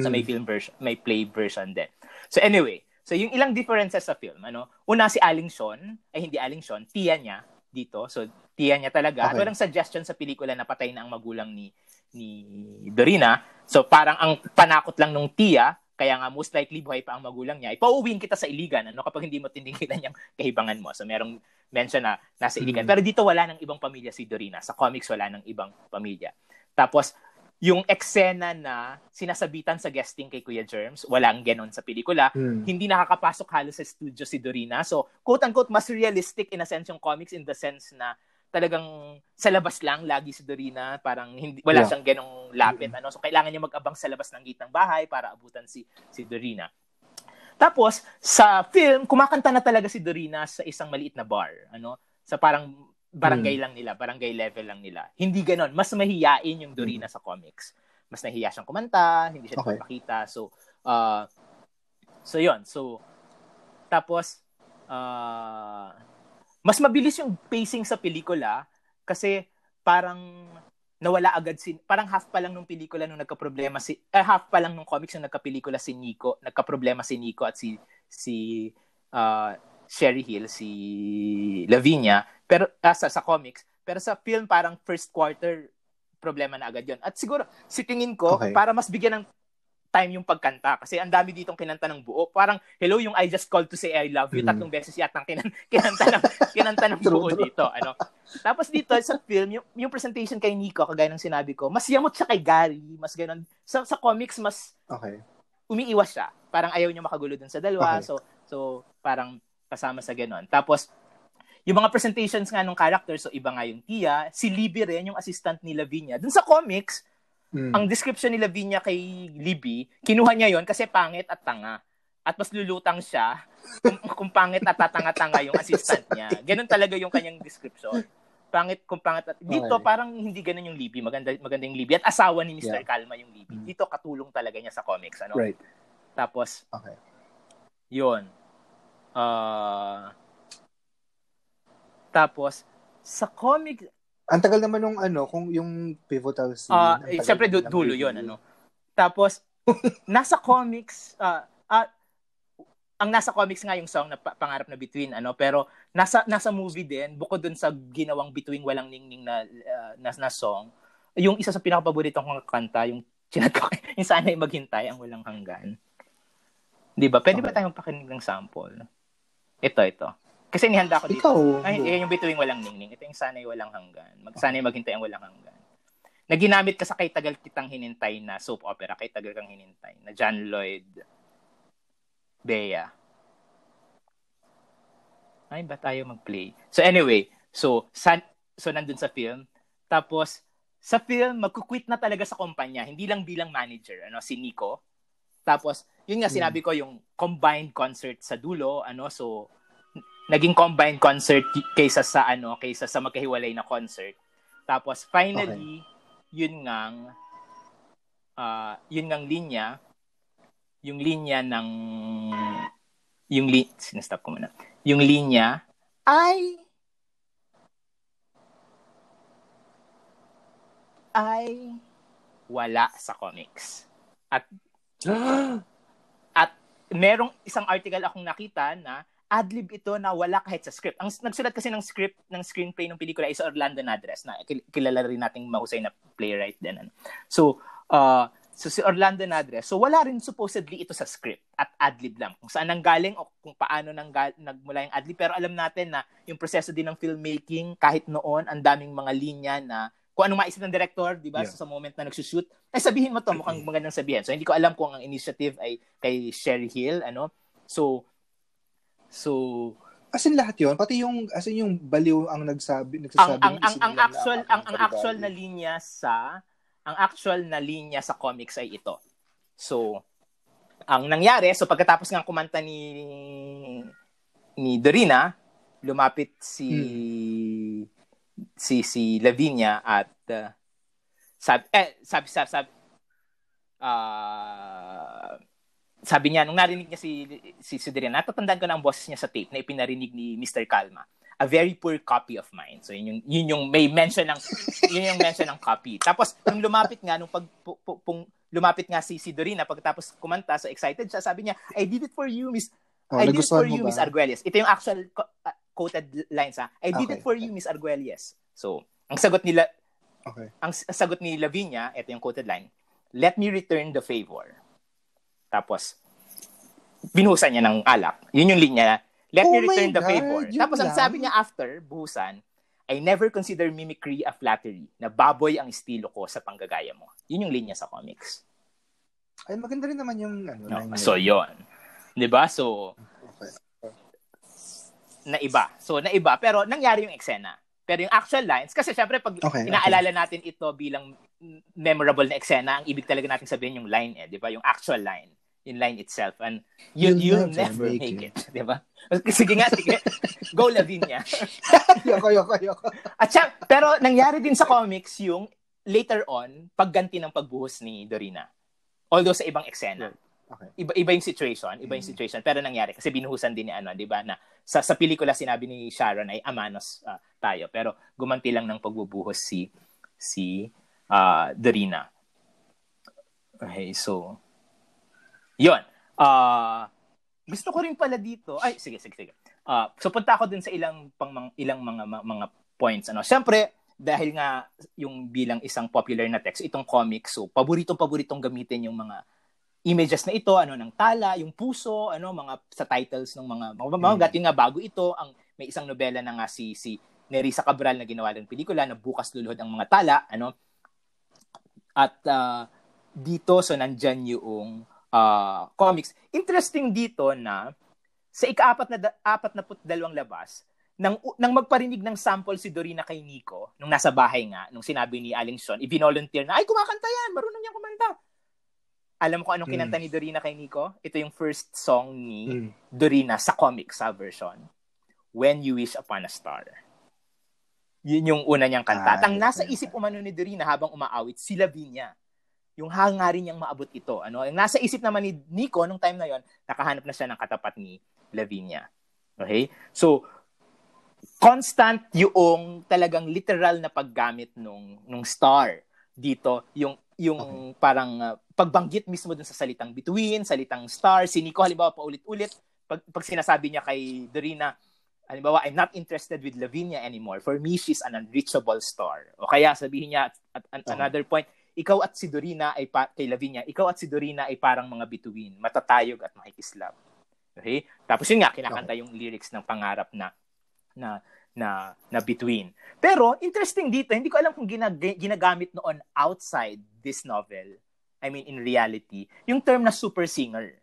So may Mm. film version, may play version din. So anyway, so yung ilang differences sa film, ano? Una si Aling Sean, ay hindi Aling Sean, tiya niya dito. So tiya niya talaga. At Okay. walang suggestion sa pelikula na patay na ang magulang ni ni Dorina. So parang ang panakot lang nung tiya, kaya nga most likely buhay pa ang magulang niya. Ipauuwiin kita sa Iligan ano kapag hindi mo tindigilan yung kahibangan mo. So merong mention na nasa Iligan. Mhm. Pero dito wala ng ibang pamilya si Dorina. Sa comics wala ng ibang pamilya. Tapos yung eksena na sinasabitan sa guesting kay Kuya Germs, walang ganon sa pelikula. Mm. Hindi nakakapasok halos sa studio si Dorina. So, quote-unquote, mas realistic in a sense yung comics in the sense na talagang sa labas lang lagi si Dorina. Parang hindi, wala Yeah. siyang ganong lapit. Ano? So, kailangan niya mag-abang sa labas ng gate ng bahay para abutan si, si Dorina. Tapos, sa film, kumakanta na talaga si Dorina sa isang maliit na bar. Ano? Sa parang barangay lang nila, barangay level lang nila. Hindi ganon. Mas mahiyain yung Dorina sa comics. Mas nahiya siyang kumanta, hindi siya Okay. nagpapakita. So, uh, so yon So, tapos, uh, mas mabilis yung pacing sa pelikula kasi parang nawala agad si parang half pa lang nung pelikula nung nagka-problema si eh, half pa lang nung comics nung nagka-pelikula si Nico, nagka-problema si Nico at si si uh, Sherry Hill, si Lavinia, pero ah, sa, sa comics, pero sa film parang first quarter problema na agad 'yon. At siguro si tingin ko Okay. para mas bigyan ng time yung pagkanta kasi ang dami ditong kinanta ng buo. Parang hello yung I just called to say I love you Mm. tatlong beses yata ang kinan, *laughs* kinanta ng kinanta ng buo dito, ano. Tapos dito sa film, yung, yung presentation kay Nico, kagaya ng sinabi ko, mas yamot siya kay Gary, mas ganun. Sa, sa comics, mas Okay. umiiwas siya. Parang ayaw niya makagulo dun sa dalawa. Okay. So, so parang kasama sa ganun. Tapos, yung mga presentations nga ng character, so iba nga yung Tia, si Libby rin, yung assistant ni Lavinia. Dun sa comics, Mm. ang description ni Lavinia kay Libby, kinuha niya yon kasi pangit at tanga. At mas lulutang siya kung, kung pangit at tatanga-tanga yung assistant niya. Ganun talaga yung kanyang description. Pangit kung pangit at... Dito Okay. parang hindi ganun yung Libby. Maganda, maganda yung Libby. At asawa ni Mr. Yeah. Kalma yung Libby. Mm. Dito katulong talaga niya sa comics. Ano? Right. Tapos, Okay. yun. Ah... tapos, sa comic, Ang tagal naman nung ano, kung yung pivotal scene. Ah, ang eh, tagal syempre du- dulo. 'yon ano. Tapos *laughs* nasa comics ah ah, ang nasa comics nga yung song na pa- pangarap na between ano pero nasa nasa movie din bukod dun sa ginawang between walang ningning na ah, na, na song yung isa sa pinakapaborito kong kanta yung chinat ko *laughs* yung sana'y maghintay ang walang hanggan. 'Di ba? Pwede ba Okay. tayong pakinig ng sample? Ito ito. Kasi nihanda ko dito. Ikaw. Ay, yung bituing walang ningning. Ito yung sana'y walang hanggan. Mag, sana'y maghintay ang walang hanggan. Na ginamit ka sa Kay Tagal Kitang Hinintay na soap opera. Kay Tagal Kang Hinintay. Na John Lloyd Bea. Ay, ba tayo mag-play? So anyway, so, san, so nandun sa film. Tapos, sa film, magkukwit na talaga sa kumpanya. Hindi lang bilang manager, ano, si Nico. Tapos, yun nga, Hmm. sinabi ko, yung combined concert sa dulo, ano, so, naging combined concert kaysa sa ano, kaysa sa magkahiwalay na concert. Tapos finally, okay. yun ngang uh, yun ngang linya, yung linya ng yung li sinastop ko muna. Yung linya ay ay wala sa comics. At *gasps* at merong isang article akong nakita na adlib ito na wala kahit sa script. Ang nagsulat kasi ng script ng screenplay ng pelikula is Orlando Nadres na kilala rin nating mahusay na playwright din. Ano. So, uh, so si Orlando Nadres, so wala rin supposedly ito sa script at adlib lang. Kung saan nanggaling o kung paano nang nagmula yung adlib. Pero alam natin na yung proseso din ng filmmaking kahit noon, ang daming mga linya na kung anong maisip ng director, di ba, yeah. so, sa moment na nagsushoot, ay sabihin mo to, mukhang magandang sabihin. So, hindi ko alam kung ang initiative ay kay Sherry Hill, ano. So, So, as in lahat 'yon, pati yung as in yung baliw ang nagsabi, nagsasabi ang ang, ang, ang actual ang, ang actual na linya sa ang actual na linya sa comics ay ito. So, ang nangyari, so pagkatapos ng kumanta ni ni Dorina, lumapit si hmm. si si Lavinia at uh, sabi eh sabi sabi, sabi uh, sabi niya, nung narinig niya si, si Sudrian, natatandaan ko na ang boses niya sa tape na ipinarinig ni Mr. Kalma. A very poor copy of mine. So, yun yung, yun yung may mention ng, *laughs* yun yung mention ng copy. Tapos, nung lumapit nga, nung pag, pu, pu, pung, lumapit nga si, si Dorina, pagkatapos kumanta, so excited siya, sabi niya, I did it for you, Miss, oh, I did it for you, ba? Miss Arguelles. Ito yung actual uh, quoted lines, ha? I did okay. it for you, Miss Arguelles. So, ang sagot nila, okay. ang sagot ni Lavinia, ito yung quoted line, let me return the favor. Tapos, binuhusan niya ng alak. Yun yung linya. Let oh me return the God, favor. Tapos, lang. ang sabi niya after, buhusan, I never consider mimicry a flattery na baboy ang estilo ko sa panggagaya mo. Yun yung linya sa comics. Ay, maganda rin naman yung ano. No, so, yun. Di ba? So, okay. naiba. So, naiba. Pero, nangyari yung eksena. Pero yung actual lines, kasi syempre, pag okay, inaalala okay. natin ito bilang memorable na eksena, ang ibig talaga natin sabihin yung line eh, di ba? Yung actual line in line itself and you, you'll, you'll never, never make it. it. Di ba? *laughs* Sige nga, sige. Go Lavinia. *laughs* yoko, yoko, yoko. At siya, pero nangyari din sa comics yung later on, pagganti ng pagbuhos ni Dorina. Although sa ibang eksena. Okay. Iba, iba yung situation, iba yung mm. situation. Pero nangyari kasi binuhusan din ni ano, 'di ba, na sa sa pelikula sinabi ni Sharon ay amanos uh, tayo, pero gumanti lang ng pagbubuhos si si uh, Dorina. Okay, so yon Uh, gusto ko rin pala dito. Ay, sige, sige, sige. Uh, so punta ako dun sa ilang pang mga, ilang mga mga points ano. Syempre, dahil nga yung bilang isang popular na text, itong comic, so paboritong paboritong gamitin yung mga images na ito, ano ng tala, yung puso, ano mga sa titles ng mga mga, mga mm. nga bago ito, ang may isang nobela na nga si si Nerissa Cabral na ginawa ng pelikula na bukas luluhod ang mga tala, ano. At uh, dito so nandyan yung uh, comics. Interesting dito na sa ika-apat na apat na put dalawang labas, nang, nang magparinig ng sample si Dorina kay Nico, nung nasa bahay nga, nung sinabi ni Aling Sean, i-volunteer na, ay, kumakanta yan, marunong niya kumanta. Alam ko anong kinanta mm. ni Dorina kay Nico? Ito yung first song ni mm. Dorina sa comic sa version. When You Wish Upon a Star. Yun yung una niyang kanta. At ang nasa isip umano ni Dorina habang umaawit, si Lavinia yung hangarin niyang maabot ito. Ano? Yung nasa isip naman ni Nico nung time na yon, nakahanap na siya ng katapat ni Lavinia. Okay? So, constant yung talagang literal na paggamit nung nung star dito yung yung okay. parang uh, pagbanggit mismo dun sa salitang between, salitang star, si Nico halimbawa paulit-ulit pag, pag sinasabi niya kay Dorina, halimbawa, I'm not interested with Lavinia anymore. For me, she's an unreachable star. O kaya sabihin niya at, at, at another point, ikaw at si Dorina ay pa, kay Lavinia, ikaw at si Dorina ay parang mga bituin, matatayog at makikislap. Okay? Tapos yun nga, kinakanta yung lyrics ng pangarap na na na na between. Pero interesting dito, hindi ko alam kung ginag- ginagamit noon outside this novel. I mean in reality, yung term na super singer.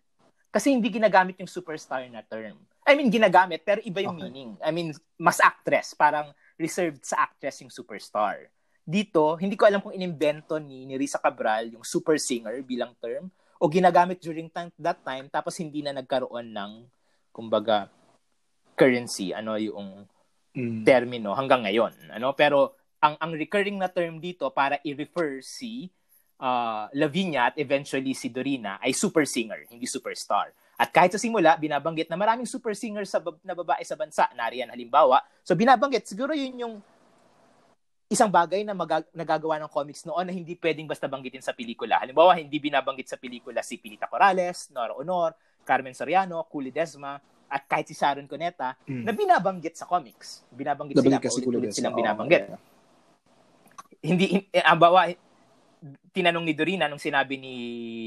Kasi hindi ginagamit yung superstar na term. I mean ginagamit pero iba yung okay. meaning. I mean mas actress, parang reserved sa actress yung superstar dito, hindi ko alam kung inimbento ni, ni Risa Cabral yung super singer bilang term o ginagamit during time, that time tapos hindi na nagkaroon ng kumbaga currency ano yung mm. termino hanggang ngayon ano? Pero ang ang recurring na term dito para i-refer si uh, Lavinia at eventually si Dorina ay super singer hindi superstar. At kahit sa simula binabanggit na maraming super singer sa na babae sa bansa. Nariyan halimbawa. So binabanggit siguro yun yung isang bagay na mag- nagagawa ng comics noon na hindi pwedeng basta banggitin sa pelikula. Halimbawa, hindi binabanggit sa pelikula si Pilita Corrales, Nora Honor, Carmen Soriano, Culi Desma, at kahit si Sharon Cuneta, Mm. na binabanggit sa comics. Binabanggit Nabanggit sila, Desma. silang Oo, binabanggit. yeah. Hindi, eh, tinanong ni Dorina nung sinabi ni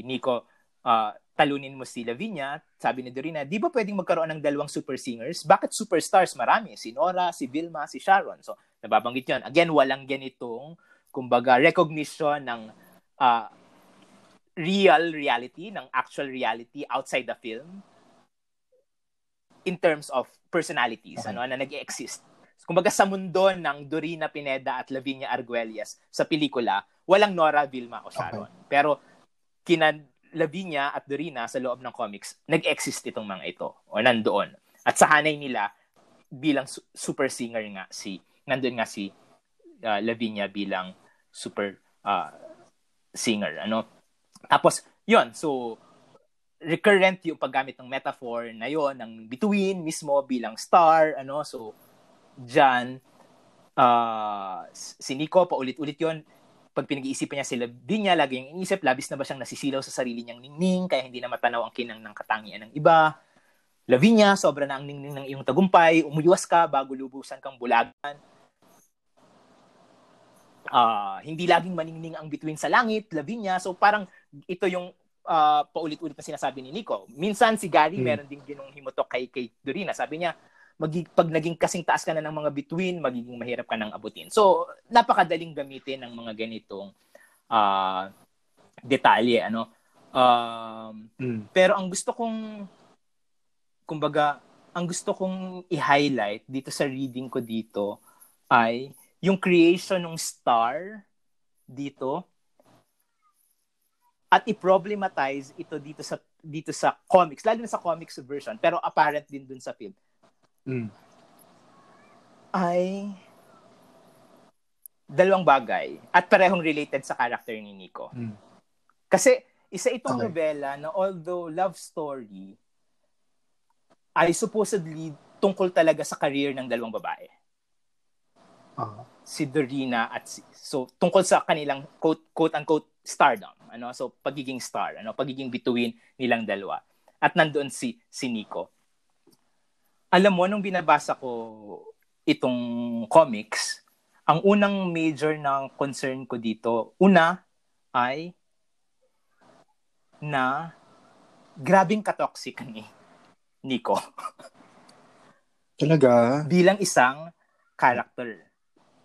Nico, ah, talunin mo si Lavinia, sabi ni Dorina, di ba pwedeng magkaroon ng dalawang super singers? Bakit superstars? Marami. Si Nora, si Vilma, si Sharon. So, nababanggit yun. Again, walang ganitong, kumbaga, recognition ng ah, real reality, ng actual reality outside the film in terms of personalities, Okay. ano, na nag-exist. Kumbaga sa mundo ng Dorina Pineda at Lavinia Arguelles sa pelikula, walang Nora, Vilma o Sharon. Pero kina Lavinia at Dorina sa loob ng comics, nag-exist itong mga ito o nandoon. At sa hanay nila bilang su- super singer nga si nandoon nga si uh, Lavinia bilang super uh, singer ano? Tapos yon so recurrent yung paggamit ng metaphor na yon ng between mismo bilang star ano? So Jan uh, si Nico paulit-ulit yon pag pinag-iisipan niya si Lavinia lagi yung iniisip labis na ba siyang nasisilaw sa sarili niyang ningning kaya hindi na matanaw ang kinang ng katangian ng iba Lavinia, sobra na ang ningning ng iyong tagumpay, umuywas ka bago lubusan kang bulagan. Ah, hindi laging maningning ang bituin sa langit, Lavinia. So parang ito yung ah, paulit-ulit na sinasabi ni Nico. Minsan si Gary Hmm. meron din ginong himutok kay kay Dorina. Sabi niya, magi, pag naging kasing taas ka na ng mga bituin, magiging mahirap ka nang abutin. So napakadaling gamitin ng mga ganitong ah, detalye ano. Um, Mm. pero ang gusto kong kumbaga, ang gusto kong i-highlight dito sa reading ko dito ay yung creation ng star dito at i-problematize ito dito sa dito sa comics, lalo na sa comics version, pero apparent din dun sa film, Mm. ay dalawang bagay at parehong related sa character ni Nico. Mm. Kasi isa itong Okay. nobela na although love story ay supposedly tungkol talaga sa career ng dalawang babae. Ah. Si Dorina at si, so tungkol sa kanilang quote quote unquote stardom, ano? So pagiging star, ano, pagiging bituin nilang dalawa. At nandoon si si Nico. Alam mo nung binabasa ko itong comics, ang unang major na concern ko dito, una ay na grabing katoxic ni Nico *laughs* Talaga? bilang isang character.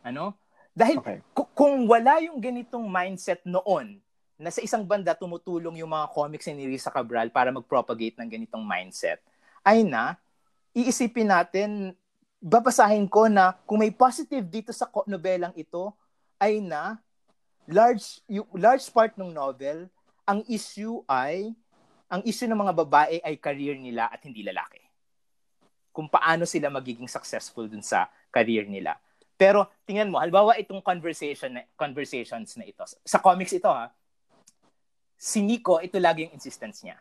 Ano? Dahil Okay. ku- kung wala yung ganitong mindset noon na sa isang banda tumutulong yung mga comics ni Risa Cabral para mag-propagate ng ganitong mindset, ay na, iisipin natin, babasahin ko na kung may positive dito sa nobelang ito, ay na, large, yung, large part ng novel, ang issue ay, ang issue ng mga babae ay career nila at hindi lalaki. Kung paano sila magiging successful dun sa career nila. Pero tingnan mo, halimbawa itong conversation na, conversations na ito. Sa comics ito ha, si Nico, ito lagi yung insistence niya.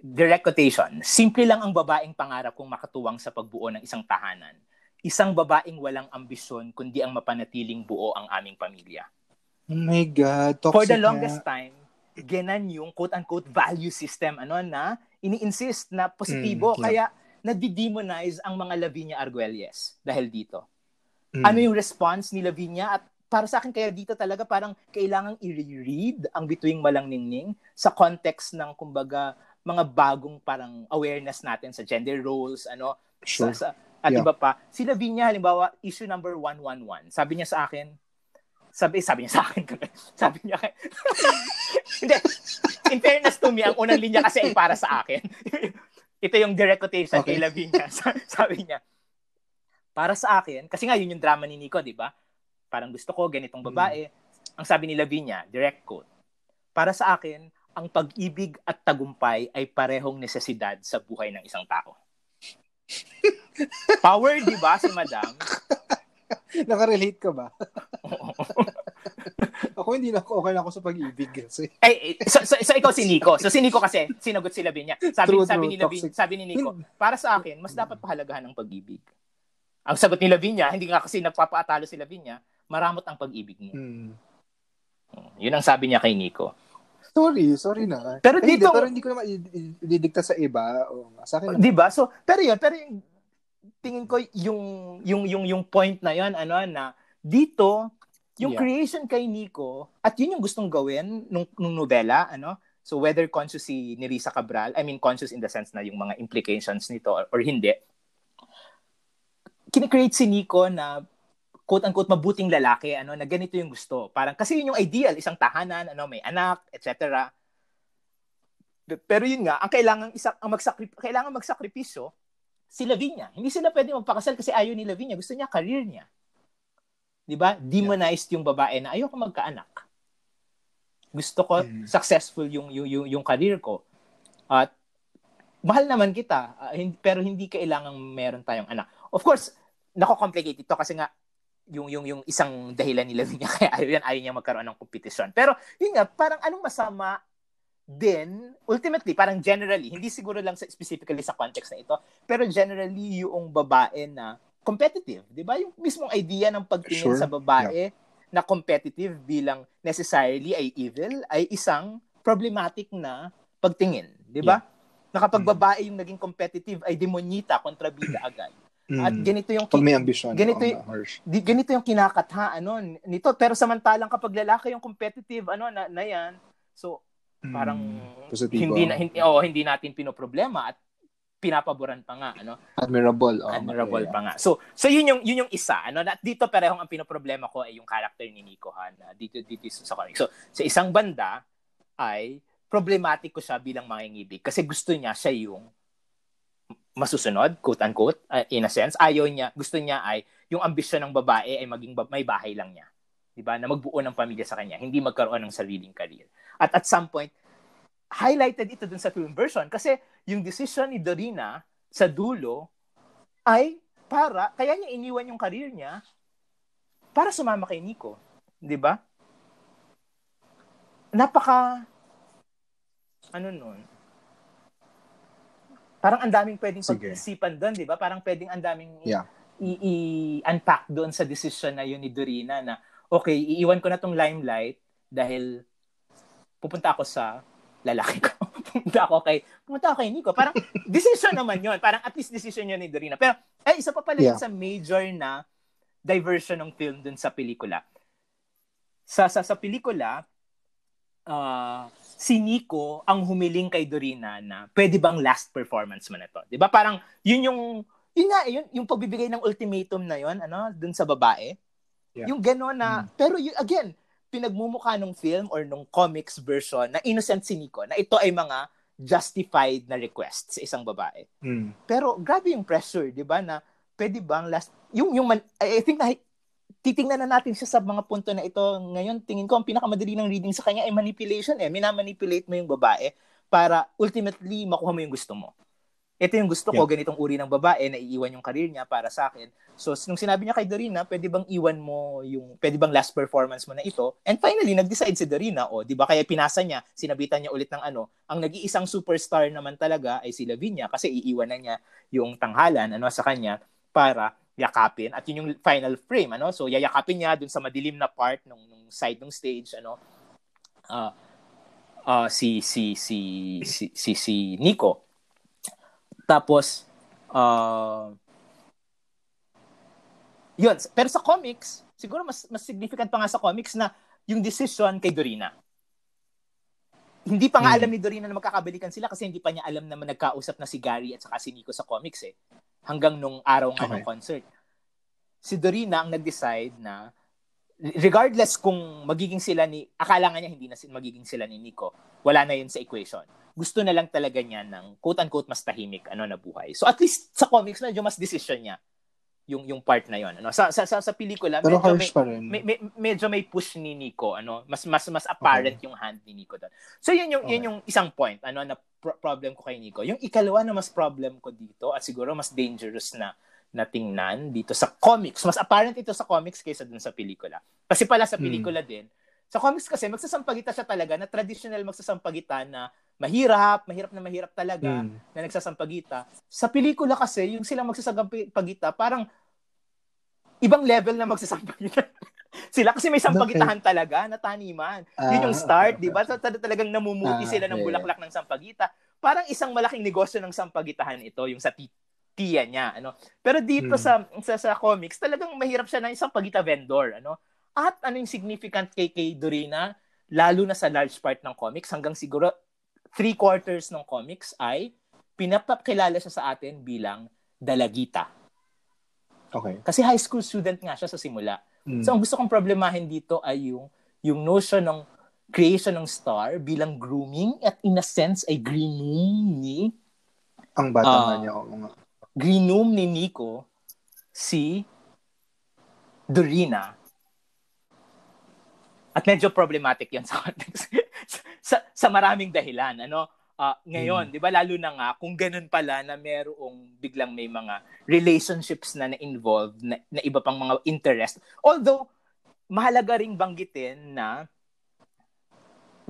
Direct quotation, simple lang ang babaeng pangarap kong makatuwang sa pagbuo ng isang tahanan. Isang babaeng walang ambisyon kundi ang mapanatiling buo ang aming pamilya. Oh my God. Toxic For the longest time, genan yung quote-unquote value system ano na ini-insist na positibo. Mm, yeah. Kaya nadi-demonize ang mga Lavinia Arguelles dahil dito. Mm. Ano yung response ni Lavinia at para sa akin kaya dito talaga parang kailangang i-read ang Bituing Malang Ningning sa context ng kumbaga mga bagong parang awareness natin sa gender roles, ano, Sure. sa, sa- at Yeah. iba pa. Si Lavinia, halimbawa, issue number 111, sabi niya sa akin, sabi, sabi niya sa akin, *laughs* sabi niya, kay- *laughs* hindi, in fairness to me, ang unang linya kasi ay para sa akin. *laughs* Ito yung direct quotation kay Okay. Lavinia. Sa- sabi niya, para sa akin, kasi nga yun yung drama ni Nico, di ba? Parang gusto ko ganitong babae. Ang sabi ni Lavinia, direct quote, para sa akin, ang pag-ibig at tagumpay ay parehong nesesidad sa buhay ng isang tao. *laughs* Power, di ba, si Madam? Nakarelate ka ba? *laughs* ako hindi na ako okay na ako sa pag-ibig kasi. Ay, so, so, so, ikaw si Nico. So si Nico kasi sinagot si Lavinia. Sabi True, sabi true, ni toxic. sabi ni Nico, para sa akin, mas dapat pahalagahan ang pag-ibig. Ang sagot ni Lavinia, hindi nga kasi nagpapaatalo si Lavinia, maramot ang pag-ibig mo. Mm. Yun ang sabi niya kay Nico. Sorry, sorry na. Pero Ay, dito- hindi, pero hindi ko naman ididikta sa iba. O, sa akin, Di ba? So, pero yun, pero yung, tingin ko yung yung yung yung point na yon ano na dito yung Yeah. creation kay Nico at yun yung gustong gawin nung nung nobela ano so whether conscious si ni Risa Cabral I mean conscious in the sense na yung mga implications nito or, or hindi kine-create si Nico na quote unquote mabuting lalaki ano na ganito yung gusto parang kasi yun yung ideal isang tahanan ano may anak etc pero yun nga ang kailangan isa ang magsakri kailangan magsakripisyo si Lavinia. Hindi sila pwede magpakasal kasi ayaw ni Lavinia. Gusto niya career niya. 'Di ba? Demonized yung babae na ayoko magkaanak. Gusto ko Mm. successful yung yung yung, yung career ko. At mahal naman kita, ah, hin- pero hindi kailangang meron tayong anak. Of course, nako-complicate ito kasi nga yung yung yung isang dahilan ni Lavinia *laughs* kaya ayaw yan, ayaw niya magkaroon ng competition. Pero yun nga, parang anong masama din, ultimately, parang generally, hindi siguro lang sa, specifically sa context na ito, pero generally yung babae na competitive, di ba? Yung mismong idea ng pagtingin Sure. sa babae na competitive bilang necessarily ay evil, ay isang problematic na pagtingin, di ba? Na kapag Mm. babae yung naging competitive ay demonyita kontra bida agad. Mm, At ganito yung pag may ambisyon. ganito oo y- nga, harsh. di, ganito yung kinakatha ano nito pero samantalang kapag lalaki yung competitive ano na, na yan so Mm, parang positibo. hindi na hindi, oh, hindi natin pinoproblema at pinapaboran pa nga ano Admirable. oo, admirable yeah. pa nga so so yun yung yun yung isa ano at dito parehong ang pinoproblema ko ay yung character ni Nico Han na dito dito sa comic so sa isang banda ay problematic ko siya bilang mangingibig kasi gusto niya siya yung masusunod quote unquote uh, in a sense ayaw niya gusto niya ay yung ambisyon ng babae ay maging ba- may bahay lang niya 'di ba na magbuo ng pamilya sa kanya hindi magkaroon ng sariling career at at some point highlighted ito dun sa film version kasi yung decision ni Dorina sa dulo ay para kaya niya iniwan yung career niya para sumama kay Nico, 'di ba? Napaka ano nun? Parang ang daming pwedeng pag-isipan doon, 'di ba? Parang pwedeng ang daming Yeah. i- i-unpack doon sa decision na yun ni Dorina na okay, iiwan ko na tong limelight dahil pupunta ako sa lalaki ko. *laughs* pupunta ako kay pupunta ako kay Nico. Parang *laughs* decision naman yon Parang at least decision yun ni Dorina. Pero eh isa pa pala Yeah. sa major na diversion ng film dun sa pelikula. Sa sa sa pelikula, ah, si Nico ang humiling kay Dorina na pwede bang last performance mo na to. 'Di ba? Parang yun yung yun nga yun, yung pagbibigay ng ultimatum na yon ano dun sa babae. Yeah. Yung gano'n na Mm. pero yun, again, pinagmumukha ng film or nung comics version na innocent si Nico na ito ay mga justified na request sa isang babae. Mm. Pero grabe yung pressure, 'di ba, na pwede bang last yung yung man, I think na titingnan na natin siya sa mga punto na ito. Ngayon tingin ko ang pinakamadali ng reading sa kanya ay manipulation eh. Minamanipulate mo yung babae para ultimately makuha mo yung gusto mo. Ito yung gusto ko, ganitong uri ng babae na iiwan yung career niya para sa akin. So, nung sinabi niya kay Dorina, pwede bang iwan mo yung, pwede bang last performance mo na ito? And finally, nag-decide si Dorina, o, di ba, kaya pinasa niya, sinabitan niya ulit ng ano, ang nag-iisang superstar naman talaga ay si Lavinia kasi iiwan na niya yung tanghalan, ano, sa kanya para yakapin at yun yung final frame ano so yayakapin niya dun sa madilim na part nung, nung side ng stage ano uh, uh, si si si si si, si Nico tapos, uh, yun. Pero sa comics, siguro mas, mas significant pa nga sa comics na yung decision kay Dorina. Hindi pa nga Hmm. alam ni Dorina na magkakabalikan sila kasi hindi pa niya alam na nagkausap na si Gary at saka si Nico sa comics eh. Hanggang nung araw nga ng Okay. concert. Si Dorina ang nag-decide na regardless kung magiging sila ni akala nga niya hindi na magiging sila ni Nico, wala na yun sa equation. Gusto na lang talaga niya ng quote-unquote mas tahimik ano na buhay. So at least sa comics medyo mas decision niya yung yung part na yon ano? Sa sa sa, sa pelikula Pero medyo may, harsh pa rin. may, may- medyo may push ni Nico ano? Mas mas mas apparent yung hand ni Nico doon. So yun yung yun Okay. yung isang point ano na pro- problem ko kay Nico. Yung ikalawa na mas problem ko dito at siguro mas dangerous na na tingnan dito sa comics. Mas apparent ito sa comics kaysa dun sa pelikula. Kasi pala sa Hmm. pelikula din sa comics kasi magsasampagita siya talaga na traditional magsasampagita na mahirap mahirap na mahirap talaga Mm. na nagsasampagita. Sa pelikula kasi, yung silang magsasampagita, parang ibang level na magsasampagita. *laughs* sila kasi may sampagitahan talaga na taniman. Ah, Yun yung start, di ba? So, tal- talagang namumuti Ah, sila ng bulaklak ng sampagita. Parang isang malaking negosyo ng sampagitahan ito, yung sa ti- tiya niya, ano. Pero dito Hmm. sa, sa sa comics, talagang mahirap siya na isang pagita vendor, ano. At ano yung significant kay kay Dorina, lalo na sa large part ng comics, hanggang siguro three quarters ng comics ay pinapakilala siya sa atin bilang dalagita. Okay. Kasi high school student nga siya sa simula. Mm. So ang gusto kong problemahin dito ay yung yung notion ng creation ng star bilang grooming at in a sense ay greenum ni Ang bata nga niya. oo nga. greenum ni Nico si Dorina. At medyo problematic 'yan sa context. Sa, sa maraming dahilan, ano? Ah, ngayon, 'di ba lalo na nga kung ganun pala na merong biglang may mga relationships na na-involved na, na iba pang mga interest. Although mahalaga ring banggitin na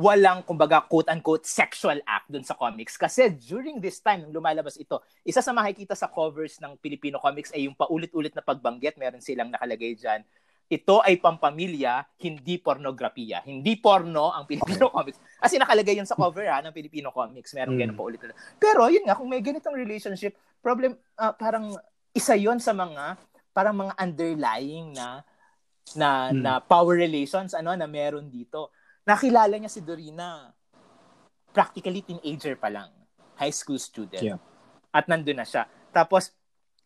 walang kumbaga quote-unquote sexual act dun sa comics kasi during this time nung lumalabas ito isa sa makikita sa covers ng Filipino comics ay yung paulit-ulit na pagbanggit meron silang nakalagay dyan ito ay pampamilya, hindi pornografiya. Hindi porno ang Filipino comics. As in, nakalagay yun sa cover ha, ng Filipino comics. Meron Mm. ganun pa ulit. Pero yun nga, kung may ganitong relationship, problem, ah, parang isa yon sa mga, parang mga underlying na na Mm. na power relations ano na meron dito. Nakilala niya si Dorina practically teenager pa lang, high school student. Yeah. At nandun na siya. Tapos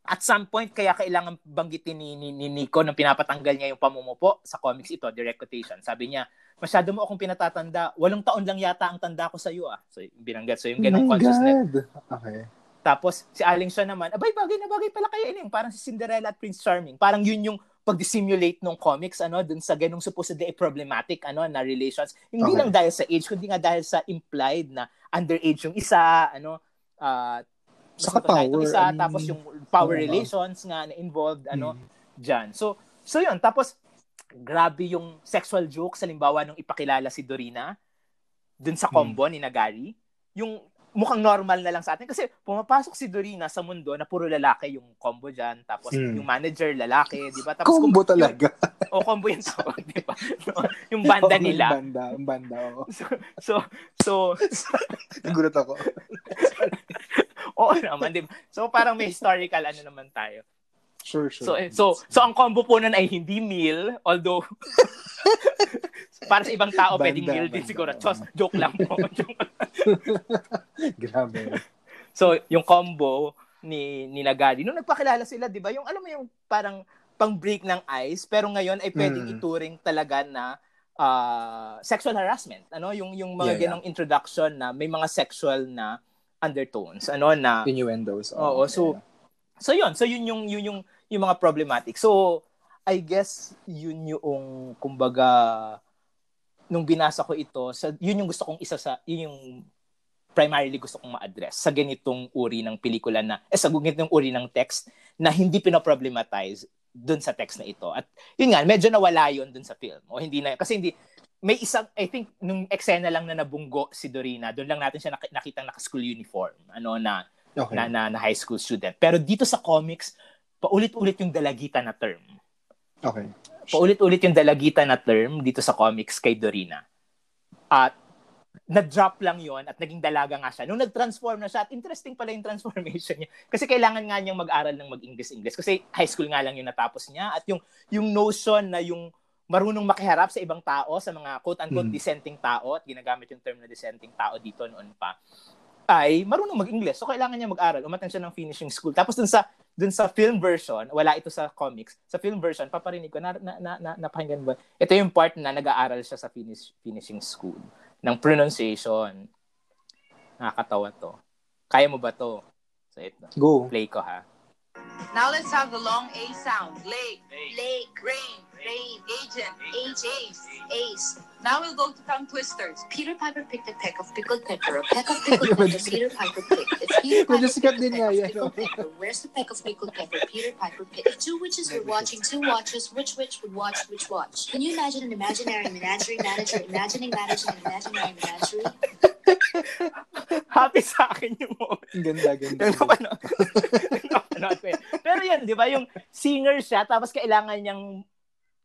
at some point kaya kailangan banggitin ni, ni, ni Nico nung pinapatanggal niya yung pamumupo sa comics ito, direct quotation. Sabi niya, masyado mo akong pinatatanda. Walong taon lang yata ang tanda ko sa iyo ah. So binanggit so yung ganung Oh my consciousness. God. Okay. Tapos si Aling siya naman, abay bagay na bagay pala kayo ining, parang si Cinderella at Prince Charming. Parang yun yung pag-dissimulate ng comics ano dun sa ganung supposedly problematic ano na relations. Hindi Okay. lang dahil sa age kundi nga dahil sa implied na underage yung isa, ano ah Saka power, isa, mean, tapos yung power relations nga na involved ano Mm. diyan. So so yun, tapos grabe yung sexual joke sa limbawa nung ipakilala si Dorina dun sa Mm. combo ni Nagari. Yung mukhang normal na lang sa atin kasi pumapasok si Dorina sa mundo na puro lalaki yung combo diyan tapos Mm. yung manager lalaki, di ba? Tapos Combo kung- talaga. *laughs* O combo yung *laughs* tawag, di ba? yung banda nila. Yung banda, yung banda. oo. So so *laughs* Nagulat ako. *laughs* oo naman, di ba? So parang may historical ano naman tayo. Sure, sure. So, eh, so, so ang combo po nun ay hindi meal, although *laughs* para sa ibang tao Banda, pwedeng meal din banda. siguro. Chos, joke lang po. *laughs* Grabe. so, yung combo ni ni Nagari, nung nagpakilala sila, 'di ba? Yung alam mo yung parang pang-break ng ice, pero ngayon ay pwedeng Mm. ituring talaga na ah, sexual harassment. Ano, yung yung mga Yeah, yeah. ganong introduction na may mga sexual na undertones, ano na Innuendos. Oo, so- So yun, so yun yung yun yung yung mga problematic. So I guess yun yung kumbaga nung binasa ko ito, sa yun yung gusto kong isa sa yun yung primarily gusto kong ma-address sa ganitong uri ng pelikula na eh, sa ganitong uri ng text na hindi pinoproblematize dun sa text na ito. At yun nga, medyo nawala yun dun sa film. O hindi na, kasi hindi, may isang, I think, nung eksena lang na nabunggo si Dorina, doon lang natin siya nak- nakitang naka-school uniform. Ano, na, okay. na, na, na high school student. Pero dito sa comics, paulit-ulit yung dalagita na term. Okay. Paulit-ulit yung dalagita na term dito sa comics kay Dorina. At na-drop lang yon at naging dalaga nga siya. Nung nag-transform na siya, at interesting pala yung transformation niya. *laughs* Kasi kailangan nga niyang mag-aral ng mag-English-English. Kasi high school nga lang yung natapos niya. At yung, yung notion na yung marunong makiharap sa ibang tao, sa mga quote-unquote Mm. dissenting tao, at ginagamit yung term na dissenting tao dito noon pa, ay marunong mag-English. So, kailangan niya mag-aral. Umattend siya ng finishing school. Tapos dun sa dun sa film version, wala ito sa comics. Sa film version, paparinig ko, na, na, na, na, napakinggan ba? Ito yung part na nag-aaral siya sa finish, finishing school ng pronunciation. Nakakatawa to. Kaya mo ba to? So, ito. Go. Play ko ha. Now let's have the long A sound. Lake, Lake, rain, rain, agent, agent, ace. Now we'll go to tongue twisters. Peter Piper picked a peck of pickled pepper. A peck of pickled *laughs* pepper. Peter Piper picked. It's Peter *laughs* Piper picked din a peck of pickled pepper. Where's the peck of pickled pepper? Peter Piper picked. Two witches were watching two watchers. Which witch would watch which watch? Can you imagine an imaginary menagerie manager imagining managing an imaginary menagerie? Happy sa akin yung moment. Ganda, ganda. *laughs* Napanood ko yun. Pero yun, di ba, yung singer siya, tapos kailangan niyang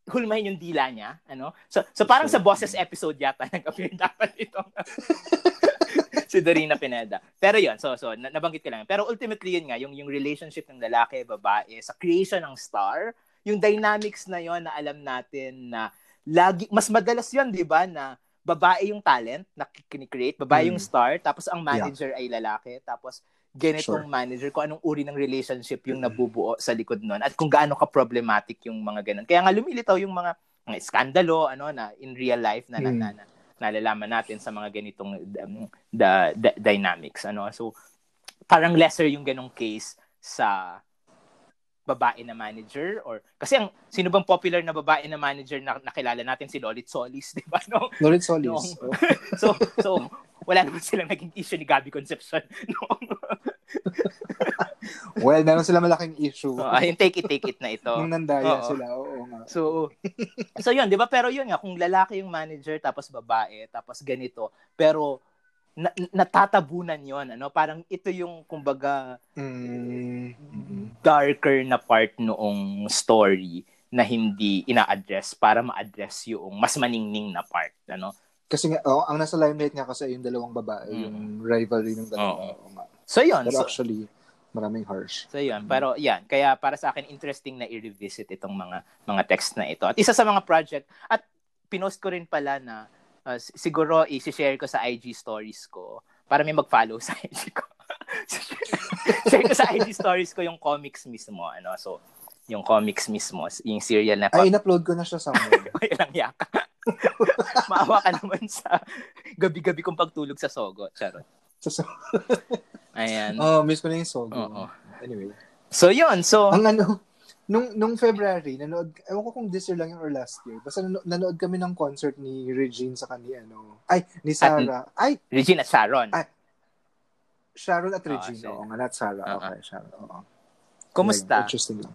hulmahin yung dila niya, ano? So, so parang sa bosses episode yata *laughs* nag-appear dapat itong *laughs* si Dorina Pineda. Pero yun, so, so nabanggit ko lang. Pero ultimately yun nga, yung, yung relationship ng lalaki, babae, sa creation ng star, yung dynamics na yon na alam natin na lagi, mas madalas yun, di ba, na babae yung talent na kinikreate, babae mm. yung star, tapos ang manager yeah. ay lalaki, tapos ganitong sure. manager, kung anong uri ng relationship yung nabubuo sa likod nun, at kung gaano ka-problematic yung mga ganun. Kaya nga lumilitaw yung mga, mga skandalo, ano, na in real life na, mm. na, na, na nalalaman natin sa mga ganitong um, the, the dynamics ano so parang lesser yung ganong case sa babae na manager or kasi ang sino bang popular na babae na manager na nakilala natin si Lolit Solis, *laughs* 'di ba? No. Lolit Solis. No. Oh. *laughs* so so wala naman silang naging issue ni Gabby Concepcion. *laughs* No. *laughs* well, meron sila malaking issue. So, ayun, take it, take it na ito. Yung nandaya oo. sila, oo nga. So, *laughs* so yun, di ba? Pero yun nga, kung lalaki yung manager, tapos babae, tapos ganito, pero na, natatabunan yon ano parang ito yung kumbaga mm-hmm. darker na part noong story na hindi ina-address para ma-address yung mas maningning na part ano kasi nga oh, ang nasa limelight nga kasi yung dalawang babae mm. yung rivalry ng dalawa oh. so yun pero so, actually maraming harsh. So yun, pero yan, kaya para sa akin interesting na i-revisit itong mga mga text na ito. At isa sa mga project at pinost ko rin pala na uh, siguro i-share ko sa IG stories ko para may mag-follow sa *laughs* IG ko. *laughs* share ko sa IG stories ko yung comics mismo ano. So yung comics mismo, yung serial na Ay, in-upload ko na siya somewhere. *laughs* Ay, lang yaka. *laughs* Maawa ka naman sa gabi-gabi kong pagtulog sa Sogo. Charot. Sa Sogo. Ayan. *laughs* Oh, miss ko na yung Sogo. Oo. Anyway. So, yun. So, ang ano, nung nung February, nanood, ewan ko kung this year lang yung or last year. Basta nanood, nanood kami ng concert ni Regine sa kanya, ano. Ay, ni Sarah. At, ay, Regine at Sharon. Ay, Sharon at Regine. Oo, oh, nga, not Sarah. Uh-huh. Okay, Sharon. Oo. Kumusta? Interesting lang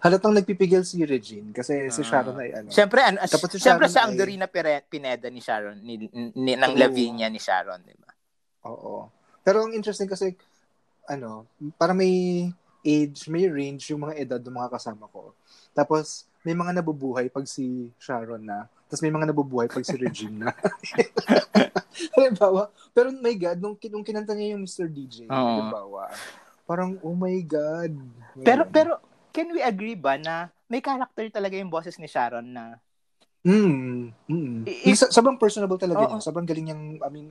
halatang nagpipigil si Regine kasi uh, si ah. Sharon ay ano. Siyempre, ano, Tapos si siyempre siya ang ay... Dorina Pineda ni Sharon, ni, ni, ng Lavinia ni Sharon, di ba? Oo. Pero ang interesting kasi, ano, para may age, may range yung mga edad ng mga kasama ko. Tapos, may mga nabubuhay pag si Sharon na. Tapos may mga nabubuhay pag si Regine na. *laughs* *laughs* halimbawa, pero my God, nung, nung kinanta niya yung Mr. DJ, uh halimbawa, parang, oh my God. Pero, pero, can we agree ba na may character talaga yung boses ni Sharon na Mm. mm. If, sobrang personable talaga niya. Sobrang galing niyang, I mean,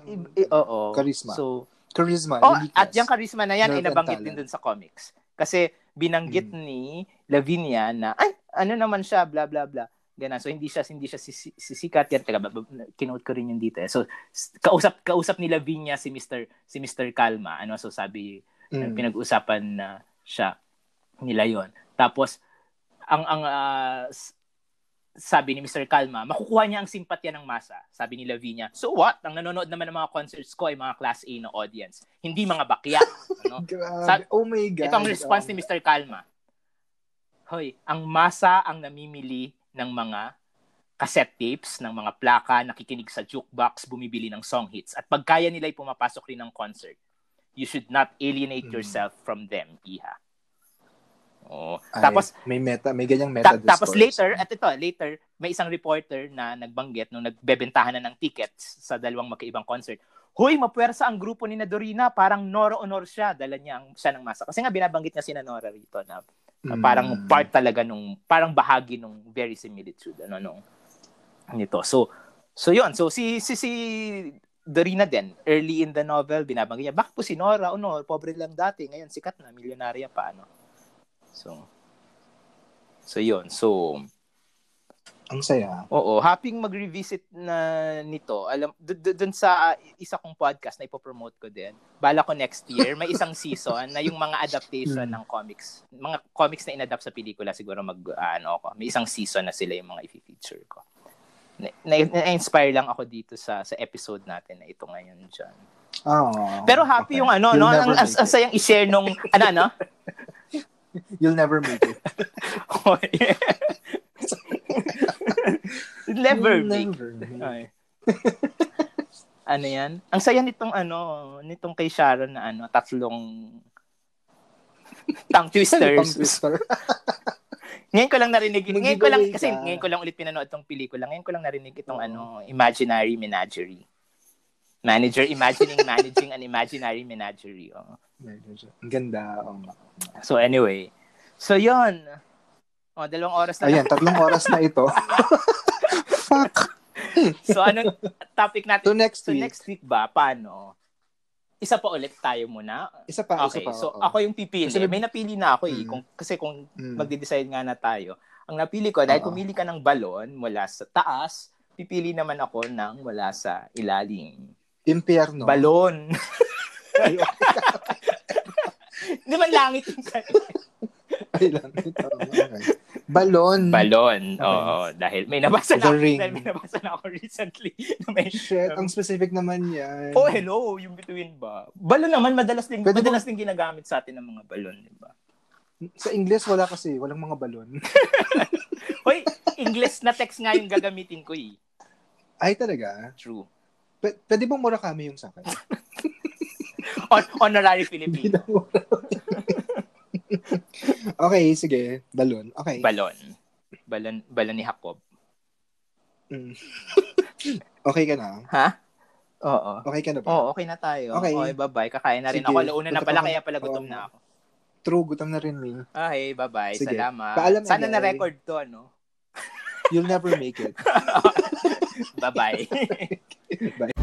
oo. charisma. So, charisma. Oh, at yung charisma na yan, inabanggit din dun sa comics. Kasi binanggit mm. ni Lavinia na, ay, ano naman siya, bla bla bla. Ganun. So, hindi siya, hindi siya sisikat. Yan, teka, kinote ko rin yung dito. Eh. So, kausap, kausap ni Lavinia si Mr. si Mr. Kalma. Ano, so sabi, mm. pinag-usapan na siya nila yon tapos, ang, ang uh, sabi ni Mr. Kalma, makukuha niya ang simpatya ng masa. Sabi ni Lavinia, so what? Ang nanonood naman ng mga concerts ko ay mga class A na audience. Hindi mga bakya. *laughs* Ano? Sa- oh my God. Ito ang response oh. ni Mr. Kalma. Hoy, ang masa ang namimili ng mga cassette tapes, ng mga plaka, nakikinig sa jukebox, bumibili ng song hits. At pagkaya nila ay pumapasok rin ng concert, you should not alienate hmm. yourself from them, Iha. Oh. Ay, tapos may meta, may ganyang meta ta- Tapos later, at ito, later may isang reporter na nagbanggit nung nagbebentahan na ng tickets sa dalawang magkaibang concert. Hoy, mapuwersa ang grupo ni Nadorina, parang Nora Honor siya, dala niya ang siya ng masa. Kasi nga binabanggit niya si Nora rito na, na parang mm. part talaga nung parang bahagi nung very similitude ano nung nito. So so 'yon. So si si si Dorina din, early in the novel, binabanggit niya, bakit po si Nora Honor, pobre lang dati, ngayon sikat na, milyonarya pa, ano. So, so yun. So, ang saya. Oo, happy mag-revisit na nito. Alam doon sa uh, isa kong podcast na ipo-promote ko din. Bala ko next year, may isang season na yung mga adaptation hmm. ng comics. Mga comics na inadapt sa pelikula siguro mag uh, ano ako. May isang season na sila yung mga i-feature ko. Na-inspire lang ako dito sa sa episode natin na ito ngayon diyan. Oh, Pero happy okay. yung ano, You'll no? Ang, ang, ang sayang i-share nung ano ano? *laughs* You'll never make it. *laughs* oh, yeah. *laughs* never You'll make never it. ano yan? Ang saya nitong ano, nitong kay Sharon na ano, tatlong tongue *laughs* twisters. tongue twister. Ngayon ko lang narinig, Mag-giveaway ngayon ko lang, kasi ka. ngayon ko lang ulit pinanood tong pelikula. Ngayon ko lang narinig itong ano, imaginary menagerie. Manager imagining managing an imaginary menagerie. Oh. Ang ganda. Oh. So anyway, so yon. Oh, dalawang oras na. Ayan, tatlong oras na ito. *laughs* Fuck. So anong topic natin? So next week, next week ba, paano? Isa pa ulit tayo muna. isa pa, Okay, isa pa. so oo. ako yung pipili. Kasi May napili na ako eh. Mm. Kung, kasi kung Mm. magde-decide nga na tayo, ang napili ko, dahil pumili ka ng balon mula sa taas, pipili naman ako ng mula sa ilalim. Impyerno. Balon. Ay, Di ba langit yung ay lang. Ito, okay. Balon. Balon. Okay. Oo, dahil may nabasa The na, ring. dahil may nabasa na ako recently. Na *laughs* may, Shit, ang specific naman yan. oh, hello, yung between ba? Balon naman, madalas din, Pwede madalas din ginagamit sa atin ng mga balon, di ba? Sa English, wala kasi. Walang mga balon. *laughs* Hoy, English na text nga yung gagamitin ko eh. Ay, talaga? True. P- pwede bang Murakami yung sa akin? *laughs* On- honorary Filipino. *laughs* okay, sige. Balon. Okay. Balon. Balon, balon ni Jacob. Mm. *laughs* okay ka na? Ha? Oo. Okay ka na ba? Oo, okay na tayo. Okay. Okay, bye-bye. Kakain na rin Sige. ako. Launa na pala, pa kaya pala gutom na ako. True, gutom na rin me. Okay, bye-bye. Sige. Salamat. Paalam, Sana na-record to, ano? You'll never make it. *laughs* Bye-bye. *laughs* Bye.